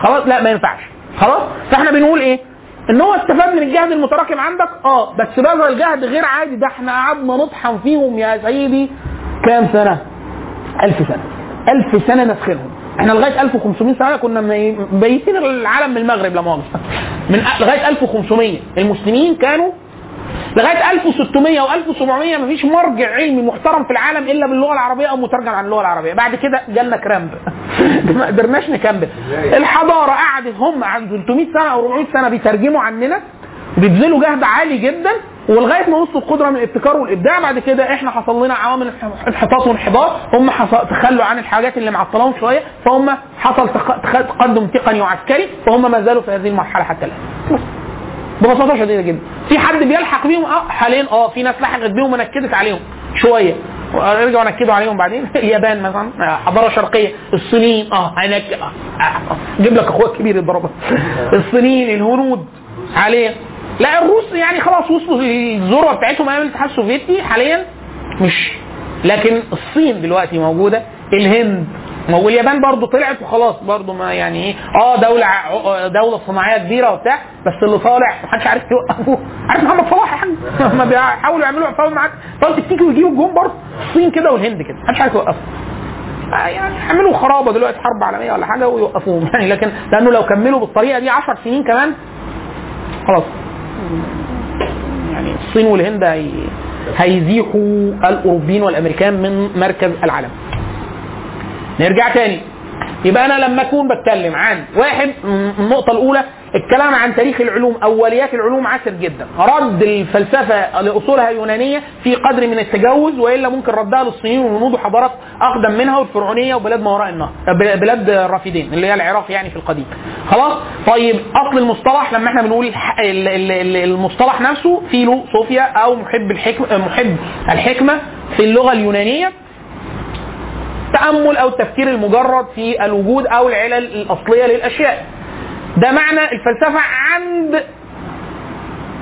خلاص لا ما ينفعش. خلاص؟ فإحنا بنقول إيه؟ إن هو استفاد من الجهد المتراكم عندك؟ آه بس بذل جهد غير عادي. ده إحنا قعدنا نطحن فيهم يا سيدي كام سنة؟ ألف سنة. ألف سنة نسخنهم إحنا لغاية 1500 سنة كنا مبيتين العالم من المغرب لا مؤاخذة من لغاية 1500 المسلمين كانوا لغاية 1600 و1700 مفيش مرجع علمي محترم في العالم إلا باللغة العربية أو مترجم عن اللغة العربية. بعد كده جالنا كرامب. ما قدرناش نكمل. الحضارة قعدت هم عن 300 سنة أو 400 سنة بيترجموا عننا بيبذلوا جهد عالي جدا. ولغاية ما وصلوا القدرة من الابتكار والإبداع بعد كده إحنا حصل لنا عوامل انحطاط وانحدار هم تخلوا عن الحاجات اللي معطلاهم شوية فهم حصل تق- تق- تقدم تقني وعسكري فهم ما زالوا في هذه المرحلة حتى الآن. بس. ببساطة شديدة جدا. في حد بيلحق بيهم؟ آه حاليا آه في ناس لحقت بيهم ونكدت عليهم شوية. رجعوا نكدوا عليهم بعدين. اليابان مثلا آه، حضارة شرقية. الصينيين آه هنك آه، آه، جيب لك أخوك كبير يضربك الصينيين الهنود عليه لا الروس يعني خلاص وصلوا الذروة بتاعتهم أيام الاتحاد السوفيتي حاليا. مش. لكن الصين دلوقتي موجودة الهند واليابان برضو طلعت وخلاص برضو ما يعني إيه. آه دولة ع- دولة صناعية كبيرة وبتاع بس اللي طالع محدش عارف يوقفوه عارف محمد صلاح يا حاج؟ هم بيحاولوا يعملوا فاول معاك فاول تكتيكي ويجيبوا الجون برضه الصين كده والهند كده محدش عارف يوقفهم. آه يعني يعملوا خرابة دلوقتي حرب عالمية ولا حاجة ويوقفوهم. يعني لكن لأنه لو كملوا بالطريقة دي 10 سنين كمان خلاص. يعني الصين والهند هي هيزيحوا الأوروبيين والأمريكان من مركز العالم نرجع تاني. يبقى أنا لما أكون بتكلم عن واحد النقطة الأولى الكلام عن تاريخ العلوم أوليات العلوم عسر جدا. رد الفلسفة لأصولها يونانية في قدر من التجاوز وإلا ممكن ردها للصينيين والهنود وحضارات أقدم منها والفرعونية وبلاد ما وراء النهر بل- بلاد الرافدين اللي هي العراق يعني في القديم. خلاص؟ طيب أصل المصطلح لما إحنا بنقول المصطلح نفسه فيلو صوفيا أو محب الحكمه محب الحكمة في اللغة اليونانية. التامل أو التفكير المجرد في الوجود أو العلل الأصلية للأشياء. ده معنى الفلسفة عند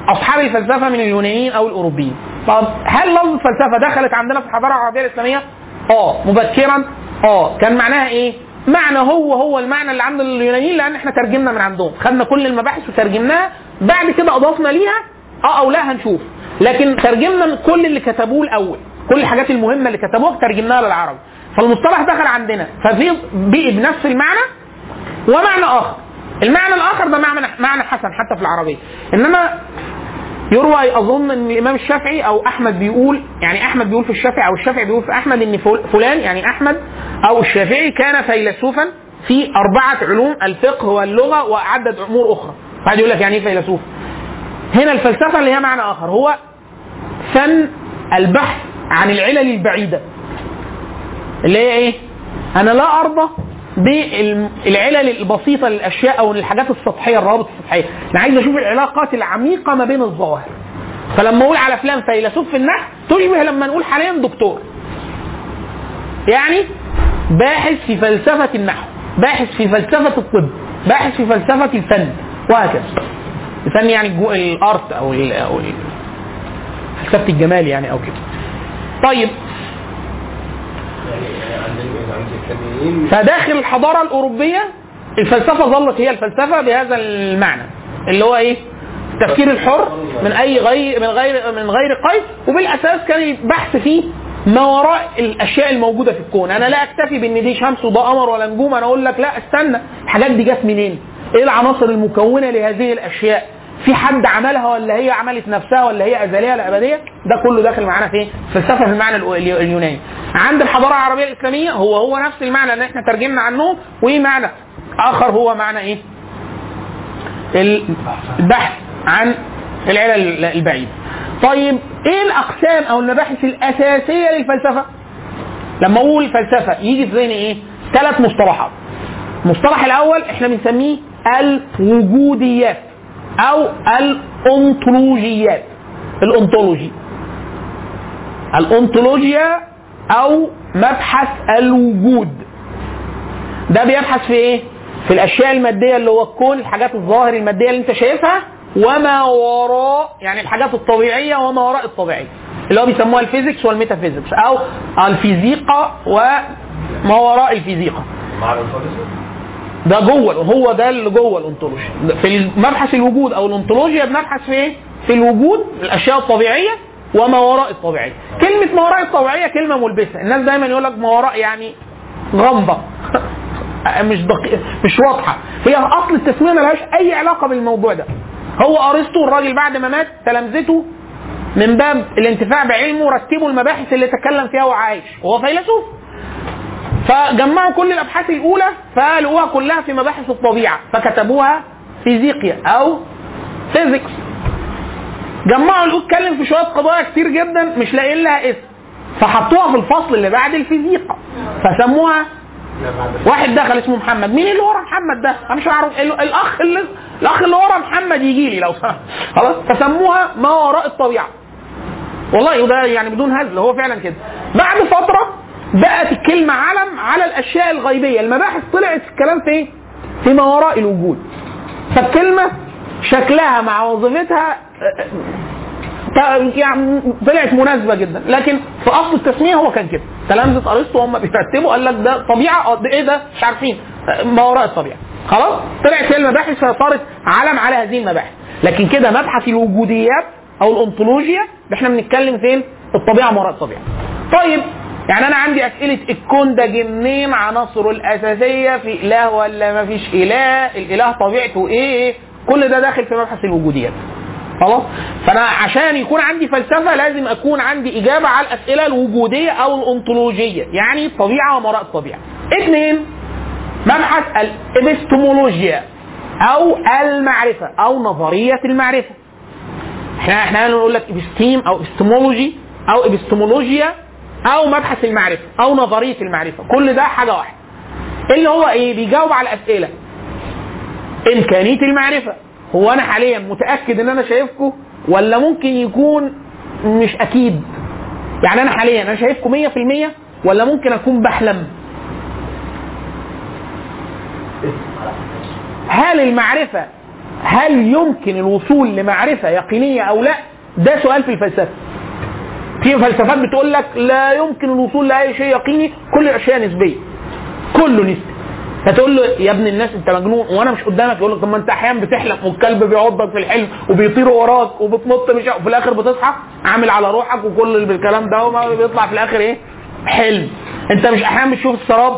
أصحاب الفلسفة من اليونانيين أو الأوروبيين. طب هل لفظ الفلسفة دخلت عندنا في الحضارة العربية الإسلامية؟ آه مبكرا. آه كان معناها إيه؟ معنى هو هو المعنى اللي عند اليونانيين لأن إحنا ترجمنا من عندهم. خدنا كل المباحث وترجمناها. بعد كده أضفنا ليها. آه أو لا هنشوف. لكن ترجمنا من كل اللي كتبوه الأول. كل الحاجات المهمة اللي كتبوها ترجمناها للعربي. فالمصطلح دخل عندنا. ففي بقي بنفس المعنى. ومعنى آخر. المعنى الآخر ده معنى معنى حسن حتى في العربية. إنما يروى أظن إن الامام الشافعي أو أحمد بيقول يعني أحمد بيقول في الشافعي أو الشافعي بيقول في أحمد إن فل- فلان يعني أحمد أو الشافعي كان فيلسوفا في أربعة علوم الفقه واللغة وعدد أمور أخرى. بعد يقول لك يعني إيه فيلسوف؟ هنا الفلسفة اللي هي معنى آخر هو فن البحث عن العلل البعيدة. اللي هي إيه؟ أنا لا أرضى بالعلل البسيطة للأشياء أو الحاجات السطحية الروابط السطحية، أنا عايز أشوف العلاقات العميقة ما بين الظواهر. فلما أقول على فلان فيلسوف في النحو تشبه لما نقول حاليا دكتور. يعني باحث في فلسفة النحو، باحث في فلسفة الطب، باحث في فلسفة الفن وهكذا. الفن يعني الأرت أو ال- فلسفة الجمال يعني أو كده. طيب يعني عند ال- عند الفنيين فداخل الحضارة الأوروبية الفلسفة ظلت هي الفلسفة بهذا المعنى اللي هو إيه؟ التفكير الحر من أي غير من غير من غير قيد وبالأساس كان البحث فيه ما وراء الأشياء الموجودة في الكون، أنا لا أكتفي بإن دي شمس وده قمر ولا نجوم، أنا أقول لك لا استنى الحاجات دي جت منين؟ إيه العناصر المكونة لهذه الأشياء؟ في حد عملها ولا هي عملت نفسها ولا هي أزلية ولا أبدية؟ ده كله داخل معانا في فلسفه في المعنى اليوناني. عند الحضارة العربية الإسلامية هو هو نفس المعنى اللي إحنا ترجمنا عنه ومعنى آخر هو معنى إيه؟ البحث عن العلل البعيدة طيب إيه الأقسام أو المباحث الأساسية للفلسفة لما أقول فلسفة يجي في ذهني إيه ثلاث مصطلحات المصطلح الأول إحنا بنسميه الوجوديات أو الانطولوجيات الانطولوجي الانطولوجيا أو مبحث الوجود. ده بيبحث في إيه؟ في الأشياء المادية اللي هو الكون الحاجات الظاهر المادية اللي أنت شايفها وما وراء يعني الحاجات الطبيعية وما وراء الطبيعية اللي هو بيسموها ال physics وال metaphysics أو الفيزيقا وما وراء الفيزيقا ده جوه هو ده اللي جوه الانطولوجيا في مبحث الوجود أو الانطولوجيا بنبحث في إيه؟ في الوجود الأشياء الطبيعية وما وراء الطبيعية. كلمة ما وراء الطبيعية كلمة ملبسة. الناس دايما يقول لك ما وراء يعني غامضة. مش دقيق مش واضحة. هي أصل التسميه ملهاش أي علاقة بالموضوع ده. هو أرسطو الراجل بعد ما مات تلامذته من باب الانتفاع بعلمه رتبوا المباحث اللي تكلم فيها وهو عايش وهو فيلسوف. فجمعوا كل الأبحاث الأولى فلقوها كلها في مباحث الطبيعة فكتبوها فيزيقيا أو فيزيكس. جمعوا اتكلم في شوية قضايا كتير جدا مش لاقيين لها اسم. فحطوها في الفصل اللي بعد الفيزيقا. فسموها واحد دخل اسمه محمد. مين اللي ورا محمد ده؟ أنا مش عارف. ال- الأخ اللي الأخ اللي ورا محمد يجي لي لو خلاص؟ فسموها ما وراء الطبيعة. والله وده يعني بدون هزل هو فعلا كده. بعد فترة بقت الكلمة علم على الأشياء الغيبية. المباحث طلعت في الكلام في إيه في ما وراء الوجود. فالكلمة شكلها مع وظيفتها آه، آه، يعني طلعت مناسبة جدا. لكن في أصل التسمية هو كان كده. تلامذه أرسطو هم بيرتبوا قال لك ده طبيعة آه ده إيه ده؟ مش عارفين. آه، ما وراء الطبيعة. خلاص؟ طلعت هي المباحث فصارت علم على هذه المباحث. لكن كده مبحث الوجوديات أو الانطولوجيا إحنا بنتكلم فين؟ الطبيعة ما وراء الطبيعة. طيب يعني أنا عندي أسئلة الكون ده منين عناصره الأساسية في إله ولا ما فيش إله الإله طبيعته إيه؟ كل ده داخل في مبحث الوجوديات. خلاص؟ فأنا عشان يكون عندي فلسفة لازم أكون عندي إجابة على الأسئلة الوجودية أو الانطولوجيه يعني الطبيعه وما وراء الطبيعه اثنين مبحث الإبستمولوجيا أو المعرفة أو نظرية المعرفة. إحنا إحنا نقول لك إبستيم أو إبستمولوجي أو إبستمولوجيا أو مبحث المعرفة أو نظرية المعرفة كل ده حاجة واحدة. اللي هو إيه؟ بيجاوب على الاسئله إمكانية المعرفة. هو أنا حاليا متأكد إن أنا شايفكم ولا ممكن يكون مش أكيد؟ يعني أنا حاليا أنا شايفكم 100% ولا ممكن أكون بحلم؟ هل المعرفة هل يمكن الوصول لمعرفة يقينية أو لا؟ ده سؤال في الفلسفة. في فلسفات بتقول لك لا يمكن الوصول لأي شيء يقيني كل الاشياء نسبية. كله نسبي. فتقول له يا ابن الناس أنت مجنون وأنا مش قدامك يقول لك طب ما أنت أحيانا بتحلم والكلب بيعضك في الحلم وبيطير وراك وبتنط مش وفي الآخر بتصحى عامل على روحك وكل اللي بالكلام ده وما بيطلع في الآخر إيه؟ حلم. أنت مش أحيانا بتشوف السراب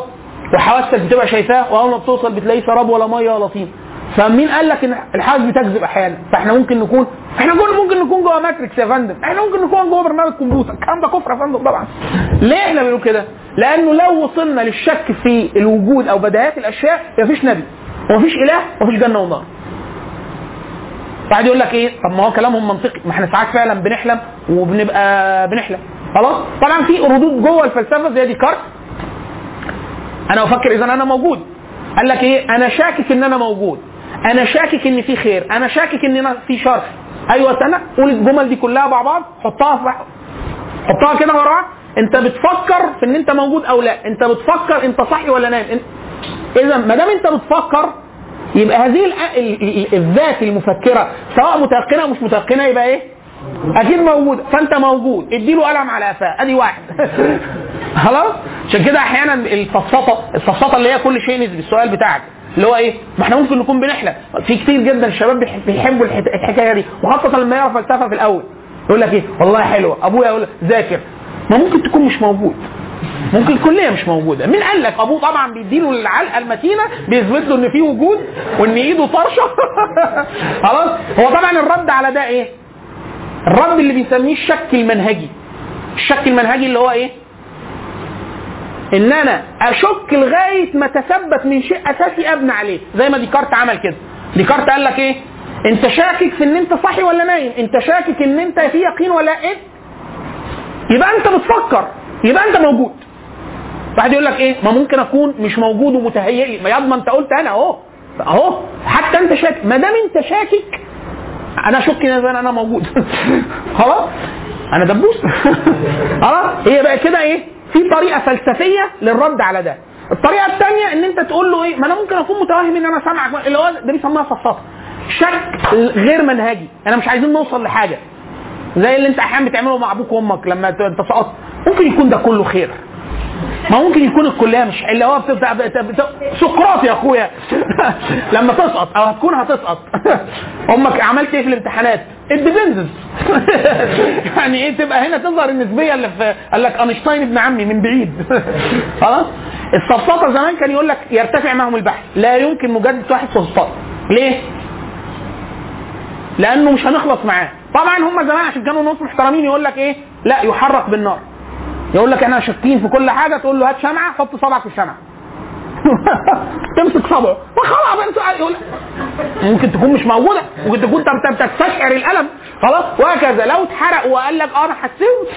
وحواسك بتبقى شايفاه وأول ما بتوصل بتلاقيه سراب ولا مية ولا طين. فمين قال لك إن الحواس بتكذب أحيانا؟ فإحنا ممكن نكون إحنا ممكن نكون جوه ماتريكس يا فندم. إحنا ممكن نكون جوه برنامج كمبيوتر. الكلام ده كفر يا فندم طبعا. ليه إحنا بنقول كده؟ لأنه لو وصلنا للشك في الوجود أو بدايات الأشياء مفيش نبي. ومفيش إله ومفيش جنة ونار واحد يقول لك إيه؟ طب ما هو كلامهم منطقي. ما إحنا ساعات فعلا بنحلم وبنبقى بنحلم. خلاص؟ طبعا في ردود جوه الفلسفة زي ديكارت. أنا أفكر اذا أنا موجود. قال لك إيه؟ أنا شاكك إن أنا موجود. أنا شاكك ان في خير أنا شاكك ان في شر. أيوه أنا قول الجمل دي كلها مع بعض حطها في حطها كده ورا. أنت بتفكر في إن أنت موجود أو لا. أنت بتفكر أنت صحي ولا نايم. اذا ما دام أنت بتفكر يبقى هذه الذات المفكرة سواء متيقنة أو مش متيقنة يبقى إيه؟ أكيد موجود. فأنت موجود. اديله قلم على قفاه. أدي واحد. خلاص؟ عشان كده أحيانا الفصفطه الفصفطه اللي هي كل شيء نسبي السؤال بتاعك. اللي هو إيه؟ ما إحنا ممكن نكون بنحلم. في كتير جدا الشباب بيح- بيحبوا الحكاية دي وخاصة لما يعرف فلسفه في الأول. يقول لك إيه؟ والله حلوة. أبويا يقول لك ذاكر. ما ممكن تكون مش موجود. ممكن الكلية مش موجودة. مين قال لك؟ أبوه طبعا بيديله العلقة المتينة بيثبت له إن في وجود وإن إيده طرشة. خلاص؟ هو طبعا الرد على ده إيه؟ الرد اللي بيسميه الشك المنهجي. الشك المنهجي اللي هو إيه؟ إن أنا أشك لغاية ما تثبت من شيء أساسي ابني عليه. زي ما ديكارت عمل كده. ديكارت قال لك إيه؟ أنت شاكك في إن أنت صاحي ولا نايم. أنت شاكك إن أنت في يقين ولا إيه؟ يبقى أنت بتفكر. يبقى أنت موجود. واحد يقول لك إيه؟ ما ممكن أكون مش موجود ومتهيئ. لي ما يضمن أنت قلت أنا أهو. أهو. حتى أنت شاكك. ما دام أنت شاكك أنا أشك إن أنا موجود. خلاص؟ أنا دبوس. خلاص؟ هي بقى كده إيه؟ في طريقة فلسفية للرد على ده. الطريقة الثانية إن أنت تقول له إيه؟ ما أنا ممكن أكون متوهم إن أنا سامعك. اللي هو ده بيسموها فصاصة. شك غير منهجي. أنا مش عايزين نوصل لحاجة. زي اللي أنت أحيانا بتعمله مع أبوك وأمك لما أنت سقطت. ممكن يكون ده كله خير. ما ممكن يكون الكلية مش اللي هو بتبدا بت- بت- سقراط يا أخويا. لما تسقط. أو هتكون هتسقط. أمك عملت إيه في الامتحانات؟ الديبندز يعني إيه تبقى هنا تظهر النسبية اللي في قال لك أينشتاين ابن عمي من بعيد. خلاص؟ السفسطه زمان كان يقول لك يرتفع معهم البحث. لا يمكن مجدد واحد سفسطه ليه؟ لأنه مش هنخلص معاه. طبعا هم زمان عشان كانوا ناس محترمين يقول لك إيه؟ لا يحرق بالنار. يقول لك إحنا شاكين في كل حاجة تقول له هات شمعة حط صبعك في الشمعة. تمسك صبعه. وخلاص انت يقول ممكن تكون مش موجودة ممكن تكون انت بتستشعر الألم. خلاص وهكذا. لو اتحرق وقال لك آه أنا حسيت.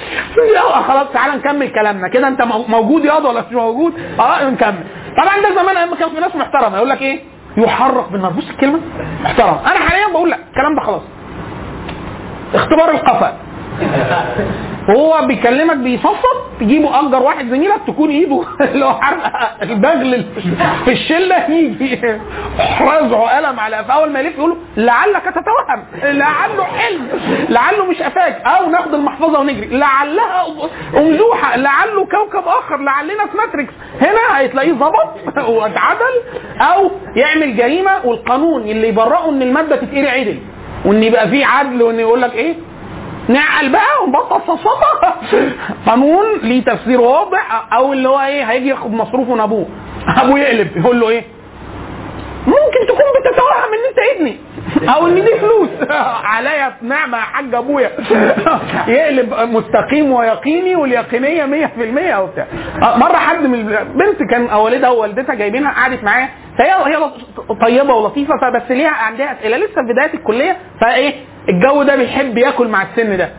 لا، خلاص تعالى نكمل كلامنا. كده انت مو- موجود ياض ولا مش موجود؟ آه نكمل. طبعا ده زمان أيام كان في ناس محترمة. يقول لك إيه؟ يحرق بالنار. بص الكلمة. محترم. أنا حاليا بقول لك الكلام ده خلاص. اختبار القفا. هو بيكلمك بيفصل تجيبه أجر واحد زميلك تكون إيده اللي هو حرق البغل في الشلة يجي رزعه قلم على قفاه. أول ما يلف يقول لعلك تتوهم. لعله حلم. لعله مش افاك أو ناخد المحفظة ونجري. لعلها أمزوحة. لعله كوكب آخر. لعلنا في ماتريكس. هنا هتلاقيه ظبط واتعدل. أو يعمل جريمة والقانون اللي يبرئه إن المادة تتقري عدل. وإن يبقى فيه عدل وإن يقول لك إيه؟ نعقل بقى ونبطل صفصفة. قانون ليه تفسير واضح أو اللي هو إيه هيجي ياخد مصروفه من ابوه أبوه يقلب يقول له إيه؟ ممكن تكون بتتوهم ان انت ابني. أو ان دي فلوس. عليا نعمه يا حاج أبويا. يقلب مستقيم ويقيني واليقينية 100% أو بتاع مرة حد من بنت كان والدها ووالدتها جايبينها قعدت معايا فهي هي طيبة ولطيفة فبس ليها عندها أسئلة. لسه في بداية الكلية فإيه الجو ده بيحب ياكل مع السن ده.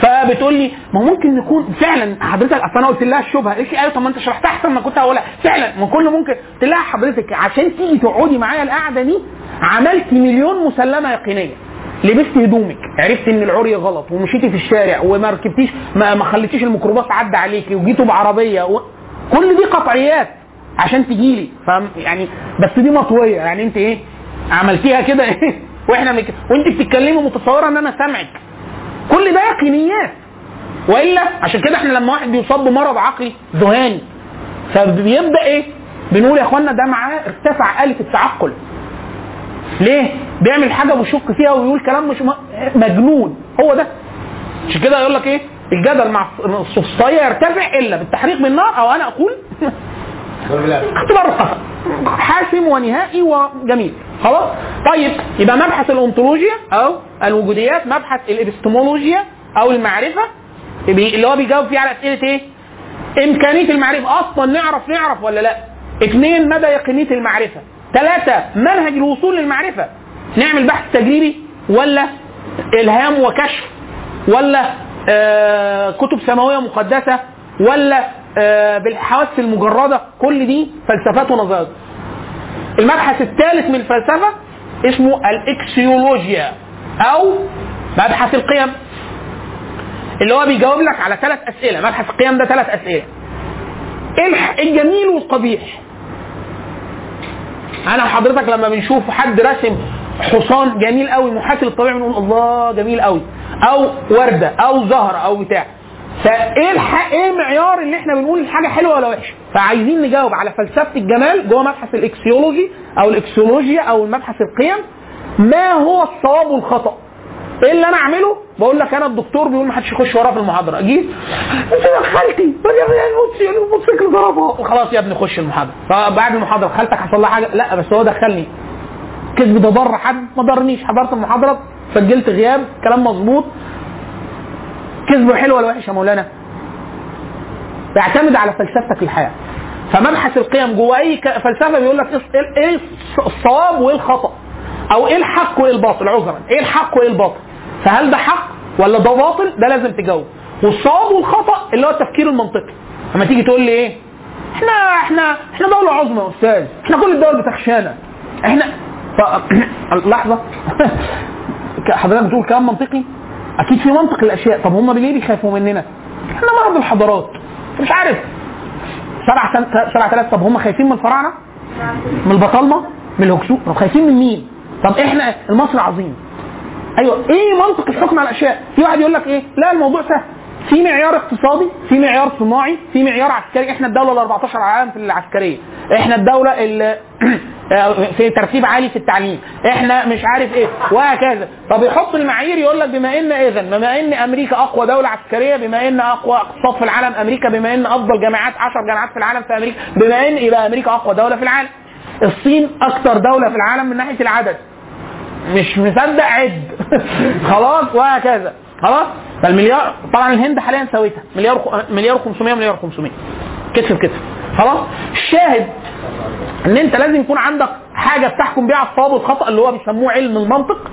فبتقول لي ما ممكن نكون فعلا حضرتك أصل أنا قلت لها الشبهة قالت لي أيوه طب ما أنت شرحتها أحسن ما كنت هقولها. فعلا ما كل ممكن. قلت لها حضرتك عشان تيجي تقعدي معايا القعدة دي عملت مليون مسلمة يقينية. لبست هدومك عرفت إن العري غلط ومشيتي في الشارع وما ركبتيش ما, ما خليتيش الميكروباص عدى عليكي وجيتوا بعربية و... كل دي قطعيات عشان تجي لي. فاهم يعني بس دي مطوية يعني أنت إيه عملتيها كده إيه؟ وإحنا مك... وأنت بتتكلمي متصورة إن أنا سامعك. كل ده يقينيات وإلا عشان كده إحنا لما واحد بيصاب بمرض عقلي ذهاني فبيبدأ إيه؟ بنقول يا إخوانا ده معاه ارتفع آلة التعقل. ليه؟ بيعمل حاجة ويشك فيها ويقول كلام مش مجنون. هو ده. عشان كده يقول لك إيه؟ الجدل مع الصفصايه يرتفع إلا بالتحريق بالنار أو أنا أقول. اختبار القفا حاسم ونهائي وجميل. خلاص؟ طيب يبقى مبحث الانطولوجيا أو الوجوديات مبحث الإبستمولوجيا أو المعرفة اللي هو بيجاوب فيه على أسئلة إيه؟ إمكانية المعرفة. أصلا نعرف نعرف ولا لأ؟ اثنين مدى يقينية المعرفة. ثلاثة منهج الوصول للمعرفة. نعمل بحث تجريبي ولا إلهام وكشف ولا آه كتب سماوية مقدسة ولا بالحواس المجردة كل دي فلسفات ونظريات. المبحث الثالث من الفلسفة اسمه الإكسيولوجيا أو مبحث القيم. اللي هو بيجاوب لك على ثلاث أسئلة. مبحث القيم ده ثلاث أسئلة. إيه الجميل والقبيح. أنا وحضرتك لما بنشوف حد رسم حصان جميل قوي محاكي للطبيعه بنقول الله جميل قوي أو وردة أو زهرة أو بتاع. فإيه الح... إيه المعيار اللي إحنا بنقول الحاجة حلوة ولا وحشة؟ فعايزين نجاوب على فلسفة الجمال جوه مبحث الإكسيولوجي أو الإكسيولوجيا أو المبحث القيم. ما هو الصواب والخطأ؟ إيه اللي أنا أعمله؟ بقول لك أنا الدكتور بيقول ما حدش يخش وراه في المحاضرة. جيت انت دخلتي الموتوسيكل ضربها. وخلاص يا ابني خش المحاضرة. فبعد المحاضرة خالتك حصل لها حاجة؟ لا بس هو دخلني. كذب ده ضر حد ما ضرنيش حضرت المحاضرة سجلت غياب كلام مظبوط. كذبه حلو ولا وحش يا مولانا؟ بيعتمد على فلسفتك للحياه فمبحث القيم جوه أي فلسفة بيقول لك إيه- إيه الصواب وإيه الخطأ؟ أو إيه الحق وإيه الباطل؟ عذرا. إيه الحق وإيه الباطل؟ فهل ده حق ولا ده باطل؟ ده لازم تجاوب. والصواب والخطأ اللي هو التفكير المنطقي. لما تيجي تقول لي إيه؟ إحنا إحنا إحنا دولة عظمى يا أستاذ. إحنا كل الدول بتخشانا. إحنا. لحظة. حضرتك بتقول كلام منطقي؟ أكيد في منطق الأشياء. طب هم ليه بيخافوا مننا؟ إحنا مرض الحضارات. مش عارف. سبع. سبع آلاف طب هم خايفين من الفراعنة؟ من البطالمة؟ من الهكسوس طب خايفين من مين؟ طب إحنا المصري عظيم. أيوه إيه منطق الحكم على الأشياء؟ في واحد يقول لك إيه؟ لا الموضوع سهل. في معيار اقتصادي في معيار صناعي في معيار عسكري. إحنا الدولة ال 14 على العالم في العسكرية. إحنا الدولة اللي في ترتيب عالي في التعليم. إحنا مش عارف إيه وهكذا. طب يحط المعايير يقول لك بما إن اذا بما إن أمريكا أقوى دولة عسكرية بما إن أقوى اقتصاد في العالم أمريكا بما إن أفضل جامعات 10 جامعات في العالم في أمريكا بما إن يبقى أمريكا أقوى دولة في العالم. الصين أكثر دولة في العالم من ناحية العدد. مش مصدق عد خلاص وهكذا. خلاص؟ فالمليار طبعا الهند حاليا سويتها. مليار خ- مليار و500 مليار 500 كتف بكتف خلاص؟ الشاهد إن أنت لازم يكون عندك حاجة بتحكم بيها الصواب والخطأ اللي هو بيسموه علم المنطق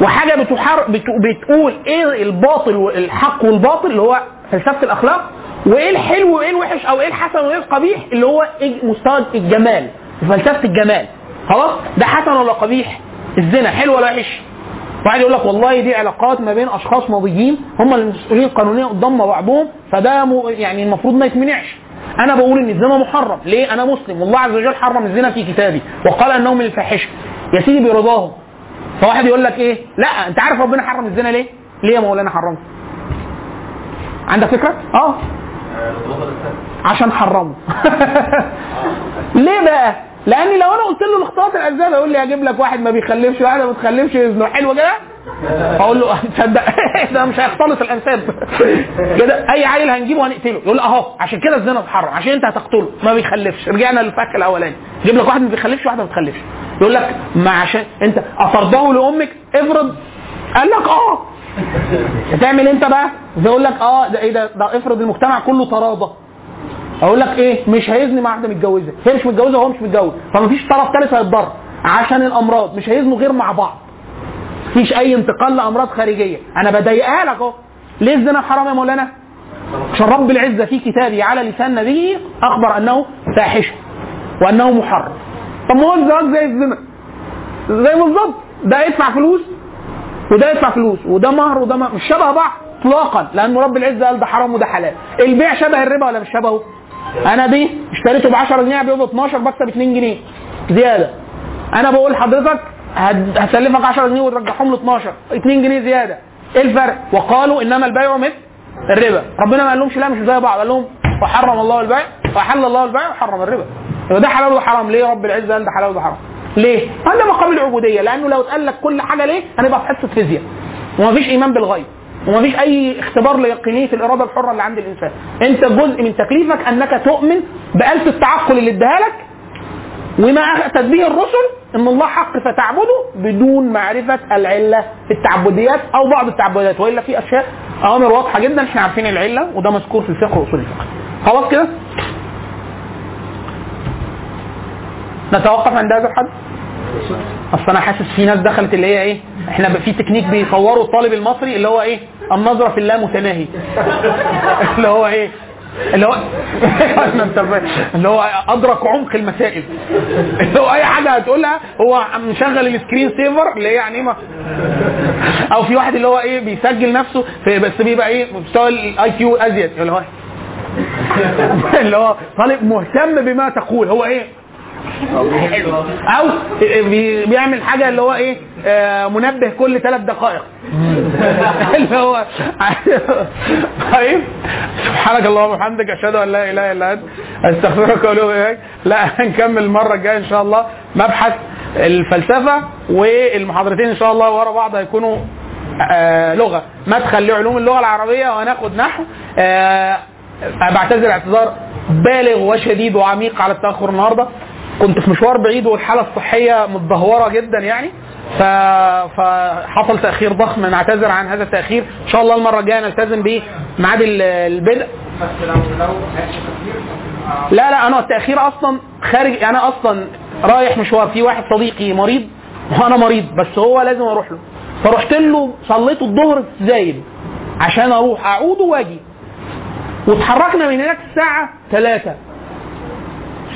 وحاجة بتحار بت... بتقول إيه الباطل والحق والباطل اللي هو فلسفة الأخلاق وإيه الحلو وإيه الوحش أو إيه الحسن وإيه القبيح اللي هو مستوى الجمال فلسفة الجمال. خلاص؟ ده حسن ولا قبيح؟ الزنا حلو ولا وحش؟ واحد يقول لك والله دي علاقات ما بين أشخاص ماضيين هم المسؤولين قانونيا قدام بعضهم فده. يعني المفروض ما يتمنعش. أنا بقول إن الزنا محرم. ليه؟ أنا مسلم. والله عز وجل حرم الزنا في كتابي. وقال انه من الفاحشة. يا سيدي برضاهم فواحد يقول لك إيه؟ لا أنت عارف ربنا حرم الزنا ليه؟ ليه يا مولانا حرمه عندك فكرة؟ آه. عشان حرمه. ليه بقى؟ لأن لو أنا قلت له الاختلاط الاسباب يقول لي أجيب لك واحد ما بيخلفش واحدة ما بتخلفش. اذنه حلو كده؟ أقول له تصدق؟ ده مش هيختلط الانساب. كده اي عيل هنجيبه هنقتله. يقول اهو عشان كده الزنا اتحرم عشان انت هتقتله. ما بيخلفش. رجعنا للفك الاولاني. جيب لك واحد ما بيخلفش واحدة ما بتخلفش. يقول لك ما عشان انت اطرده لامك افرض. قال لك آه. هتعمل انت بقى؟ يقول لك آه ده إيه ده, ده افرض المجتمع كله تراضى. أقول لك إيه؟ مش هيزني مع واحدة متجوزة. هي مش متجوزة وهو مش متجوز. فمفيش طرف ثالث هيتضرر عشان الامراض. مش هيزنوا غير مع بعض. مفيش اي انتقال لامراض خارجية. أنا بضايقها لك اهو. ليه الزنا حرام يا مولانا؟ عشان رب العزة في كتابه على لسان نبيه أخبر أنه فاحشه وأنه محرم طب ما هو الزواج زي الزنا. زي بالظبط. ده يدفع فلوس وده يدفع فلوس وده مهر وده مهر. مش شبه بعض اطلاقا. لأن رب العزة قال ده حرام وده حلال. البيع شبه الربا ولا مش شبهه؟ أنا دي اشتريته ب 10 جنيه ابيعه ب 12 بكسب 2 جنيه. زيادة. أنا بقول لحضرتك هسلفك 10 جنيه وترجعهم ل 12 2 جنيه زيادة. إيه الفرق؟ وقالوا انما البيع مثل الربا. ربنا ما قال لهمش لا مش زي بعض. قال لهم وحرم الله البيع وحل الله البيع وحرم الربا. يبقى ده حلال وده حرام ليه رب العزة قال ده حلال وده حرام ليه؟ هذا مقام العبودية. لأنه لو اتقال لك كل حاجة ليه؟ هنبقى في حصة فيزياء. ومفيش إيمان بالغيب. ومفيش أي اختبار ليقينية الإرادة الحرة اللي عند الإنسان. أنت جزء من تكليفك أنك تؤمن بآلة التعقل اللي اداها لك وما أتت به الرسل إن الله حق فتعبده بدون معرفة العلة في التعبديات أو بعض التعبديات. وإلا في أشياء أوامر واضحة جدا إحنا عارفين العلة وده مذكور في الفقه وأصول الفقه. خلاص كده؟ نتوقف عند هذا الحد؟ أصل أنا حاسس في ناس دخلت اللي هي إيه؟ إحنا في تكنيك بيصوروا الطالب المصري اللي هو إيه؟ النظرة في اللامتناهي اللي هو إيه؟ اللي هو؟ اللي هو أدرك عمق المسائل. اللي هو أي حاجة هتقولها هو مشغل ال screen saver اللي هي يعني ما أو في واحد اللي هو إيه؟ بيسجل نفسه في بس بيبقى إيه؟ مستوى ال IQ أزيد. اللي هو اللي هو طالب مهتم بما تقول. هو إيه؟ أو بي- بيعمل حاجة اللي هو إيه آه، منبه كل ثلاث دقائق. اللي هو طيب. سبحانك اللهم وبحمدك أشهد أن لا إله إلا أنت أستغفرك وأتوب إليك. لا هنكمل المرة الجاية إن شاء الله. مبحث الفلسفة والمحاضرتين إن شاء الله ورا بعض هيكونوا آه لغة. مدخل لعلوم اللغة العربية وهناخد نحو. آه بعتذر اعتذار بالغ وشديد وعميق على التأخر النهارده. كنت في مشوار بعيد والحالة الصحية متدهورة جدا يعني. فحصل تأخير ضخم نعتذر عن هذا التأخير. إن شاء الله المرة الجاية نلتزم بميعاد ال- البدء. لا لا أنا التأخير أصلا خارج أنا أصلا رايح مشوار. في واحد صديقي مريض وأنا مريض بس هو لازم أروح له. فرحت له صليت الظهر زايد عشان أروح أعود وأجي. واتحركنا من هناك الساعة 3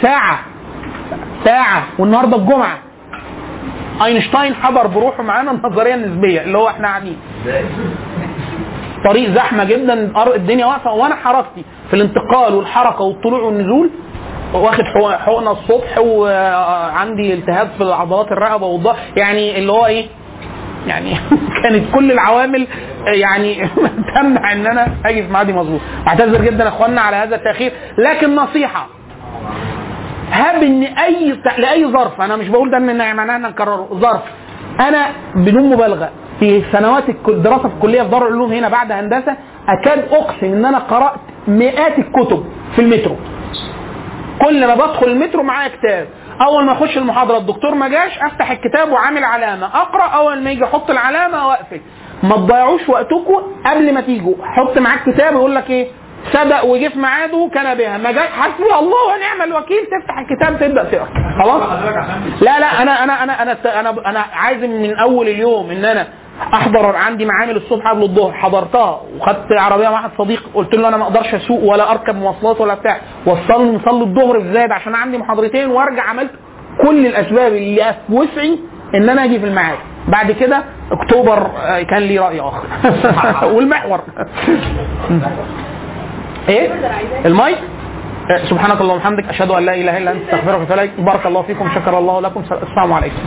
ساعة. ساعة والنهاردة الجمعة. أينشتاين حضر بروحه معانا النظرية النسبية اللي هو إحنا قاعدين. طريق زحمة جدا الدنيا واقفة. وأنا حركتي في الانتقال والحركة والطلوع والنزول واخد حقن- حقنة الصبح وعندي التهاب في عضلات الرقبة والظهر يعني اللي هو إيه؟ يعني كانت كل العوامل يعني تمنع إن أنا أجي في ميعادي مظبوط. أعتذر جدا يا اخوانا على هذا التأخير. لكن نصيحة هب إن أي لأي ظرف أنا مش بقول ده إن معناه ان نكرره ظرف. أنا بدون مبالغة في سنوات الدراسه في الكلية في دار العلوم هنا بعد هندسة أكاد أقسم إن أنا قرأت مئات الكتب في المترو. كل ما بدخل المترو معايا كتاب. أول ما أخش المحاضرة الدكتور ما جاش أفتح الكتاب وعامل علامة. أقرأ أول ما يجي أحط العلامة واقفل ما تضيعوش وقتكم قبل ما تيجوا. حط معاك كتاب يقول لك إيه؟ صدق وجه في ميعاده كان بها. ما جاش حسبي الله ونعم الوكيل. تفتح الكتاب تبدأ تقرأ. خلاص؟ لا لا أنا أنا أنا أنا أنا أنا عازم من أول اليوم إن أنا أحضر عندي معامل الصبح قبل الظهر. حضرتها وخدت عربية مع واحد صديق. قلت له أنا ما أقدرش أسوق ولا أركب مواصلات ولا بتاع. وصلني نصلي الظهر في زايد عشان عندي محاضرتين وأرجع عملت كل الأسباب اللي في وسعي إن أنا أجي في الميعاد بعد كده أكتوبر آه، كان لي رأي آخر. والمحور. إيه؟ المايك؟ آه، سبحانك اللهم وبحمدك أشهد أن لا إله إلا أنت أستغفرك وأتوب إليك. بارك الله فيكم شكر الله لكم السلام عليكم.